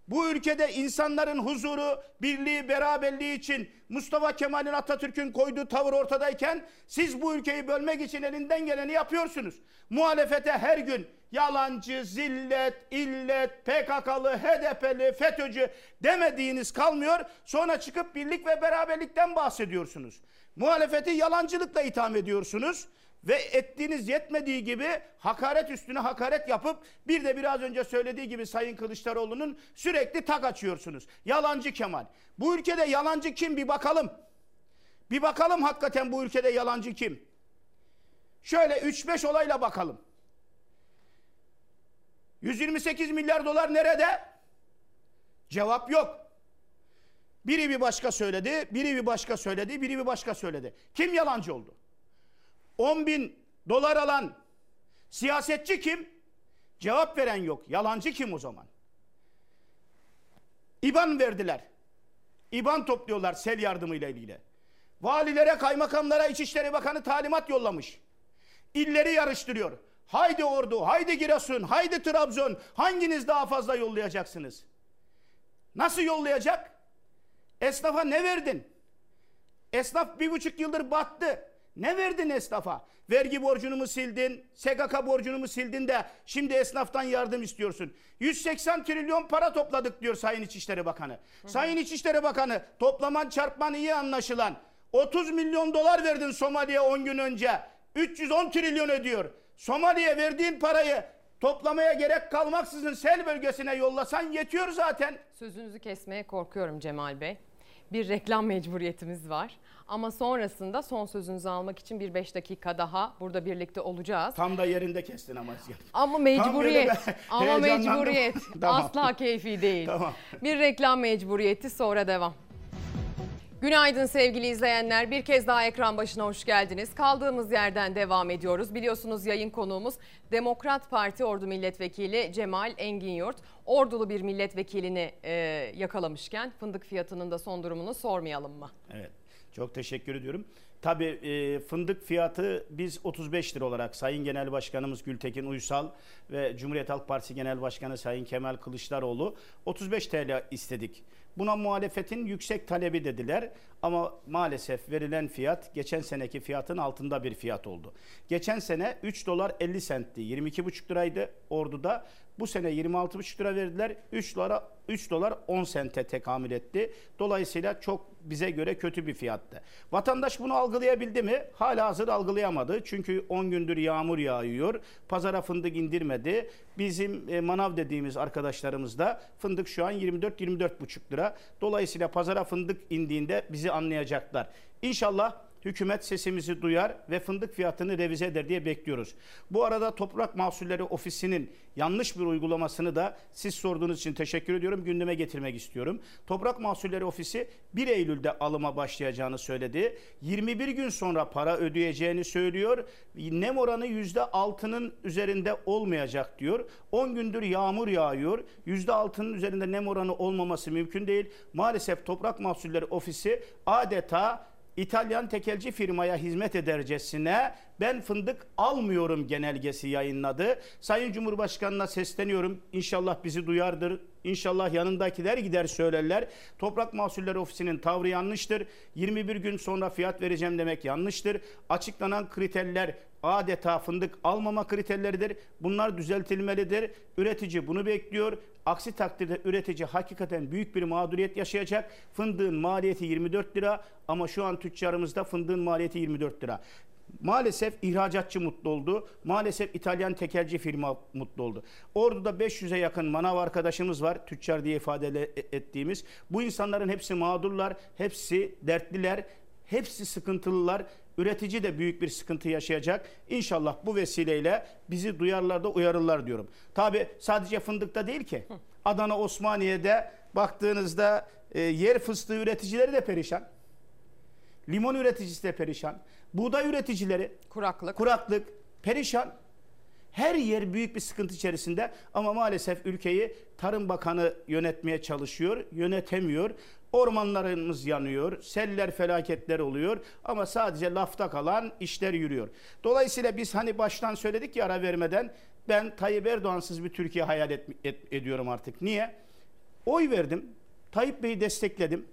S32: Bu ülkede insanların huzuru, birliği, beraberliği için Mustafa Kemal'in Atatürk'ün koyduğu tavır ortadayken siz bu ülkeyi bölmek için elinden geleni yapıyorsunuz. Muhalefete her gün yalancı, zillet, illet, PKK'lı, HDP'li, FETÖ'cü demediğiniz kalmıyor. Sonra çıkıp birlik ve beraberlikten bahsediyorsunuz. Muhalefeti yalancılıkla itham ediyorsunuz. Ve ettiğiniz yetmediği gibi hakaret üstüne hakaret yapıp bir de biraz önce söylediği gibi Sayın Kılıçdaroğlu'nun sürekli tak açıyorsunuz. Yalancı Kemal. Bu ülkede yalancı kim bir bakalım. Bir bakalım hakikaten bu ülkede yalancı kim. Şöyle 3-5 olayla bakalım. 128 milyar dolar nerede? Cevap yok. Biri bir başka söyledi, biri bir başka söyledi, biri bir başka söyledi. Kim yalancı oldu? 10 bin dolar alan siyasetçi kim? Cevap veren yok. Yalancı kim o zaman? İban verdiler. İban topluyorlar sel yardımıyla ilgili. Valilere, kaymakamlara İçişleri Bakanı talimat yollamış. İlleri yarıştırıyor. Haydi Ordu, haydi Giresun, haydi Trabzon. Hanginiz daha fazla yollayacaksınız? Nasıl yollayacak? Esnafa ne verdin? Esnaf bir buçuk yıldır battı. Ne verdin esnafa? Vergi borcunu mu sildin? SGK borcunu mu sildin de şimdi esnaftan yardım istiyorsun. 180 trilyon para topladık diyor Sayın İçişleri Bakanı. Sayın İçişleri Bakanı toplaman çarpman iyi anlaşılan. 30 milyon dolar verdin Somali'ye 10 gün önce. 310 trilyon ödüyor. Somali'ye verdiğin parayı toplamaya gerek kalmaksızın sel bölgesine yollasan yetiyor zaten.
S1: Sözünüzü kesmeye korkuyorum Cemal Bey. Bir reklam mecburiyetimiz var. Ama sonrasında son sözünüzü almak için bir 5 dakika daha burada birlikte olacağız.
S32: Tam da yerinde kestin ama.
S1: Ama mecburiyet. Ama mecburiyet.
S32: Tamam.
S1: Asla keyfi değil.
S32: Tamam.
S1: Bir reklam mecburiyeti sonra devam. Günaydın sevgili izleyenler. Bir kez daha ekran başına hoş geldiniz. Kaldığımız yerden devam ediyoruz. Biliyorsunuz yayın konuğumuz Demokrat Parti Ordu Milletvekili Cemal Enginyurt. Ordulu bir milletvekilini e, yakalamışken fındık fiyatının da son durumunu sormayalım mı?
S32: Evet. Çok teşekkür ediyorum. Tabii e, fındık fiyatı biz 35 lira olarak Sayın Genel Başkanımız Gültekin Uysal ve Cumhuriyet Halk Partisi Genel Başkanı Sayın Kemal Kılıçdaroğlu 35 TL istedik. Buna muhalefetin yüksek talebi dediler ama maalesef verilen fiyat geçen seneki fiyatın altında bir fiyat oldu. Geçen sene 3 dolar 50 sentti 22,5 liraydı orduda. Bu sene 26,5 lira verdiler 3 dolara 3 dolar 10 sente tekamül etti. Dolayısıyla çok bize göre kötü bir fiyattı. Vatandaş bunu algılayabildi mi? Hala hazır algılayamadı. Çünkü 10 gündür yağmur yağıyor. Pazara fındık indirmedi. Bizim e, manav dediğimiz arkadaşlarımız da fındık şu an 24-24,5 lira. Dolayısıyla pazara fındık indiğinde bizi anlayacaklar. İnşallah hükümet sesimizi duyar ve fındık fiyatını revize eder diye bekliyoruz. Bu arada Toprak Mahsulleri Ofisi'nin yanlış bir uygulamasını da siz sorduğunuz için teşekkür ediyorum. Gündeme getirmek istiyorum. Toprak Mahsulleri Ofisi 1 Eylül'de alıma başlayacağını söyledi. 21 gün sonra para ödeyeceğini söylüyor. Nem oranı %6'nın üzerinde olmayacak diyor. 10 gündür yağmur yağıyor. %6'nın üzerinde nem oranı olmaması mümkün değil. Maalesef Toprak Mahsulleri Ofisi adeta İtalyan tekelci firmaya hizmet edercesine ben fındık almıyorum genelgesi yayınladı. Sayın Cumhurbaşkanı'na sesleniyorum. İnşallah bizi duyardır. İnşallah yanındakiler gider söylerler. Toprak Mahsulleri Ofisi'nin tavrı yanlıştır. 21 gün sonra fiyat vereceğim demek yanlıştır. Açıklanan kriterler adeta fındık almama kriterleridir. Bunlar düzeltilmelidir. Üretici bunu bekliyor. Aksi takdirde üretici hakikaten büyük bir mağduriyet yaşayacak. Fındığın maliyeti 24 lira ama şu an tüccarımızda fındığın maliyeti 24 lira. Maalesef ihracatçı mutlu oldu. Maalesef İtalyan tekelci firma mutlu oldu. Ordu'da 500'e yakın manav arkadaşımız var. Tüccar diye ifade ettiğimiz. Bu insanların hepsi mağdurlar, hepsi dertliler, hepsi sıkıntılılar. Üretici de büyük bir sıkıntı yaşayacak. İnşallah bu vesileyle bizi duyarlar da uyarırlar diyorum. Tabi sadece fındıkta değil ki. Adana Osmaniye'de baktığınızda e, yer fıstığı üreticileri de perişan. Limon üreticisi de perişan. Buğday üreticileri
S1: kuraklık.
S32: Kuraklık perişan. Her yer büyük bir sıkıntı içerisinde ama maalesef ülkeyi Tarım Bakanı yönetmeye çalışıyor, yönetemiyor. Ormanlarımız yanıyor, seller felaketler oluyor ama sadece lafta kalan işler yürüyor. Dolayısıyla biz hani baştan söyledik ya ara vermeden ben Tayyip Erdoğan'sız bir Türkiye hayal et- et- ediyorum artık. Niye? Oy verdim, Tayyip Bey'i destekledim.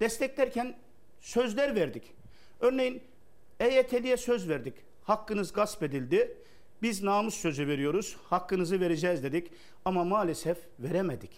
S32: Desteklerken sözler verdik. Örneğin EYT'liye söz verdik. Hakkınız gasp edildi. Biz namus sözü veriyoruz. Hakkınızı vereceğiz dedik. Ama maalesef veremedik.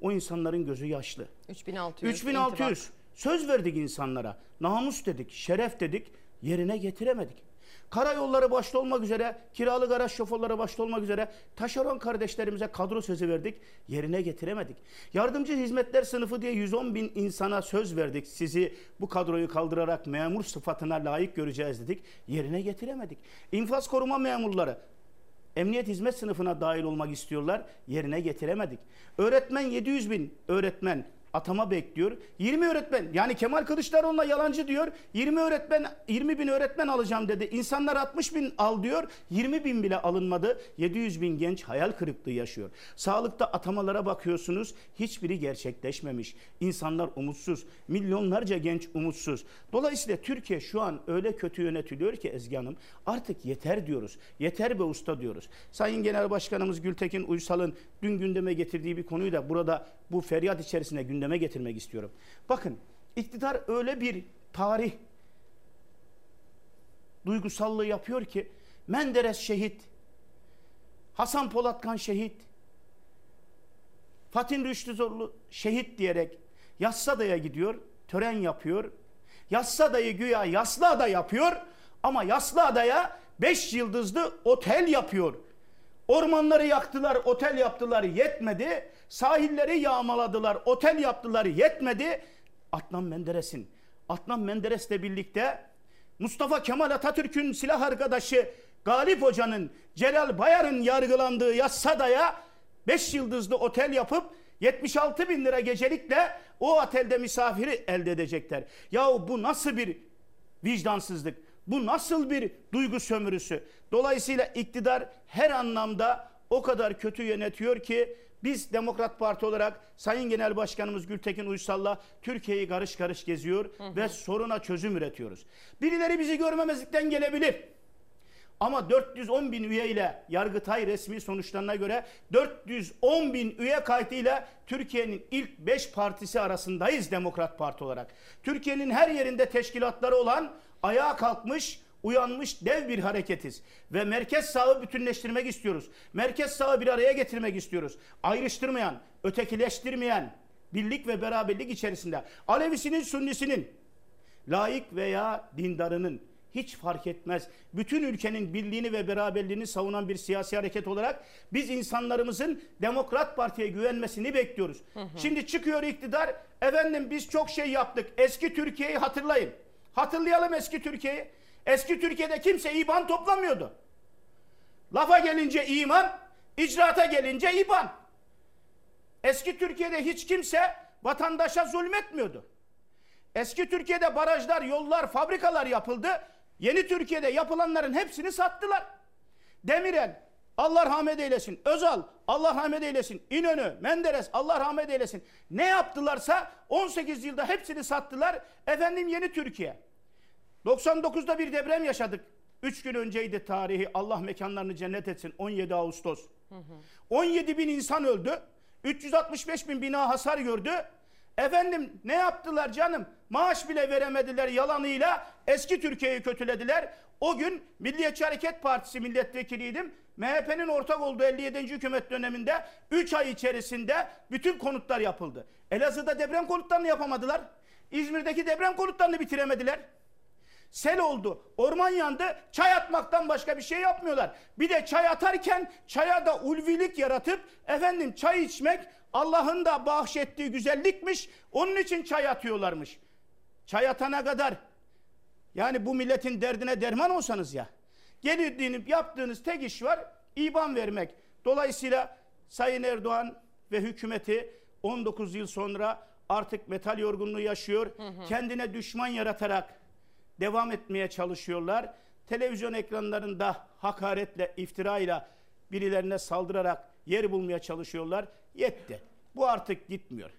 S32: O insanların gözü yaşlı.
S1: 3600.
S32: 3600.
S1: intibak.
S32: Söz verdik insanlara. Namus dedik, şeref dedik. Yerine getiremedik. Karayolları başta olmak üzere, kiralık araç şoförleri başta olmak üzere taşeron kardeşlerimize kadro sözü verdik. Yerine getiremedik. Yardımcı hizmetler sınıfı diye 110 bin insana söz verdik. Sizi bu kadroyu kaldırarak memur sıfatına layık göreceğiz dedik. Yerine getiremedik. İnfaz koruma memurları Emniyet hizmet sınıfına dahil olmak istiyorlar. Yerine getiremedik. Öğretmen 700 bin öğretmen atama bekliyor. 20 öğretmen yani Kemal Kılıçdaroğlu'na yalancı diyor. 20 öğretmen 20 bin öğretmen alacağım dedi. İnsanlar 60 bin al diyor. 20 bin bile alınmadı. 700 bin genç hayal kırıklığı yaşıyor. Sağlıkta atamalara bakıyorsunuz. Hiçbiri gerçekleşmemiş. İnsanlar umutsuz. Milyonlarca genç umutsuz. Dolayısıyla Türkiye şu an öyle kötü yönetiliyor ki Ezgi Hanım artık yeter diyoruz. Yeter be usta diyoruz. Sayın Genel Başkanımız Gültekin Uysal'ın dün gündeme getirdiği bir konuyu da burada bu feryat içerisinde gündeme getirmek istiyorum. Bakın iktidar öyle bir tarih duygusallığı yapıyor ki Menderes şehit, Hasan Polatkan şehit, Fatih Rüştü Zorlu şehit diyerek Yassıada'ya gidiyor, tören yapıyor. Yassıada'yı güya Yaslıada yapıyor ama Yaslıada'ya 5 yıldızlı otel yapıyor. Ormanları yaktılar, otel yaptılar yetmedi. Sahilleri yağmaladılar, otel yaptılar yetmedi. Adnan Menderes'in, Adnan Menderes'le birlikte Mustafa Kemal Atatürk'ün silah arkadaşı Galip Hoca'nın, Celal Bayar'ın yargılandığı Yassıada'ya 5 yıldızlı otel yapıp 76 bin lira gecelikle o otelde misafiri elde edecekler. Yahu bu nasıl bir vicdansızlık? Bu nasıl bir duygu sömürüsü? Dolayısıyla iktidar her anlamda o kadar kötü yönetiyor ki biz Demokrat Parti olarak Sayın Genel Başkanımız Gültekin Uysal'la Türkiye'yi karış karış geziyor ve soruna çözüm üretiyoruz. Birileri bizi görmemezlikten gelebilir. Ama 410 bin üye ile Yargıtay resmi sonuçlarına göre 410 bin üye kaydıyla Türkiye'nin ilk 5 partisi arasındayız Demokrat Parti olarak. Türkiye'nin her yerinde teşkilatları olan ayağa kalkmış uyanmış dev bir hareketiz. Ve merkez sağı bütünleştirmek istiyoruz. Merkez sağı bir araya getirmek istiyoruz. Ayrıştırmayan, ötekileştirmeyen, birlik ve beraberlik içerisinde Alevisinin, Sünnisinin, laik veya dindarının hiç fark etmez. Bütün ülkenin birliğini ve beraberliğini savunan bir siyasi hareket olarak biz insanlarımızın Demokrat Parti'ye güvenmesini bekliyoruz. Şimdi çıkıyor iktidar, efendim biz çok şey yaptık. Eski Türkiye'yi hatırlayın. Hatırlayalım eski Türkiye'yi. Eski Türkiye'de kimse iban toplamıyordu. Lafa gelince iman, icraata gelince iban. Eski Türkiye'de hiç kimse vatandaşa zulmetmiyordu. Eski Türkiye'de barajlar, yollar, fabrikalar yapıldı. Yeni Türkiye'de yapılanların hepsini sattılar. Demirel, Allah rahmet eylesin. Özal, Allah rahmet eylesin. İnönü, Menderes, Allah rahmet eylesin. Ne yaptılarsa 18 yılda hepsini sattılar. Efendim yeni Türkiye. 99'da bir deprem yaşadık. 3 gün önceydi tarihi. Allah mekanlarını cennet etsin. 17 Ağustos. 17 bin insan öldü. 365 bin bina hasar gördü. Efendim ne yaptılar canım? Maaş bile veremediler yalanıyla. Eski Türkiye'yi kötülediler. O gün Milliyetçi Hareket Partisi milletvekiliydim. MHP'nin ortak olduğu 57. hükümet döneminde 3 ay içerisinde bütün konutlar yapıldı. Elazığ'da deprem konutlarını yapamadılar. İzmir'deki deprem konutlarını bitiremediler. Sel oldu, orman yandı, çay atmaktan başka bir şey yapmıyorlar. Bir de çay atarken çaya da ulvilik yaratıp efendim çay içmek Allah'ın da bahşettiği güzellikmiş. Onun için çay atıyorlarmış. Çay atana kadar yani bu milletin derdine derman olsanız ya. Gelip yaptığınız tek iş var iban vermek. Dolayısıyla Sayın Erdoğan ve hükümeti 19 yıl sonra artık metal yorgunluğu yaşıyor. Kendine düşman yaratarak devam etmeye çalışıyorlar. Televizyon ekranlarında hakaretle, iftirayla birilerine saldırarak yer bulmaya çalışıyorlar. Yetti. Bu artık gitmiyor.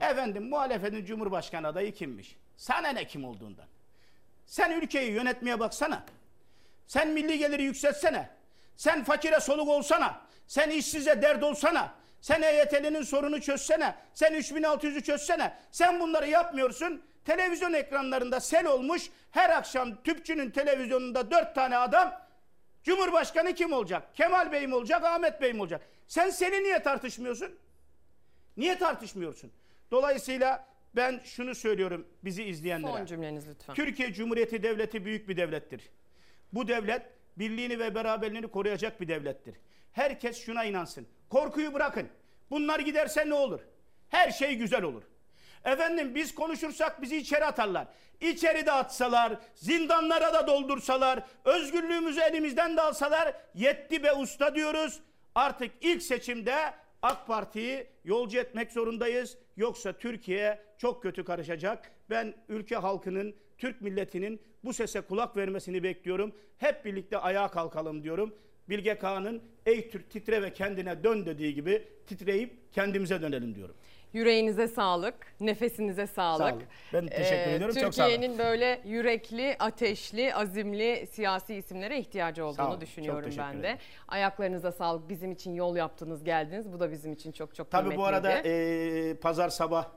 S32: Efendim muhalefetin Cumhurbaşkanı adayı kimmiş? Sana ne kim olduğundan? Sen ülkeyi yönetmeye baksana. Sen milli geliri yükseltsene. Sen fakire soluk olsana. Sen işsize dert olsana. Sen EYT'linin sorunu çözsene. Sen 3600'ü çözsene. Sen bunları yapmıyorsun. Televizyon ekranlarında sel olmuş. Her akşam tüpçünün televizyonunda dört tane adam. Cumhurbaşkanı kim olacak? Kemal Bey mi olacak? Ahmet Bey mi olacak? Sen seni niye tartışmıyorsun? Niye tartışmıyorsun? Dolayısıyla ben şunu söylüyorum bizi izleyenlere.
S1: Son cümleniz lütfen.
S32: Türkiye Cumhuriyeti Devleti büyük bir devlettir. Bu devlet birliğini ve beraberliğini koruyacak bir devlettir. Herkes şuna inansın. Korkuyu bırakın. Bunlar giderse ne olur? Her şey güzel olur. Efendim biz konuşursak bizi içeri atarlar. İçeri de atsalar, zindanlara da doldursalar, özgürlüğümüzü elimizden de alsalar yetti be usta diyoruz. Artık ilk seçimde AK Parti'yi yolcu etmek zorundayız. Yoksa Türkiye çok kötü karışacak. Ben ülke halkının, Türk milletinin bu sese kulak vermesini bekliyorum. Hep birlikte ayağa kalkalım diyorum. Bilge Kağan'ın ey Türk titre ve kendine dön dediği gibi titreyip kendimize dönelim diyorum.
S1: Yüreğinize sağlık, nefesinize sağlık.
S32: Sağ olun. Ben teşekkür ediyorum, çok sağ olun.
S1: Türkiye'nin böyle yürekli, ateşli, azimli siyasi isimlere ihtiyacı olduğunu
S32: olun, çok
S1: düşünüyorum
S32: teşekkür
S1: ben de.
S32: ederim.
S1: Ayaklarınıza sağlık. Bizim için yol yaptınız, geldiniz. Bu da bizim için çok çok
S32: Tabii bu arada
S1: kıymetliydi.
S32: e, pazar sabah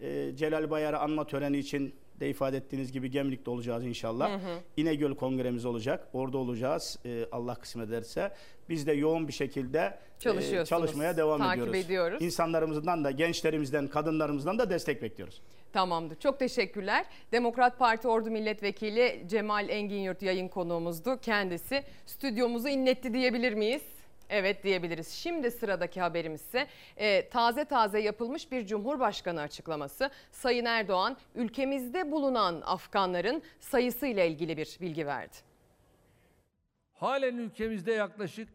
S32: e, Celal Bayar'ı anma töreni için de ifade ettiğiniz gibi Gemlik'te olacağız inşallah.
S1: Hı hı.
S32: İnegöl kongremiz olacak. Orada olacağız e, Allah kısmet ederse. Biz de yoğun bir şekilde e, çalışmaya devam
S1: takip
S32: ediyoruz.
S1: ediyoruz.
S32: İnsanlarımızdan da, gençlerimizden, kadınlarımızdan da destek bekliyoruz.
S1: Tamamdır. Çok teşekkürler. Demokrat Parti Ordu Milletvekili Cemal Enginyurt yayın konuğumuzdu. Kendisi stüdyomuzu inletti diyebilir miyiz? Evet diyebiliriz. Şimdi sıradaki haberimiz ise e, taze taze yapılmış bir Cumhurbaşkanı açıklaması. Sayın Erdoğan ülkemizde bulunan Afganların sayısıyla ilgili bir bilgi verdi.
S2: Halen ülkemizde yaklaşık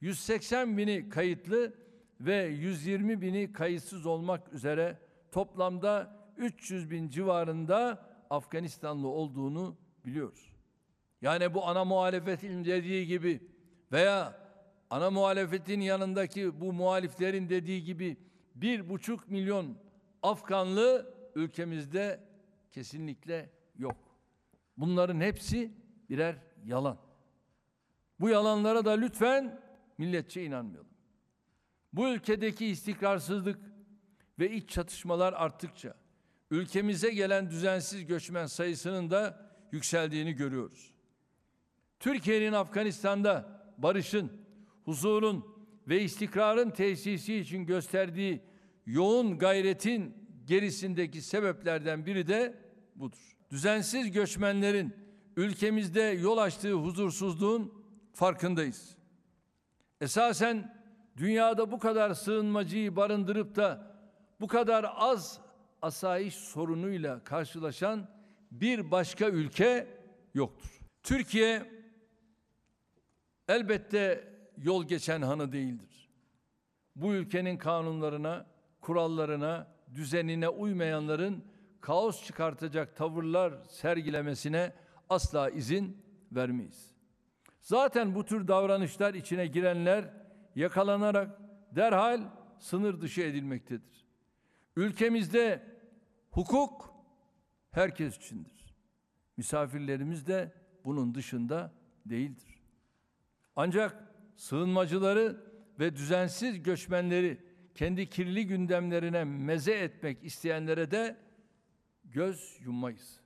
S2: 180 bini kayıtlı ve 120 bini kayıtsız olmak üzere toplamda 300 bin civarında Afganistanlı olduğunu biliyoruz. Yani bu ana muhalefetin dediği gibi veya ana muhalefetin yanındaki bu muhaliflerin dediği gibi bir buçuk milyon Afganlı ülkemizde kesinlikle yok. Bunların hepsi birer yalan. Bu yalanlara da lütfen milletçe inanmayalım. Bu ülkedeki istikrarsızlık ve iç çatışmalar arttıkça ülkemize gelen düzensiz göçmen sayısının da yükseldiğini görüyoruz. Türkiye'nin Afganistan'da barışın, huzurun ve istikrarın tesisi için gösterdiği yoğun gayretin gerisindeki sebeplerden biri de budur. Düzensiz göçmenlerin ülkemizde yol açtığı huzursuzluğun farkındayız. Esasen dünyada bu kadar sığınmacıyı barındırıp da bu kadar az asayiş sorunuyla karşılaşan bir başka ülke yoktur. Türkiye elbette yol geçen hanı değildir. Bu ülkenin kanunlarına, kurallarına, düzenine uymayanların kaos çıkartacak tavırlar sergilemesine asla izin vermeyiz. Zaten bu tür davranışlar içine girenler yakalanarak derhal sınır dışı edilmektedir. Ülkemizde hukuk herkes içindir. Misafirlerimiz de bunun dışında değildir. Ancak sığınmacıları ve düzensiz göçmenleri kendi kirli gündemlerine meze etmek isteyenlere de göz yummayız.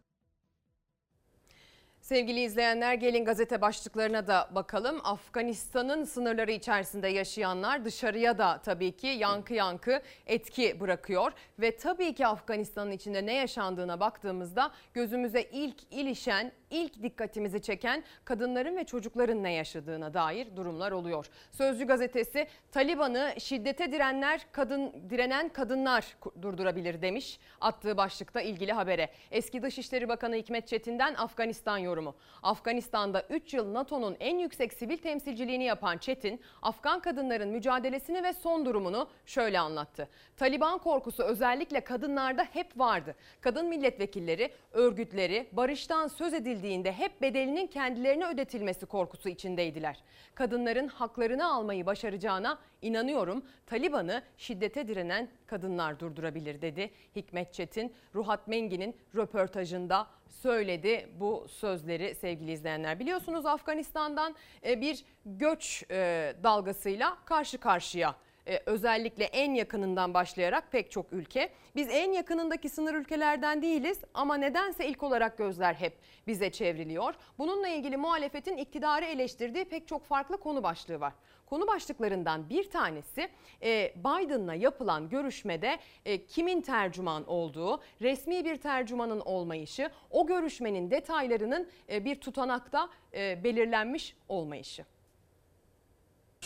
S1: Sevgili izleyenler gelin gazete başlıklarına da bakalım. Afganistan'ın sınırları içerisinde yaşayanlar dışarıya da tabii ki yankı yankı etki bırakıyor. Ve tabii ki Afganistan'ın içinde ne yaşandığına baktığımızda gözümüze ilk ilişen, ilk dikkatimizi çeken kadınların ve çocukların ne yaşadığına dair durumlar oluyor. Sözcü gazetesi Taliban'ı şiddete direnler, kadın direnen kadınlar durdurabilir demiş attığı başlıkta ilgili habere. Eski Dışişleri Bakanı Hikmet Çetin'den Afganistan yorumu yorumu. Afganistan'da 3 yıl NATO'nun en yüksek sivil temsilciliğini yapan Çetin, Afgan kadınların mücadelesini ve son durumunu şöyle anlattı. Taliban korkusu özellikle kadınlarda hep vardı. Kadın milletvekilleri, örgütleri barıştan söz edildiğinde hep bedelinin kendilerine ödetilmesi korkusu içindeydiler. Kadınların haklarını almayı başaracağına inanıyorum. Taliban'ı şiddete direnen kadınlar durdurabilir dedi. Hikmet Çetin, Ruhat Mengi'nin röportajında söyledi bu sözleri sevgili izleyenler. Biliyorsunuz Afganistan'dan e, bir göç e, dalgasıyla karşı karşıya e, özellikle en yakınından başlayarak pek çok ülke. Biz en yakınındaki sınır ülkelerden değiliz ama nedense ilk olarak gözler hep bize çevriliyor. Bununla ilgili muhalefetin iktidarı eleştirdiği pek çok farklı konu başlığı var. Konu başlıklarından bir tanesi e, Biden'la yapılan görüşmede e, kimin tercüman olduğu, resmi bir tercümanın olmayışı, o görüşmenin detaylarının e, bir tutanakta belirlenmiş olmayışı.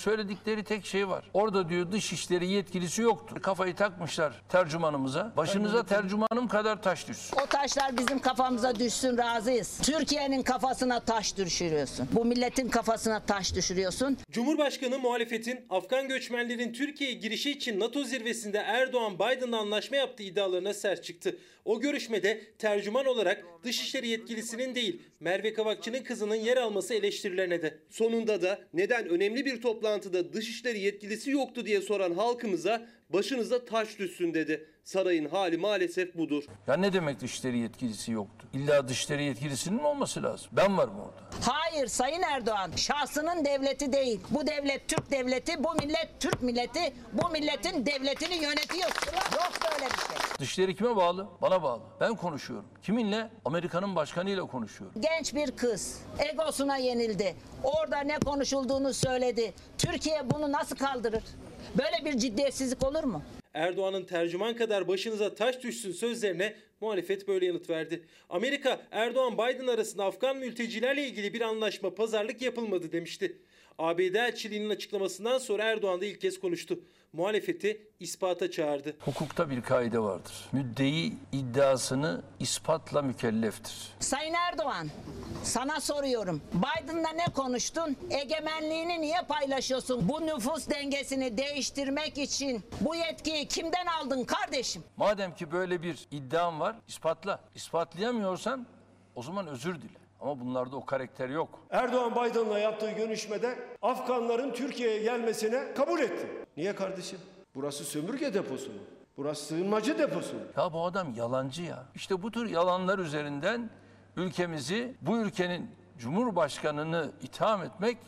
S2: Söyledikleri tek şey var. Orada diyor dışişleri yetkilisi yoktu. Kafayı takmışlar tercümanımıza. Başınıza tercümanım kadar taş düşsün.
S11: O taşlar bizim kafamıza düşsün razıyız. Türkiye'nin kafasına taş düşürüyorsun. Bu milletin kafasına taş düşürüyorsun.
S12: Cumhurbaşkanı muhalefetin Afgan göçmenlerin Türkiye'ye girişi için NATO zirvesinde Erdoğan Biden'la anlaşma yaptığı iddialarına sert çıktı. O görüşmede tercüman olarak dışişleri yetkilisinin değil Merve Kavakçı'nın kızının yer alması eleştirilerine de.
S5: Sonunda da neden önemli bir toplantıda dışişleri yetkilisi yoktu diye soran halkımıza başınıza taş düşsün dedi. Sarayın hali maalesef budur.
S2: Ya ne demek dışişleri yetkilisi yoktu? İlla dışişleri yetkilisinin olması lazım. Ben varım orada.
S11: Hayır Sayın Erdoğan şahsının devleti değil. Bu devlet Türk devleti, bu millet Türk milleti, bu milletin devletini yönetiyor. Yok böyle bir şey.
S2: Dışişleri kime bağlı? Bana bağlı. Ben konuşuyorum. Kiminle? Amerika'nın başkanıyla konuşuyorum.
S11: Genç bir kız egosuna yenildi. Orada ne konuşulduğunu söyledi. Türkiye bunu nasıl kaldırır? Böyle bir ciddiyetsizlik olur mu?
S12: Erdoğan'ın tercüman kadar başınıza taş düşsün sözlerine muhalefet böyle yanıt verdi. Amerika Erdoğan Biden arasında Afgan mültecilerle ilgili bir anlaşma pazarlık yapılmadı demişti. ABD elçiliğinin açıklamasından sonra Erdoğan da ilk kez konuştu. Muhalefeti ispata çağırdı.
S2: Hukukta bir kaide vardır. Müddei iddiasını ispatla mükelleftir.
S11: Sayın Erdoğan sana soruyorum. Biden'la ne konuştun? Egemenliğini niye paylaşıyorsun? Bu nüfus dengesini değiştirmek için bu yetkiyi kimden aldın kardeşim?
S2: Madem ki böyle bir iddiam var ispatla. İspatlayamıyorsan o zaman özür dile. Ama bunlarda o karakter yok.
S13: Erdoğan Biden'la yaptığı görüşmede Afganların Türkiye'ye gelmesine kabul etti. Niye kardeşim? Burası sömürge deposu mu? Burası sığınmacı deposu mu?
S2: Ya bu adam yalancı ya. İşte bu tür yalanlar üzerinden ülkemizi, bu ülkenin Cumhurbaşkanını itham etmek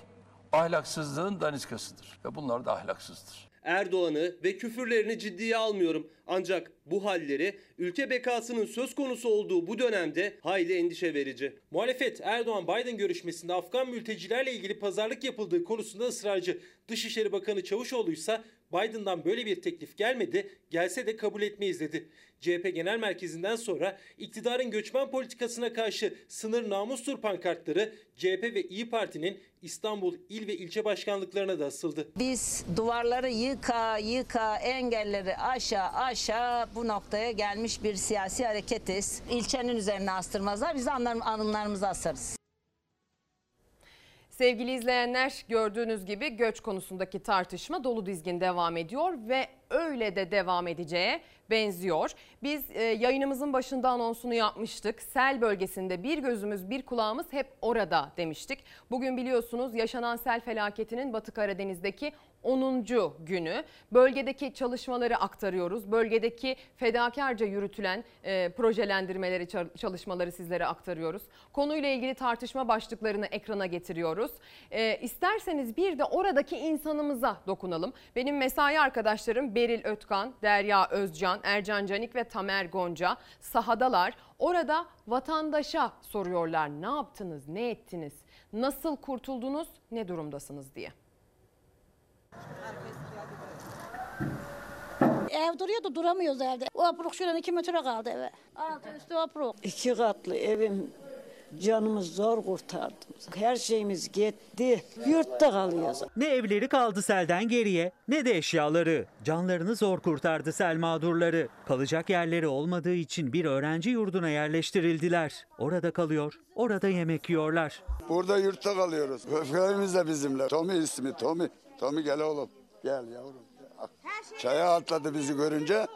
S2: ahlaksızlığın daniskasıdır. Ve bunlar da ahlaksızdır.
S5: Erdoğan'ı ve küfürlerini ciddiye almıyorum. Ancak bu halleri ülke bekasının söz konusu olduğu bu dönemde hayli endişe verici.
S12: Muhalefet Erdoğan-Biden görüşmesinde Afgan mültecilerle ilgili pazarlık yapıldığı konusunda ısrarcı. Dışişleri Bakanı Çavuşoğlu ise Biden'dan böyle bir teklif gelmedi, gelse de kabul etmeyiz dedi. CHP Genel Merkezi'nden sonra iktidarın göçmen politikasına karşı sınır namustur pankartları CHP ve İyi Parti'nin İstanbul il ve ilçe başkanlıklarına da asıldı.
S11: Biz duvarları yıka yıka engelleri aşağı aşağı bu noktaya gelmiş bir siyasi hareketiz. İlçenin üzerine astırmazlar biz de anılarımızı asarız.
S1: Sevgili izleyenler gördüğünüz gibi göç konusundaki tartışma dolu dizgin devam ediyor ve öyle de devam edeceğe benziyor. Biz e, yayınımızın başında anonsunu yapmıştık. Sel bölgesinde bir gözümüz bir kulağımız hep orada demiştik. Bugün biliyorsunuz yaşanan sel felaketinin Batı Karadeniz'deki 10. günü. Bölgedeki çalışmaları aktarıyoruz. Bölgedeki fedakarca yürütülen e, projelendirmeleri, çalışmaları sizlere aktarıyoruz. Konuyla ilgili tartışma başlıklarını ekrana getiriyoruz. E, isterseniz bir de oradaki insanımıza dokunalım. Benim mesai arkadaşlarım Beril Ötkan, Derya Özcan, Ercan Canik ve Tamer Gonca sahadalar. Orada vatandaşa soruyorlar ne yaptınız, ne ettiniz, nasıl kurtuldunuz, ne durumdasınız diye.
S27: Ev duruyordu duramıyoruz evde. O apruk şuradan iki metre kaldı eve. Altı üstü apruk.
S39: İki katlı evim Canımız zor kurtardım. Her şeyimiz gitti. Yurtta kalıyoruz.
S34: Ne evleri kaldı selden geriye ne de eşyaları. Canlarını zor kurtardı sel mağdurları. Kalacak yerleri olmadığı için bir öğrenci yurduna yerleştirildiler. Orada kalıyor, orada yemek yiyorlar.
S40: Burada yurtta kalıyoruz. Köpeğimiz de bizimle. Tommy ismi Tommy. Tommy gel oğlum. Gel yavrum. Çaya atladı bizi görünce.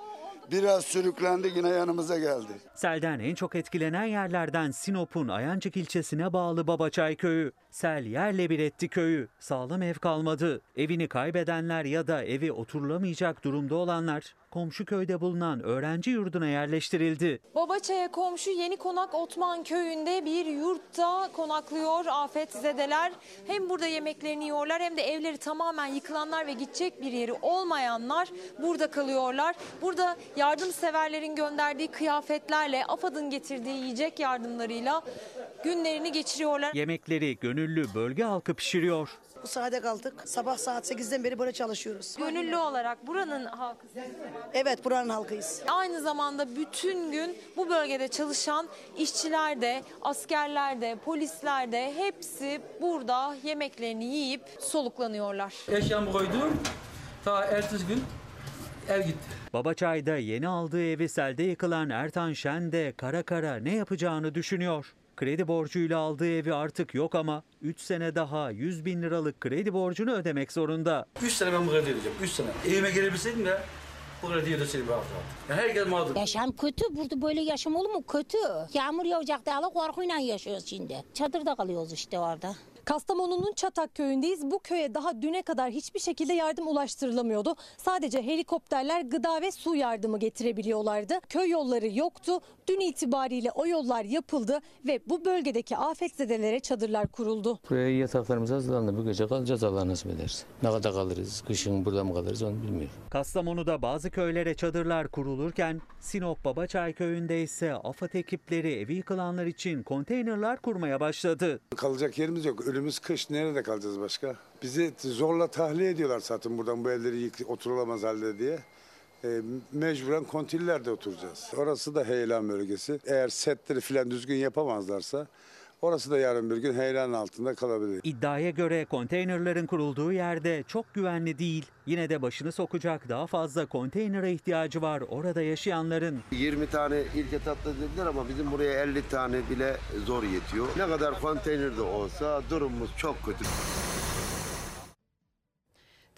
S40: Biraz sürüklendi yine yanımıza geldi.
S34: Selden en çok etkilenen yerlerden Sinop'un Ayancık ilçesine bağlı Babaçay köyü. Sel yerle bir etti köyü. Sağlam ev kalmadı. Evini kaybedenler ya da evi oturulamayacak durumda olanlar komşu köyde bulunan öğrenci yurduna yerleştirildi.
S41: Babaçay'a komşu Yeni Konak Otman köyünde bir yurtta konaklıyor afetzedeler. Hem burada yemeklerini yiyorlar hem de evleri tamamen yıkılanlar ve gidecek bir yeri olmayanlar burada kalıyorlar. Burada yardımseverlerin gönderdiği kıyafetlerle, AFAD'ın getirdiği yiyecek yardımlarıyla günlerini geçiriyorlar.
S34: Yemekleri gönüllü bölge halkı pişiriyor.
S42: Bu sahada kaldık. Sabah saat 8'den beri böyle çalışıyoruz.
S41: Gönüllü olarak buranın halkı.
S42: Evet buranın halkıyız.
S41: Aynı zamanda bütün gün bu bölgede çalışan işçiler de, askerler de, polisler de hepsi burada yemeklerini yiyip soluklanıyorlar.
S43: Eşyamı koydum. Ta ertesi gün ev gitti.
S34: Babaçay'da yeni aldığı evi selde yıkılan Ertan Şen de kara kara ne yapacağını düşünüyor. Kredi borcuyla aldığı evi artık yok ama 3 sene daha 100 bin liralık kredi borcunu ödemek zorunda.
S43: 3 sene ben bu kredi ödeyeceğim. 3 sene. Evime gelebilseydim de bu krediyi ödeseydim rahat rahat. Yani herkes mağdur.
S44: Yaşam kötü. Burada böyle yaşam olur mu? Kötü. Yağmur yağacak diye korkuyla yaşıyoruz şimdi. Çadırda kalıyoruz işte orada.
S41: Kastamonu'nun Çatak köyündeyiz. Bu köye daha düne kadar hiçbir şekilde yardım ulaştırılamıyordu. Sadece helikopterler gıda ve su yardımı getirebiliyorlardı. Köy yolları yoktu. Dün itibariyle o yollar yapıldı ve bu bölgedeki afetzedelere çadırlar kuruldu.
S45: Buraya yataklarımız hazırlandı. Bu gece kalacağız Allah nasip ederse. Ne kadar kalırız? Kışın burada mı kalırız onu bilmiyorum.
S34: Kastamonu'da bazı köylere çadırlar kurulurken Sinop Babaçay köyünde ise AFAD ekipleri evi yıkılanlar için konteynerler kurmaya başladı.
S40: Kalacak yerimiz yok. Ölümüz kış. Nerede kalacağız başka? Bizi zorla tahliye ediyorlar zaten buradan bu evleri yık, oturulamaz halde diye. E, mecburen kontillerde oturacağız. Orası da heyelan bölgesi. Eğer setleri filan düzgün yapamazlarsa orası da yarın bir gün heyelan altında kalabilir.
S34: İddiaya göre konteynerlerin kurulduğu yerde çok güvenli değil. Yine de başını sokacak daha fazla konteynere ihtiyacı var orada yaşayanların.
S46: 20 tane ilk etapta dediler ama bizim buraya 50 tane bile zor yetiyor. Ne kadar konteyner de olsa durumumuz çok kötü.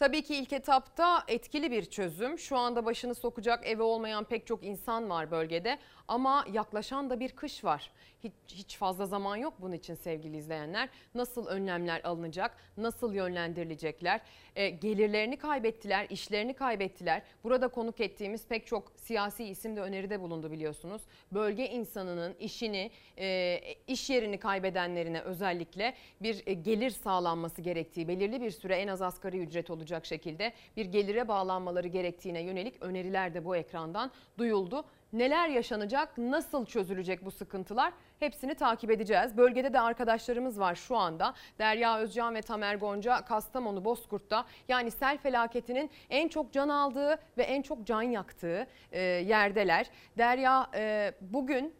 S1: Tabii ki ilk etapta etkili bir çözüm. Şu anda başını sokacak evi olmayan pek çok insan var bölgede. Ama yaklaşan da bir kış var. Hiç, hiç fazla zaman yok bunun için sevgili izleyenler. Nasıl önlemler alınacak? Nasıl yönlendirilecekler? E, gelirlerini kaybettiler, işlerini kaybettiler. Burada konuk ettiğimiz pek çok siyasi isim de öneride bulundu biliyorsunuz. Bölge insanının işini, e, iş yerini kaybedenlerine özellikle bir e, gelir sağlanması gerektiği, belirli bir süre en az asgari ücret olacak şekilde bir gelire bağlanmaları gerektiğine yönelik öneriler de bu ekrandan duyuldu. Neler yaşanacak, nasıl çözülecek bu sıkıntılar hepsini takip edeceğiz. Bölgede de arkadaşlarımız var şu anda. Derya Özcan ve Tamer Gonca Kastamonu Bozkurt'ta yani sel felaketinin en çok can aldığı ve en çok can yaktığı e, yerdeler. Derya e, bugün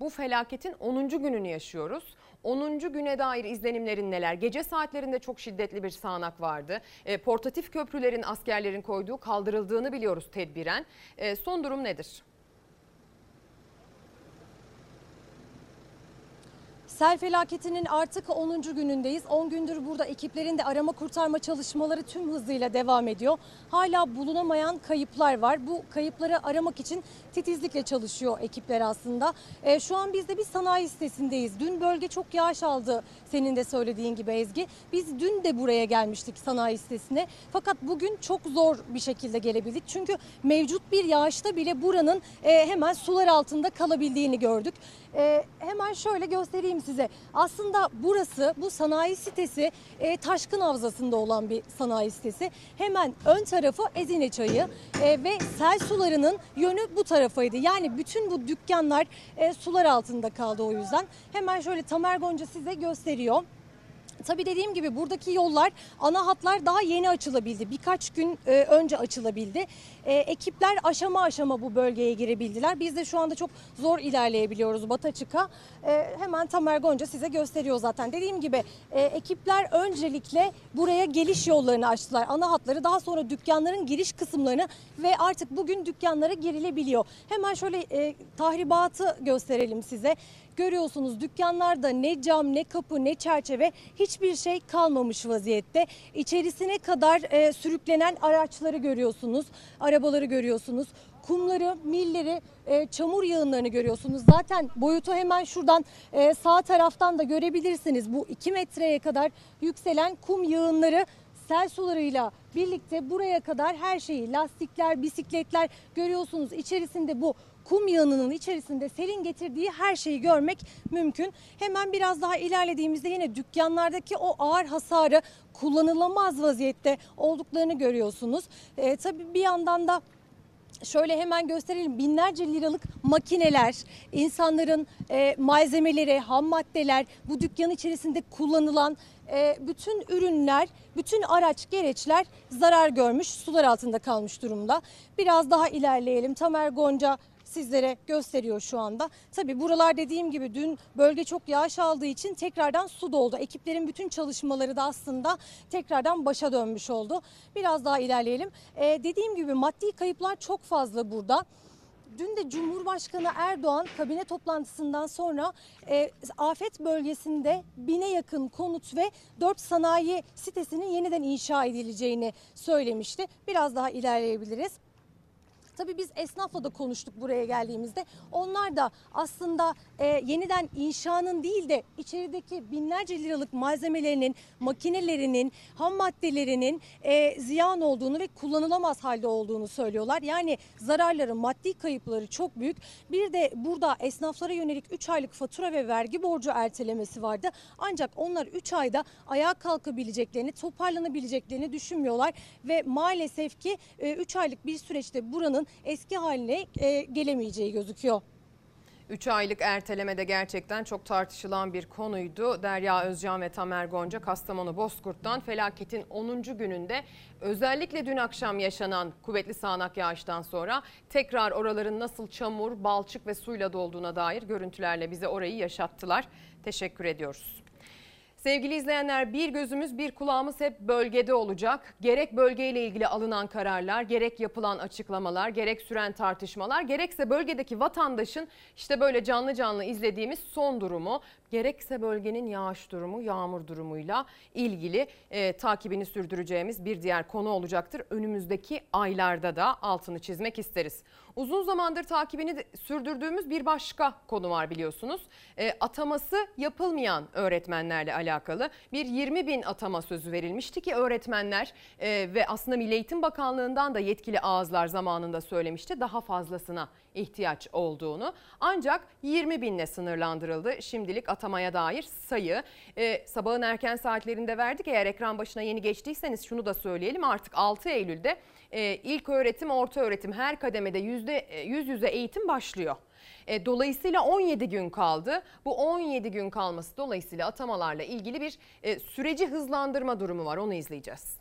S1: bu felaketin 10. gününü yaşıyoruz. 10. güne dair izlenimlerin neler? Gece saatlerinde çok şiddetli bir sağanak vardı. E, portatif köprülerin askerlerin koyduğu kaldırıldığını biliyoruz tedbiren. E, son durum nedir?
S41: Sel felaketinin artık 10. günündeyiz. 10 gündür burada ekiplerin de arama kurtarma çalışmaları tüm hızıyla devam ediyor. Hala bulunamayan kayıplar var. Bu kayıpları aramak için titizlikle çalışıyor ekipler aslında. E, şu an biz de bir sanayi sitesindeyiz. Dün bölge çok yağış aldı senin de söylediğin gibi Ezgi. Biz dün de buraya gelmiştik sanayi sitesine. Fakat bugün çok zor bir şekilde gelebildik. Çünkü mevcut bir yağışta bile buranın e, hemen sular altında kalabildiğini gördük. E, hemen şöyle göstereyim size. Aslında burası bu sanayi sitesi e, Taşkın Havzası'nda olan bir sanayi sitesi. Hemen ön tarafı Ezine Çayı e, ve sel sularının yönü bu tarafaydı. Yani bütün bu dükkanlar e, sular altında kaldı o yüzden. Hemen şöyle Tamer Gonca size gösteriyor. Tabii dediğim gibi buradaki yollar, ana hatlar daha yeni açılabildi. Birkaç gün e, önce açılabildi. E, ekipler aşama aşama bu bölgeye girebildiler. Biz de şu anda çok zor ilerleyebiliyoruz Bataçık'a. E, hemen Tamer Gonca size gösteriyor zaten. Dediğim gibi e, ekipler öncelikle buraya geliş yollarını açtılar. Ana hatları daha sonra dükkanların giriş kısımlarını ve artık bugün dükkanlara girilebiliyor. Hemen şöyle e, tahribatı gösterelim size. Görüyorsunuz dükkanlarda ne cam ne kapı ne çerçeve hiçbir şey kalmamış vaziyette. İçerisine kadar e, sürüklenen araçları görüyorsunuz, arabaları görüyorsunuz. Kumları, milleri, e, çamur yığınlarını görüyorsunuz. Zaten boyutu hemen şuradan e, sağ taraftan da görebilirsiniz. Bu 2 metreye kadar yükselen kum yığınları sel sularıyla birlikte buraya kadar her şeyi lastikler, bisikletler görüyorsunuz. İçerisinde bu kum yığınının içerisinde selin getirdiği her şeyi görmek mümkün. Hemen biraz daha ilerlediğimizde yine dükkanlardaki o ağır hasarı kullanılamaz vaziyette olduklarını görüyorsunuz. E, tabii bir yandan da Şöyle hemen gösterelim binlerce liralık makineler, insanların e, malzemeleri, ham maddeler, bu dükkan içerisinde kullanılan e, bütün ürünler, bütün araç gereçler zarar görmüş, sular altında kalmış durumda. Biraz daha ilerleyelim. Tamer Gonca sizlere gösteriyor şu anda. Tabii buralar dediğim gibi dün bölge çok yağış aldığı için tekrardan su doldu. Ekiplerin bütün çalışmaları da aslında tekrardan başa dönmüş oldu. Biraz daha ilerleyelim. Ee, dediğim gibi maddi kayıplar çok fazla burada. Dün de Cumhurbaşkanı Erdoğan kabine toplantısından sonra e, afet bölgesinde bine yakın konut ve 4 sanayi sitesinin yeniden inşa edileceğini söylemişti. Biraz daha ilerleyebiliriz. Tabii biz esnafla da konuştuk buraya geldiğimizde. Onlar da aslında e, yeniden inşanın değil de içerideki binlerce liralık malzemelerinin, makinelerinin, ham maddelerinin e, ziyan olduğunu ve kullanılamaz halde olduğunu söylüyorlar. Yani zararları, maddi kayıpları çok büyük. Bir de burada esnaflara yönelik 3 aylık fatura ve vergi borcu ertelemesi vardı. Ancak onlar 3 ayda ayağa kalkabileceklerini, toparlanabileceklerini düşünmüyorlar ve maalesef ki 3 aylık bir süreçte buranın eski haline e, gelemeyeceği gözüküyor.
S1: 3 aylık erteleme de gerçekten çok tartışılan bir konuydu. Derya Özcan ve Tamer Gonca Kastamonu Bozkurt'tan felaketin 10. gününde özellikle dün akşam yaşanan kuvvetli sağanak yağıştan sonra tekrar oraların nasıl çamur, balçık ve suyla dolduğuna dair görüntülerle bize orayı yaşattılar. Teşekkür ediyoruz. Sevgili izleyenler bir gözümüz bir kulağımız hep bölgede olacak. Gerek bölgeyle ilgili alınan kararlar, gerek yapılan açıklamalar, gerek süren tartışmalar, gerekse bölgedeki vatandaşın işte böyle canlı canlı izlediğimiz son durumu, gerekse bölgenin yağış durumu, yağmur durumuyla ilgili e, takibini sürdüreceğimiz bir diğer konu olacaktır. Önümüzdeki aylarda da altını çizmek isteriz. Uzun zamandır takibini sürdürdüğümüz bir başka konu var biliyorsunuz. E, ataması yapılmayan öğretmenlerle alakalı bir 20 bin atama sözü verilmişti ki öğretmenler e, ve aslında Milli Eğitim Bakanlığı'ndan da yetkili ağızlar zamanında söylemişti daha fazlasına ihtiyaç olduğunu. Ancak 20 binle sınırlandırıldı şimdilik atamaya dair sayı. E, sabahın erken saatlerinde verdik eğer ekran başına yeni geçtiyseniz şunu da söyleyelim artık 6 Eylül'de e, ilk öğretim, orta öğretim her kademede yüzde yüz yüze eğitim başlıyor. E, dolayısıyla 17 gün kaldı. Bu 17 gün kalması dolayısıyla atamalarla ilgili bir e, süreci hızlandırma durumu var. Onu izleyeceğiz.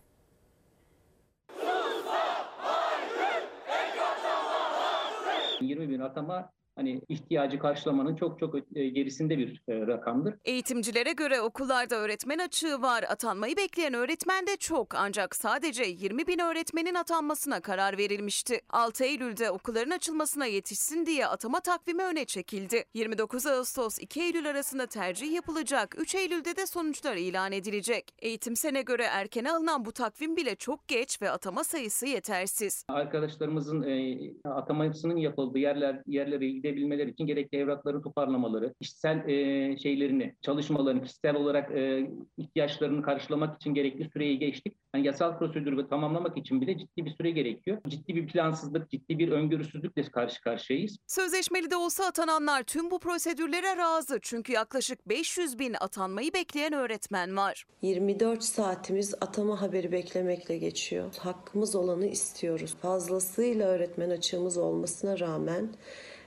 S47: 20 bin atama hani ihtiyacı karşılamanın çok çok e, gerisinde bir e, rakamdır.
S48: Eğitimcilere göre okullarda öğretmen açığı var. Atanmayı bekleyen öğretmen de çok ancak sadece 20 bin öğretmenin atanmasına karar verilmişti. 6 Eylül'de okulların açılmasına yetişsin diye atama takvimi öne çekildi. 29 Ağustos 2 Eylül arasında tercih yapılacak. 3 Eylül'de de sonuçlar ilan edilecek. Eğitim sene göre erkene alınan bu takvim bile çok geç ve atama sayısı yetersiz.
S47: Arkadaşlarımızın e, atamasının yapıldığı yerler yerleri gidebilmeleri için gerekli evrakları toparlamaları, kişisel e, şeylerini, çalışmalarını, kişisel olarak e, ihtiyaçlarını karşılamak için gerekli süreyi geçtik. Yani yasal prosedürü tamamlamak için bile ciddi bir süre gerekiyor. Ciddi bir plansızlık, ciddi bir öngörüsüzlükle karşı karşıyayız.
S48: Sözleşmeli de olsa atananlar tüm bu prosedürlere razı. Çünkü yaklaşık 500 bin atanmayı bekleyen öğretmen var.
S49: 24 saatimiz atama haberi beklemekle geçiyor. Hakkımız olanı istiyoruz. Fazlasıyla öğretmen açığımız olmasına rağmen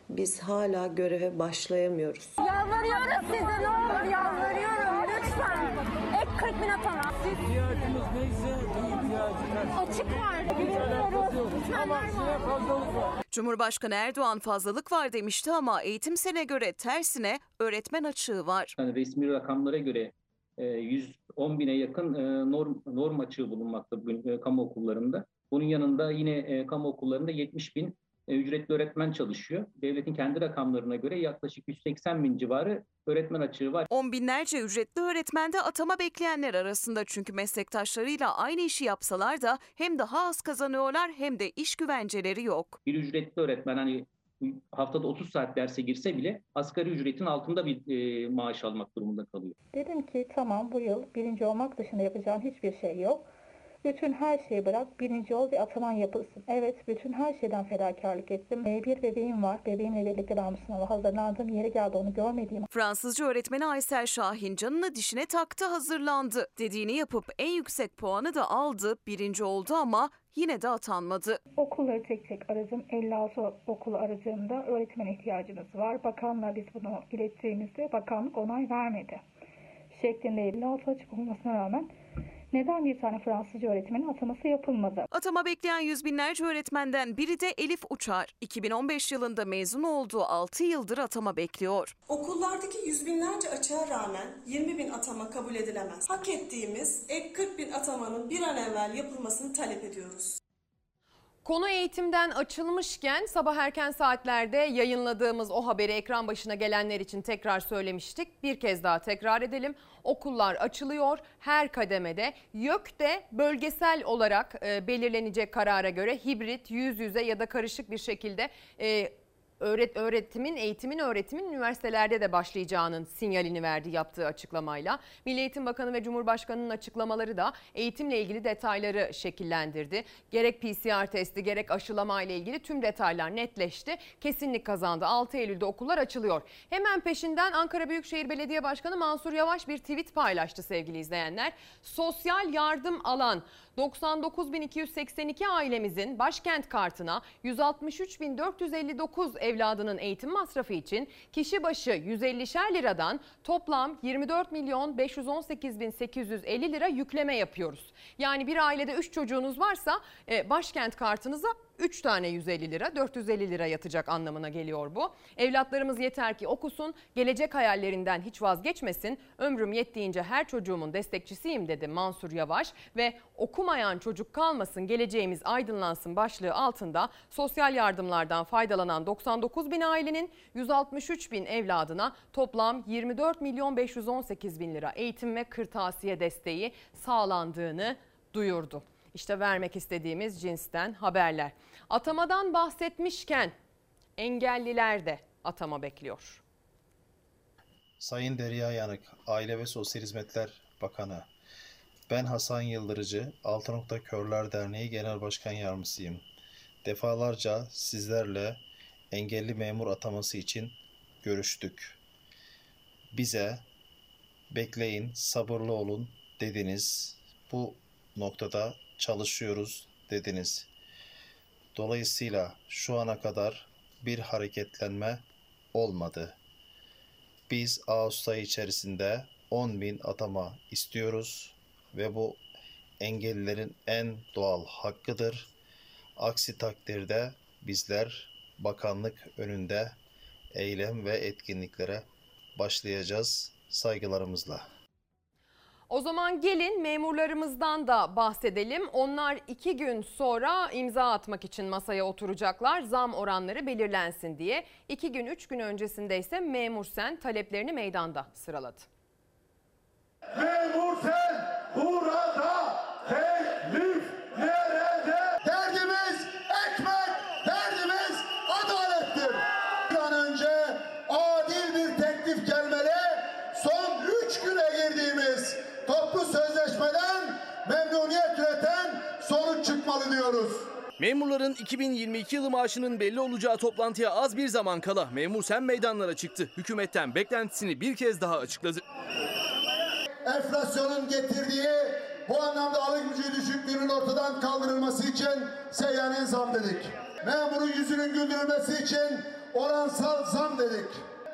S49: biz hala göreve başlayamıyoruz.
S27: Yalvarıyoruz size ne olur yalvarıyorum lütfen. Ek 40 bin atana.
S50: İhtiyacımız neyse ihtiyacımız.
S27: Açık var. Var.
S48: Cumhurbaşkanı Erdoğan fazlalık var demişti ama eğitim sene göre tersine öğretmen açığı var.
S47: Yani resmi rakamlara göre e, 110 bine yakın e, norm, norm açığı bulunmakta bugün e, kamu okullarında. Bunun yanında yine e, kamu okullarında 70 bin e, ücretli öğretmen çalışıyor. Devletin kendi rakamlarına göre yaklaşık 180 bin civarı öğretmen açığı var.
S48: On binlerce ücretli öğretmende atama bekleyenler arasında çünkü meslektaşlarıyla aynı işi yapsalar da hem daha az kazanıyorlar hem de iş güvenceleri yok.
S47: Bir ücretli öğretmen hani haftada 30 saat derse girse bile asgari ücretin altında bir e, maaş almak durumunda kalıyor.
S51: Dedim ki tamam bu yıl birinci olmak dışında yapacağım hiçbir şey yok. Bütün her şeyi bırak, birinci ol ve ataman yapılsın. Evet, bütün her şeyden fedakarlık ettim. Ee, Bir bebeğim var. Bebeğimle birlikte ben bu sınava hazırlandığım yere geldi onu görmediğim
S48: Fransızca öğretmeni Aysel Şahin canını dişine taktı hazırlandı. Dediğini yapıp en yüksek puanı da aldı. Birinci oldu ama yine de atanmadı.
S51: Okulları tek tek aradım. 56 okulu aradığımda öğretmen ihtiyacımız var. Bakanla biz bunu ilettiğimizde bakanlık onay vermedi. Şeklinde 56 açık olmasına rağmen neden bir tane Fransızca öğretmenin ataması yapılmadı?
S48: Atama bekleyen yüz binlerce öğretmenden biri de Elif Uçar. 2015 yılında mezun olduğu 6 yıldır atama bekliyor.
S52: Okullardaki yüz binlerce açığa rağmen 20 bin atama kabul edilemez. Hak ettiğimiz ek 40 bin atamanın bir an evvel yapılmasını talep ediyoruz.
S1: Konu eğitimden açılmışken sabah erken saatlerde yayınladığımız o haberi ekran başına gelenler için tekrar söylemiştik. Bir kez daha tekrar edelim. Okullar açılıyor her kademede. YÖK de bölgesel olarak e, belirlenecek karara göre hibrit, yüz yüze ya da karışık bir şekilde e, öğret öğretimin, eğitimin, öğretimin üniversitelerde de başlayacağının sinyalini verdi yaptığı açıklamayla. Milli Eğitim Bakanı ve Cumhurbaşkanı'nın açıklamaları da eğitimle ilgili detayları şekillendirdi. Gerek PCR testi gerek aşılama ile ilgili tüm detaylar netleşti. Kesinlik kazandı. 6 Eylül'de okullar açılıyor. Hemen peşinden Ankara Büyükşehir Belediye Başkanı Mansur Yavaş bir tweet paylaştı sevgili izleyenler. Sosyal yardım alan 99.282 ailemizin başkent kartına 163.459 evladının eğitim masrafı için kişi başı 150'şer liradan toplam 24 milyon 518.850 lira yükleme yapıyoruz. Yani bir ailede 3 çocuğunuz varsa e, başkent kartınıza 3 tane 150 lira 450 lira yatacak anlamına geliyor bu. Evlatlarımız yeter ki okusun, gelecek hayallerinden hiç vazgeçmesin. Ömrüm yettiğince her çocuğumun destekçisiyim dedi Mansur Yavaş ve okumayan çocuk kalmasın geleceğimiz aydınlansın başlığı altında sosyal yardımlardan faydalanan 99 bin ailenin 163 bin evladına toplam 24 milyon 518 bin lira eğitim ve kırtasiye desteği sağlandığını duyurdu. İşte vermek istediğimiz cinsten haberler. Atamadan bahsetmişken engelliler de atama bekliyor.
S53: Sayın Derya Yanık, Aile ve Sosyal Hizmetler Bakanı. Ben Hasan Yıldırıcı, Altınokta Körler Derneği Genel Başkan Yardımcısıyım. Defalarca sizlerle engelli memur ataması için görüştük. Bize bekleyin, sabırlı olun dediniz. Bu noktada çalışıyoruz dediniz. Dolayısıyla şu ana kadar bir hareketlenme olmadı. Biz Ağustos ayı içerisinde 10 bin atama istiyoruz ve bu engellilerin en doğal hakkıdır. Aksi takdirde bizler bakanlık önünde eylem ve etkinliklere başlayacağız saygılarımızla.
S1: O zaman gelin memurlarımızdan da bahsedelim. Onlar iki gün sonra imza atmak için masaya oturacaklar. Zam oranları belirlensin diye. İki gün, üç gün öncesinde ise memur sen taleplerini meydanda sıraladı.
S54: Memur sen burada çıkmalı diyoruz.
S5: Memurların 2022 yılı maaşının belli olacağı toplantıya az bir zaman kala memur sen meydanlara çıktı. Hükümetten beklentisini bir kez daha açıkladı.
S54: enflasyonun getirdiği bu anlamda alım gücü düşüklüğünün ortadan kaldırılması için seyyanen zam dedik. Memurun yüzünün güldürülmesi için oransal zam dedik.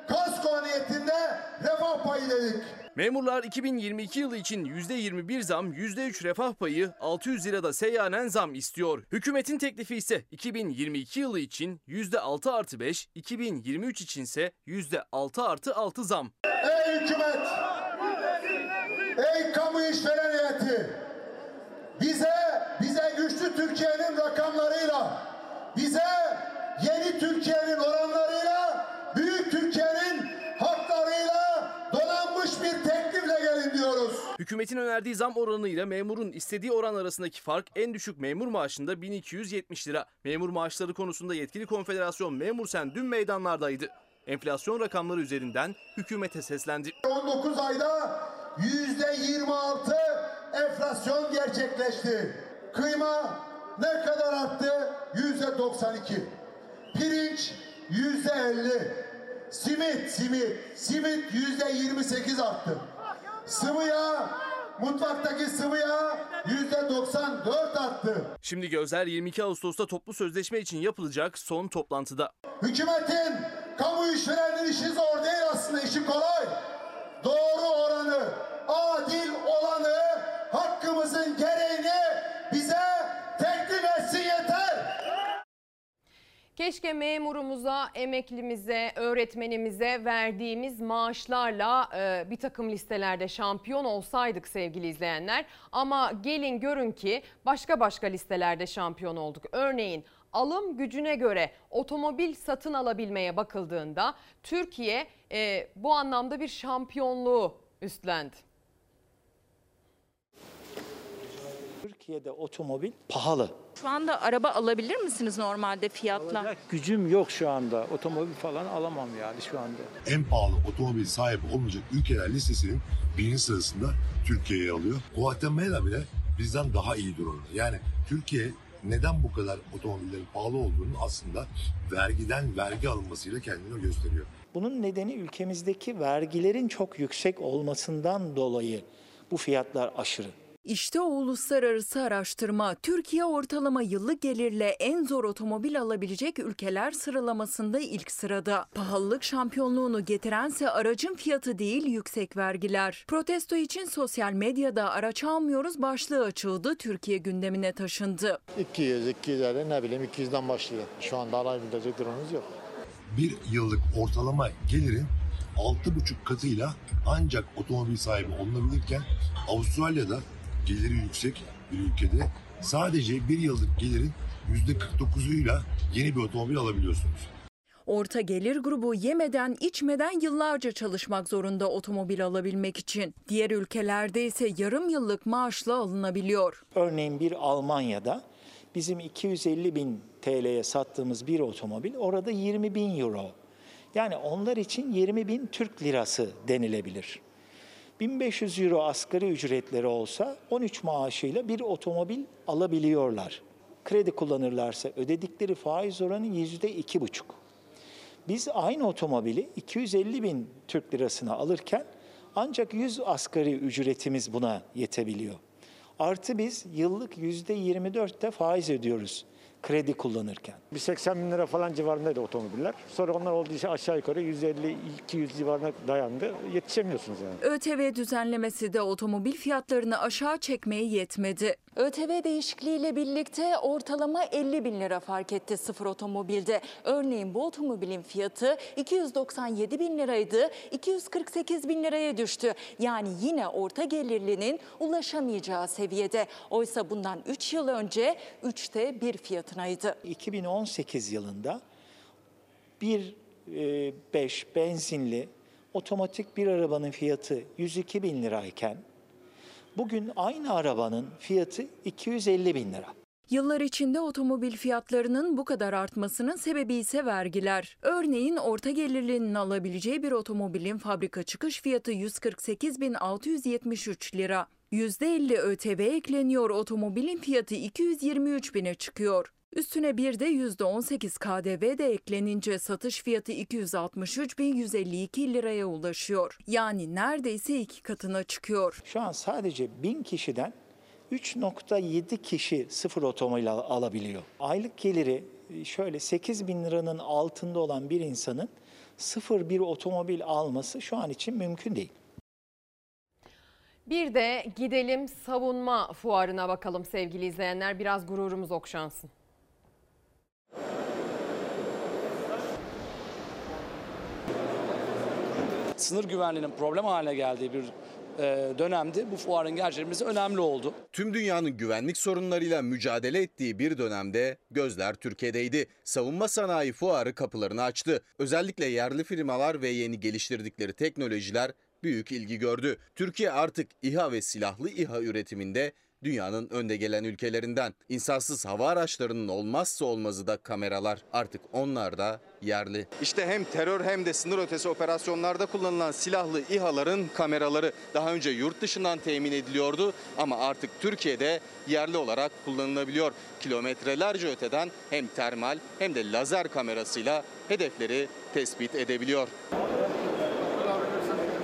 S54: Kasko niyetinde refah payı dedik.
S5: Memurlar 2022 yılı için %21 zam, %3 refah payı, 600 lirada seyyanen zam istiyor. Hükümetin teklifi ise 2022 yılı için %6 artı 5, 2023 içinse %6 artı 6 zam.
S54: Ey hükümet! Ey kamu işveren heyeti! Bize, bize güçlü Türkiye'nin rakamlarıyla, bize yeni Türkiye'nin oranlarıyla,
S5: Hükümetin önerdiği zam oranıyla memurun istediği oran arasındaki fark en düşük memur maaşında 1270 lira. Memur maaşları konusunda yetkili konfederasyon Memur Sen dün meydanlardaydı. Enflasyon rakamları üzerinden hükümete seslendi.
S54: 19 ayda yüzde 26 enflasyon gerçekleşti. Kıyma ne kadar arttı? Yüzde 92. Pirinç yüzde 50. Simit, simit, simit yüzde 28 arttı. Sıvı yağ, mutfaktaki sıvı yağ yüzde 94 arttı.
S5: Şimdi gözler 22 Ağustos'ta toplu sözleşme için yapılacak son toplantıda.
S54: Hükümetin, kamu işvereninin işi zor değil aslında işi kolay. Doğru oranı, adil olanı, hakkımızın gereğini
S1: Keşke memurumuza, emeklimize, öğretmenimize verdiğimiz maaşlarla e, bir takım listelerde şampiyon olsaydık sevgili izleyenler. Ama gelin görün ki başka başka listelerde şampiyon olduk. Örneğin alım gücüne göre otomobil satın alabilmeye bakıldığında Türkiye e, bu anlamda bir şampiyonluğu üstlendi.
S55: Türkiye'de otomobil pahalı.
S56: Şu anda araba alabilir misiniz normalde fiyatla?
S55: Gücüm yok şu anda. Otomobil falan alamam yani şu anda.
S57: en pahalı otomobil sahibi olmayacak ülkeler listesinin birinci sırasında Türkiye'yi alıyor. Guatemala bile bizden daha iyi durumda. Yani Türkiye neden bu kadar otomobillerin pahalı olduğunu aslında vergiden vergi alınmasıyla kendini gösteriyor.
S55: Bunun nedeni ülkemizdeki vergilerin çok yüksek olmasından dolayı bu fiyatlar aşırı.
S48: İşte o uluslararası araştırma Türkiye ortalama yıllık gelirle en zor otomobil alabilecek ülkeler sıralamasında ilk sırada. Pahalılık şampiyonluğunu getirense aracın fiyatı değil yüksek vergiler. Protesto için sosyal medyada araç almıyoruz başlığı açıldı Türkiye gündemine taşındı.
S58: 200, 250 ne bileyim 200'den başlıyor. Şu anda alabilecek durumumuz yok.
S57: Bir yıllık ortalama gelirin 6,5 katıyla ancak otomobil sahibi olunabilirken Avustralya'da geliri yüksek bir ülkede sadece bir yıllık gelirin %49'uyla yeni bir otomobil alabiliyorsunuz.
S48: Orta gelir grubu yemeden içmeden yıllarca çalışmak zorunda otomobil alabilmek için. Diğer ülkelerde ise yarım yıllık maaşla alınabiliyor.
S55: Örneğin bir Almanya'da bizim 250 bin TL'ye sattığımız bir otomobil orada 20 bin euro. Yani onlar için 20 bin Türk lirası denilebilir. 1500 euro asgari ücretleri olsa 13 maaşıyla bir otomobil alabiliyorlar. Kredi kullanırlarsa ödedikleri faiz oranı %2,5. Biz aynı otomobili 250 bin Türk lirasına alırken ancak 100 asgari ücretimiz buna yetebiliyor. Artı biz yıllık %24'te faiz ödüyoruz kredi kullanırken.
S58: Bir 80 bin lira falan civarındaydı otomobiller. Sonra onlar olduğu için aşağı yukarı 150-200 civarına dayandı. Yetişemiyorsunuz yani.
S48: ÖTV düzenlemesi de otomobil fiyatlarını aşağı çekmeye yetmedi. ÖTV değişikliğiyle birlikte ortalama 50 bin lira fark etti sıfır otomobilde. Örneğin bu otomobilin fiyatı 297 bin liraydı, 248 bin liraya düştü. Yani yine orta gelirlinin ulaşamayacağı seviyede. Oysa bundan 3 yıl önce 3'te bir fiyatınaydı.
S55: 2018 yılında bir e, 5 benzinli otomatik bir arabanın fiyatı 102 bin lirayken bugün aynı arabanın fiyatı 250 bin lira.
S48: Yıllar içinde otomobil fiyatlarının bu kadar artmasının sebebi ise vergiler. Örneğin orta gelirlinin alabileceği bir otomobilin fabrika çıkış fiyatı 148.673 lira. %50 ÖTV ekleniyor otomobilin fiyatı 223 bine çıkıyor. Üstüne bir de %18 KDV de eklenince satış fiyatı 263.152 liraya ulaşıyor. Yani neredeyse iki katına çıkıyor.
S55: Şu an sadece 1000 kişiden 3.7 kişi sıfır otomobil al- alabiliyor. Aylık geliri e, şöyle 8 bin liranın altında olan bir insanın sıfır bir otomobil alması şu an için mümkün değil.
S1: Bir de gidelim savunma fuarına bakalım sevgili izleyenler. Biraz gururumuz okşansın.
S59: Sınır güvenliğinin problem haline geldiği bir e, dönemde bu fuarın gerçekleşmesi önemli oldu.
S60: Tüm dünyanın güvenlik sorunlarıyla mücadele ettiği bir dönemde gözler Türkiye'deydi. Savunma sanayi fuarı kapılarını açtı. Özellikle yerli firmalar ve yeni geliştirdikleri teknolojiler büyük ilgi gördü. Türkiye artık İHA ve silahlı İHA üretiminde dünyanın önde gelen ülkelerinden. İnsansız hava araçlarının olmazsa olmazı da kameralar. Artık onlar da yerli. İşte hem terör hem de sınır ötesi operasyonlarda kullanılan silahlı İHA'ların kameraları daha önce yurt dışından temin ediliyordu ama artık Türkiye'de yerli olarak kullanılabiliyor. Kilometrelerce öteden hem termal hem de lazer kamerasıyla hedefleri tespit edebiliyor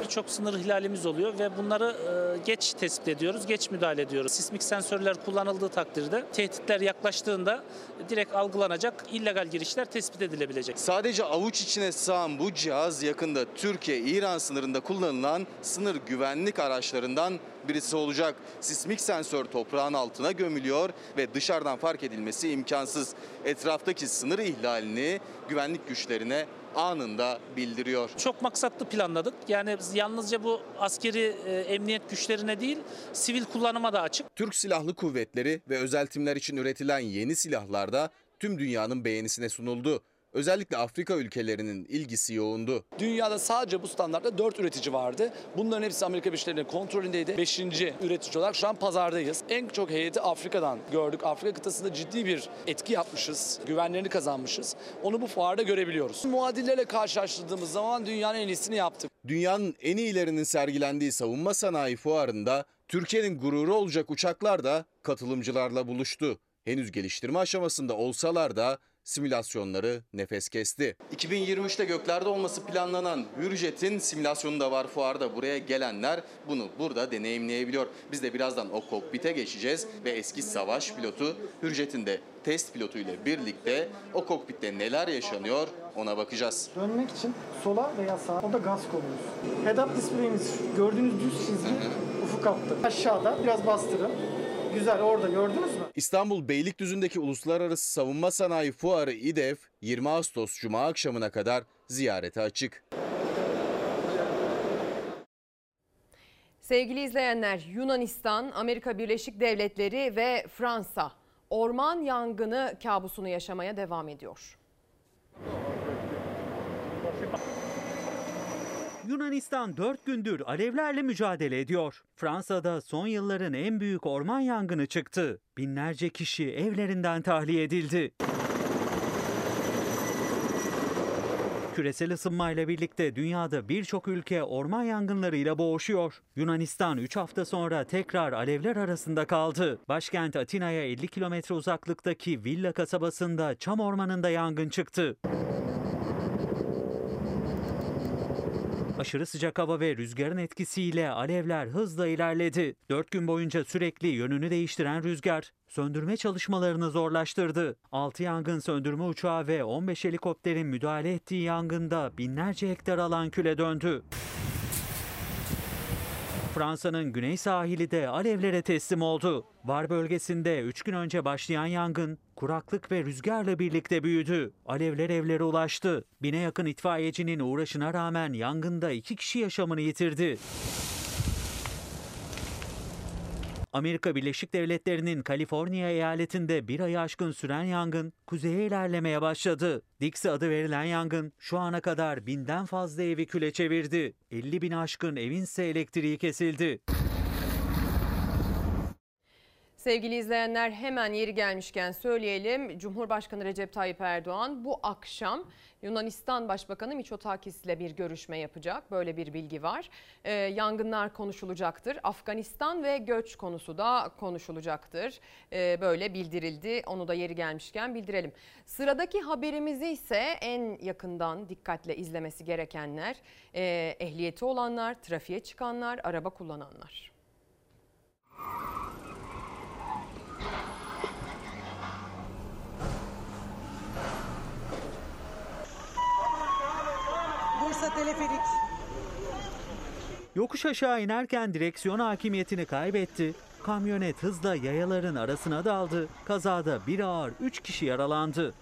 S61: birçok sınır ihlalimiz oluyor ve bunları e, geç tespit ediyoruz, geç müdahale ediyoruz. Sismik sensörler kullanıldığı takdirde tehditler yaklaştığında direkt algılanacak, illegal girişler tespit edilebilecek.
S60: Sadece avuç içine sığan bu cihaz yakında Türkiye-İran sınırında kullanılan sınır güvenlik araçlarından birisi olacak. Sismik sensör toprağın altına gömülüyor ve dışarıdan fark edilmesi imkansız. Etraftaki sınır ihlalini güvenlik güçlerine anında bildiriyor.
S61: Çok maksatlı planladık. Yani yalnızca bu askeri e, emniyet güçlerine değil, sivil kullanıma da açık.
S60: Türk Silahlı Kuvvetleri ve özel timler için üretilen yeni silahlar da tüm dünyanın beğenisine sunuldu. Özellikle Afrika ülkelerinin ilgisi yoğundu.
S59: Dünyada sadece bu standartta 4 üretici vardı. Bunların hepsi Amerika Birleşik Devletleri'nin kontrolündeydi. 5. üretici olarak şu an pazardayız. En çok heyeti Afrika'dan gördük. Afrika kıtasında ciddi bir etki yapmışız. Güvenlerini kazanmışız. Onu bu fuarda görebiliyoruz. Muadillerle karşılaştırdığımız zaman dünyanın en iyisini yaptık.
S60: Dünyanın en iyilerinin sergilendiği savunma sanayi fuarında Türkiye'nin gururu olacak uçaklar da katılımcılarla buluştu. Henüz geliştirme aşamasında olsalar da simülasyonları nefes kesti. 2023'te göklerde olması planlanan Hürjet'in simülasyonu da var fuarda. Buraya gelenler bunu burada deneyimleyebiliyor. Biz de birazdan o kokpite geçeceğiz ve eski savaş pilotu Hürjet'in de test pilotu ile birlikte o kokpitte neler yaşanıyor ona bakacağız.
S62: Dönmek için sola veya sağa o da gaz koyuyoruz. Head-up display'imiz gördüğünüz düz çizgi ufuk attı. Aşağıda biraz bastırın. Güzel orada gördünüz mü?
S60: İstanbul Beylikdüzü'ndeki Uluslararası Savunma Sanayi Fuarı İDEF 20 Ağustos Cuma akşamına kadar ziyarete açık.
S1: Sevgili izleyenler Yunanistan, Amerika Birleşik Devletleri ve Fransa orman yangını kabusunu yaşamaya devam ediyor.
S34: Yunanistan 4 gündür alevlerle mücadele ediyor. Fransa'da son yılların en büyük orman yangını çıktı. Binlerce kişi evlerinden tahliye edildi. Küresel ısınmayla birlikte dünyada birçok ülke orman yangınlarıyla boğuşuyor. Yunanistan 3 hafta sonra tekrar alevler arasında kaldı. Başkent Atina'ya 50 kilometre uzaklıktaki Villa kasabasında çam ormanında yangın çıktı. Aşırı sıcak hava ve rüzgarın etkisiyle alevler hızla ilerledi. 4 gün boyunca sürekli yönünü değiştiren rüzgar söndürme çalışmalarını zorlaştırdı. 6 yangın söndürme uçağı ve 15 helikopterin müdahale ettiği yangında binlerce hektar alan küle döndü. Fransa'nın güney sahili de alevlere teslim oldu. Var bölgesinde 3 gün önce başlayan yangın kuraklık ve rüzgarla birlikte büyüdü. Alevler evlere ulaştı. Bine yakın itfaiyecinin uğraşına rağmen yangında iki kişi yaşamını yitirdi. Amerika Birleşik Devletleri'nin Kaliforniya eyaletinde bir ayı aşkın süren yangın kuzeye ilerlemeye başladı. Dixie adı verilen yangın şu ana kadar binden fazla evi küle çevirdi. 50 bin aşkın evin ise elektriği kesildi.
S1: Sevgili izleyenler hemen yeri gelmişken söyleyelim. Cumhurbaşkanı Recep Tayyip Erdoğan bu akşam Yunanistan Başbakanı Mitsotakis ile bir görüşme yapacak. Böyle bir bilgi var. Ee, yangınlar konuşulacaktır. Afganistan ve göç konusu da konuşulacaktır. Ee, böyle bildirildi. Onu da yeri gelmişken bildirelim. Sıradaki haberimizi ise en yakından dikkatle izlemesi gerekenler, e, ehliyeti olanlar, trafiğe çıkanlar, araba kullananlar.
S63: Bursa Teleferik.
S34: Yokuş aşağı inerken direksiyon hakimiyetini kaybetti. Kamyonet hızla yayaların arasına daldı. Kazada bir ağır 3 kişi yaralandı.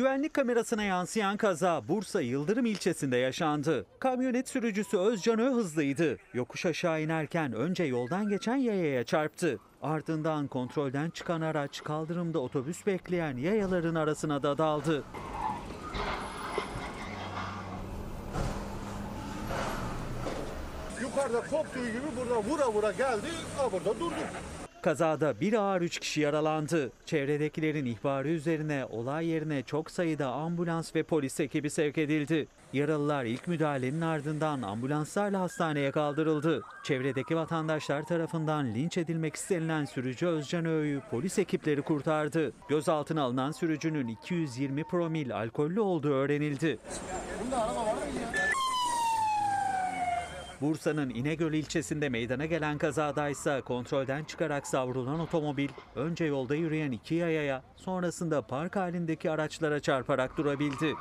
S34: Güvenlik kamerasına yansıyan kaza Bursa Yıldırım ilçesinde yaşandı. Kamyonet sürücüsü Özcan Ö hızlıydı. Yokuş aşağı inerken önce yoldan geçen yayaya çarptı. Ardından kontrolden çıkan araç kaldırımda otobüs bekleyen yayaların arasına da daldı.
S64: Yukarıda koptuğu gibi burada vura vura geldi. Ha burada durdu.
S34: Kazada bir ağır 3 kişi yaralandı. Çevredekilerin ihbarı üzerine olay yerine çok sayıda ambulans ve polis ekibi sevk edildi. Yaralılar ilk müdahalenin ardından ambulanslarla hastaneye kaldırıldı. Çevredeki vatandaşlar tarafından linç edilmek istenilen sürücü Özcan Öğü'yü polis ekipleri kurtardı. Gözaltına alınan sürücünün 220 promil alkollü olduğu öğrenildi.
S64: Bunda araba var mı ya?
S34: Bursa'nın İnegöl ilçesinde meydana gelen kazada ise kontrolden çıkarak savrulan otomobil önce yolda yürüyen iki yayaya sonrasında park halindeki araçlara çarparak durabildi.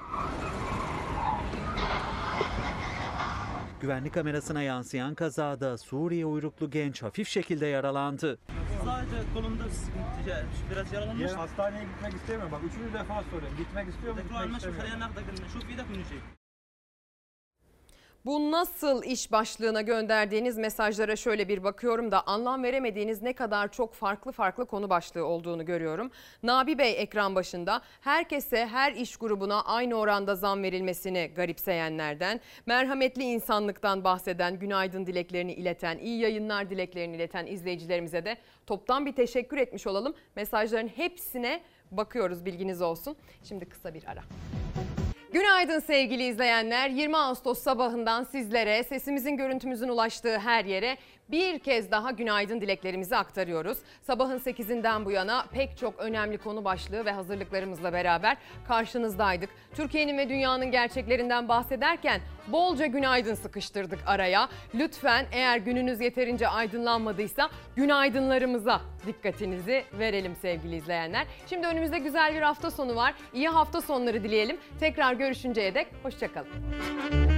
S34: Güvenlik kamerasına yansıyan kazada Suriye uyruklu genç hafif şekilde yaralandı.
S50: Sadece kolumda sıkıntı. Biraz yaralanmış.
S64: Ya, hastaneye gitmek istemiyorum. Bak üçüncü defa soruyorum. Gitmek istiyor mu? Gitmek
S50: istemiyor. Şu fiye de
S1: bu nasıl iş başlığına gönderdiğiniz mesajlara şöyle bir bakıyorum da anlam veremediğiniz ne kadar çok farklı farklı konu başlığı olduğunu görüyorum. Nabi Bey ekran başında herkese her iş grubuna aynı oranda zam verilmesini garipseyenlerden, merhametli insanlıktan bahseden, günaydın dileklerini ileten, iyi yayınlar dileklerini ileten izleyicilerimize de toptan bir teşekkür etmiş olalım. Mesajların hepsine bakıyoruz bilginiz olsun. Şimdi kısa bir ara. Günaydın sevgili izleyenler. 20 Ağustos sabahından sizlere sesimizin görüntümüzün ulaştığı her yere bir kez daha günaydın dileklerimizi aktarıyoruz. Sabahın 8'inden bu yana pek çok önemli konu başlığı ve hazırlıklarımızla beraber karşınızdaydık. Türkiye'nin ve dünyanın gerçeklerinden bahsederken bolca günaydın sıkıştırdık araya. Lütfen eğer gününüz yeterince aydınlanmadıysa günaydınlarımıza dikkatinizi verelim sevgili izleyenler. Şimdi önümüzde güzel bir hafta sonu var. İyi hafta sonları dileyelim. Tekrar görüşünceye dek hoşçakalın.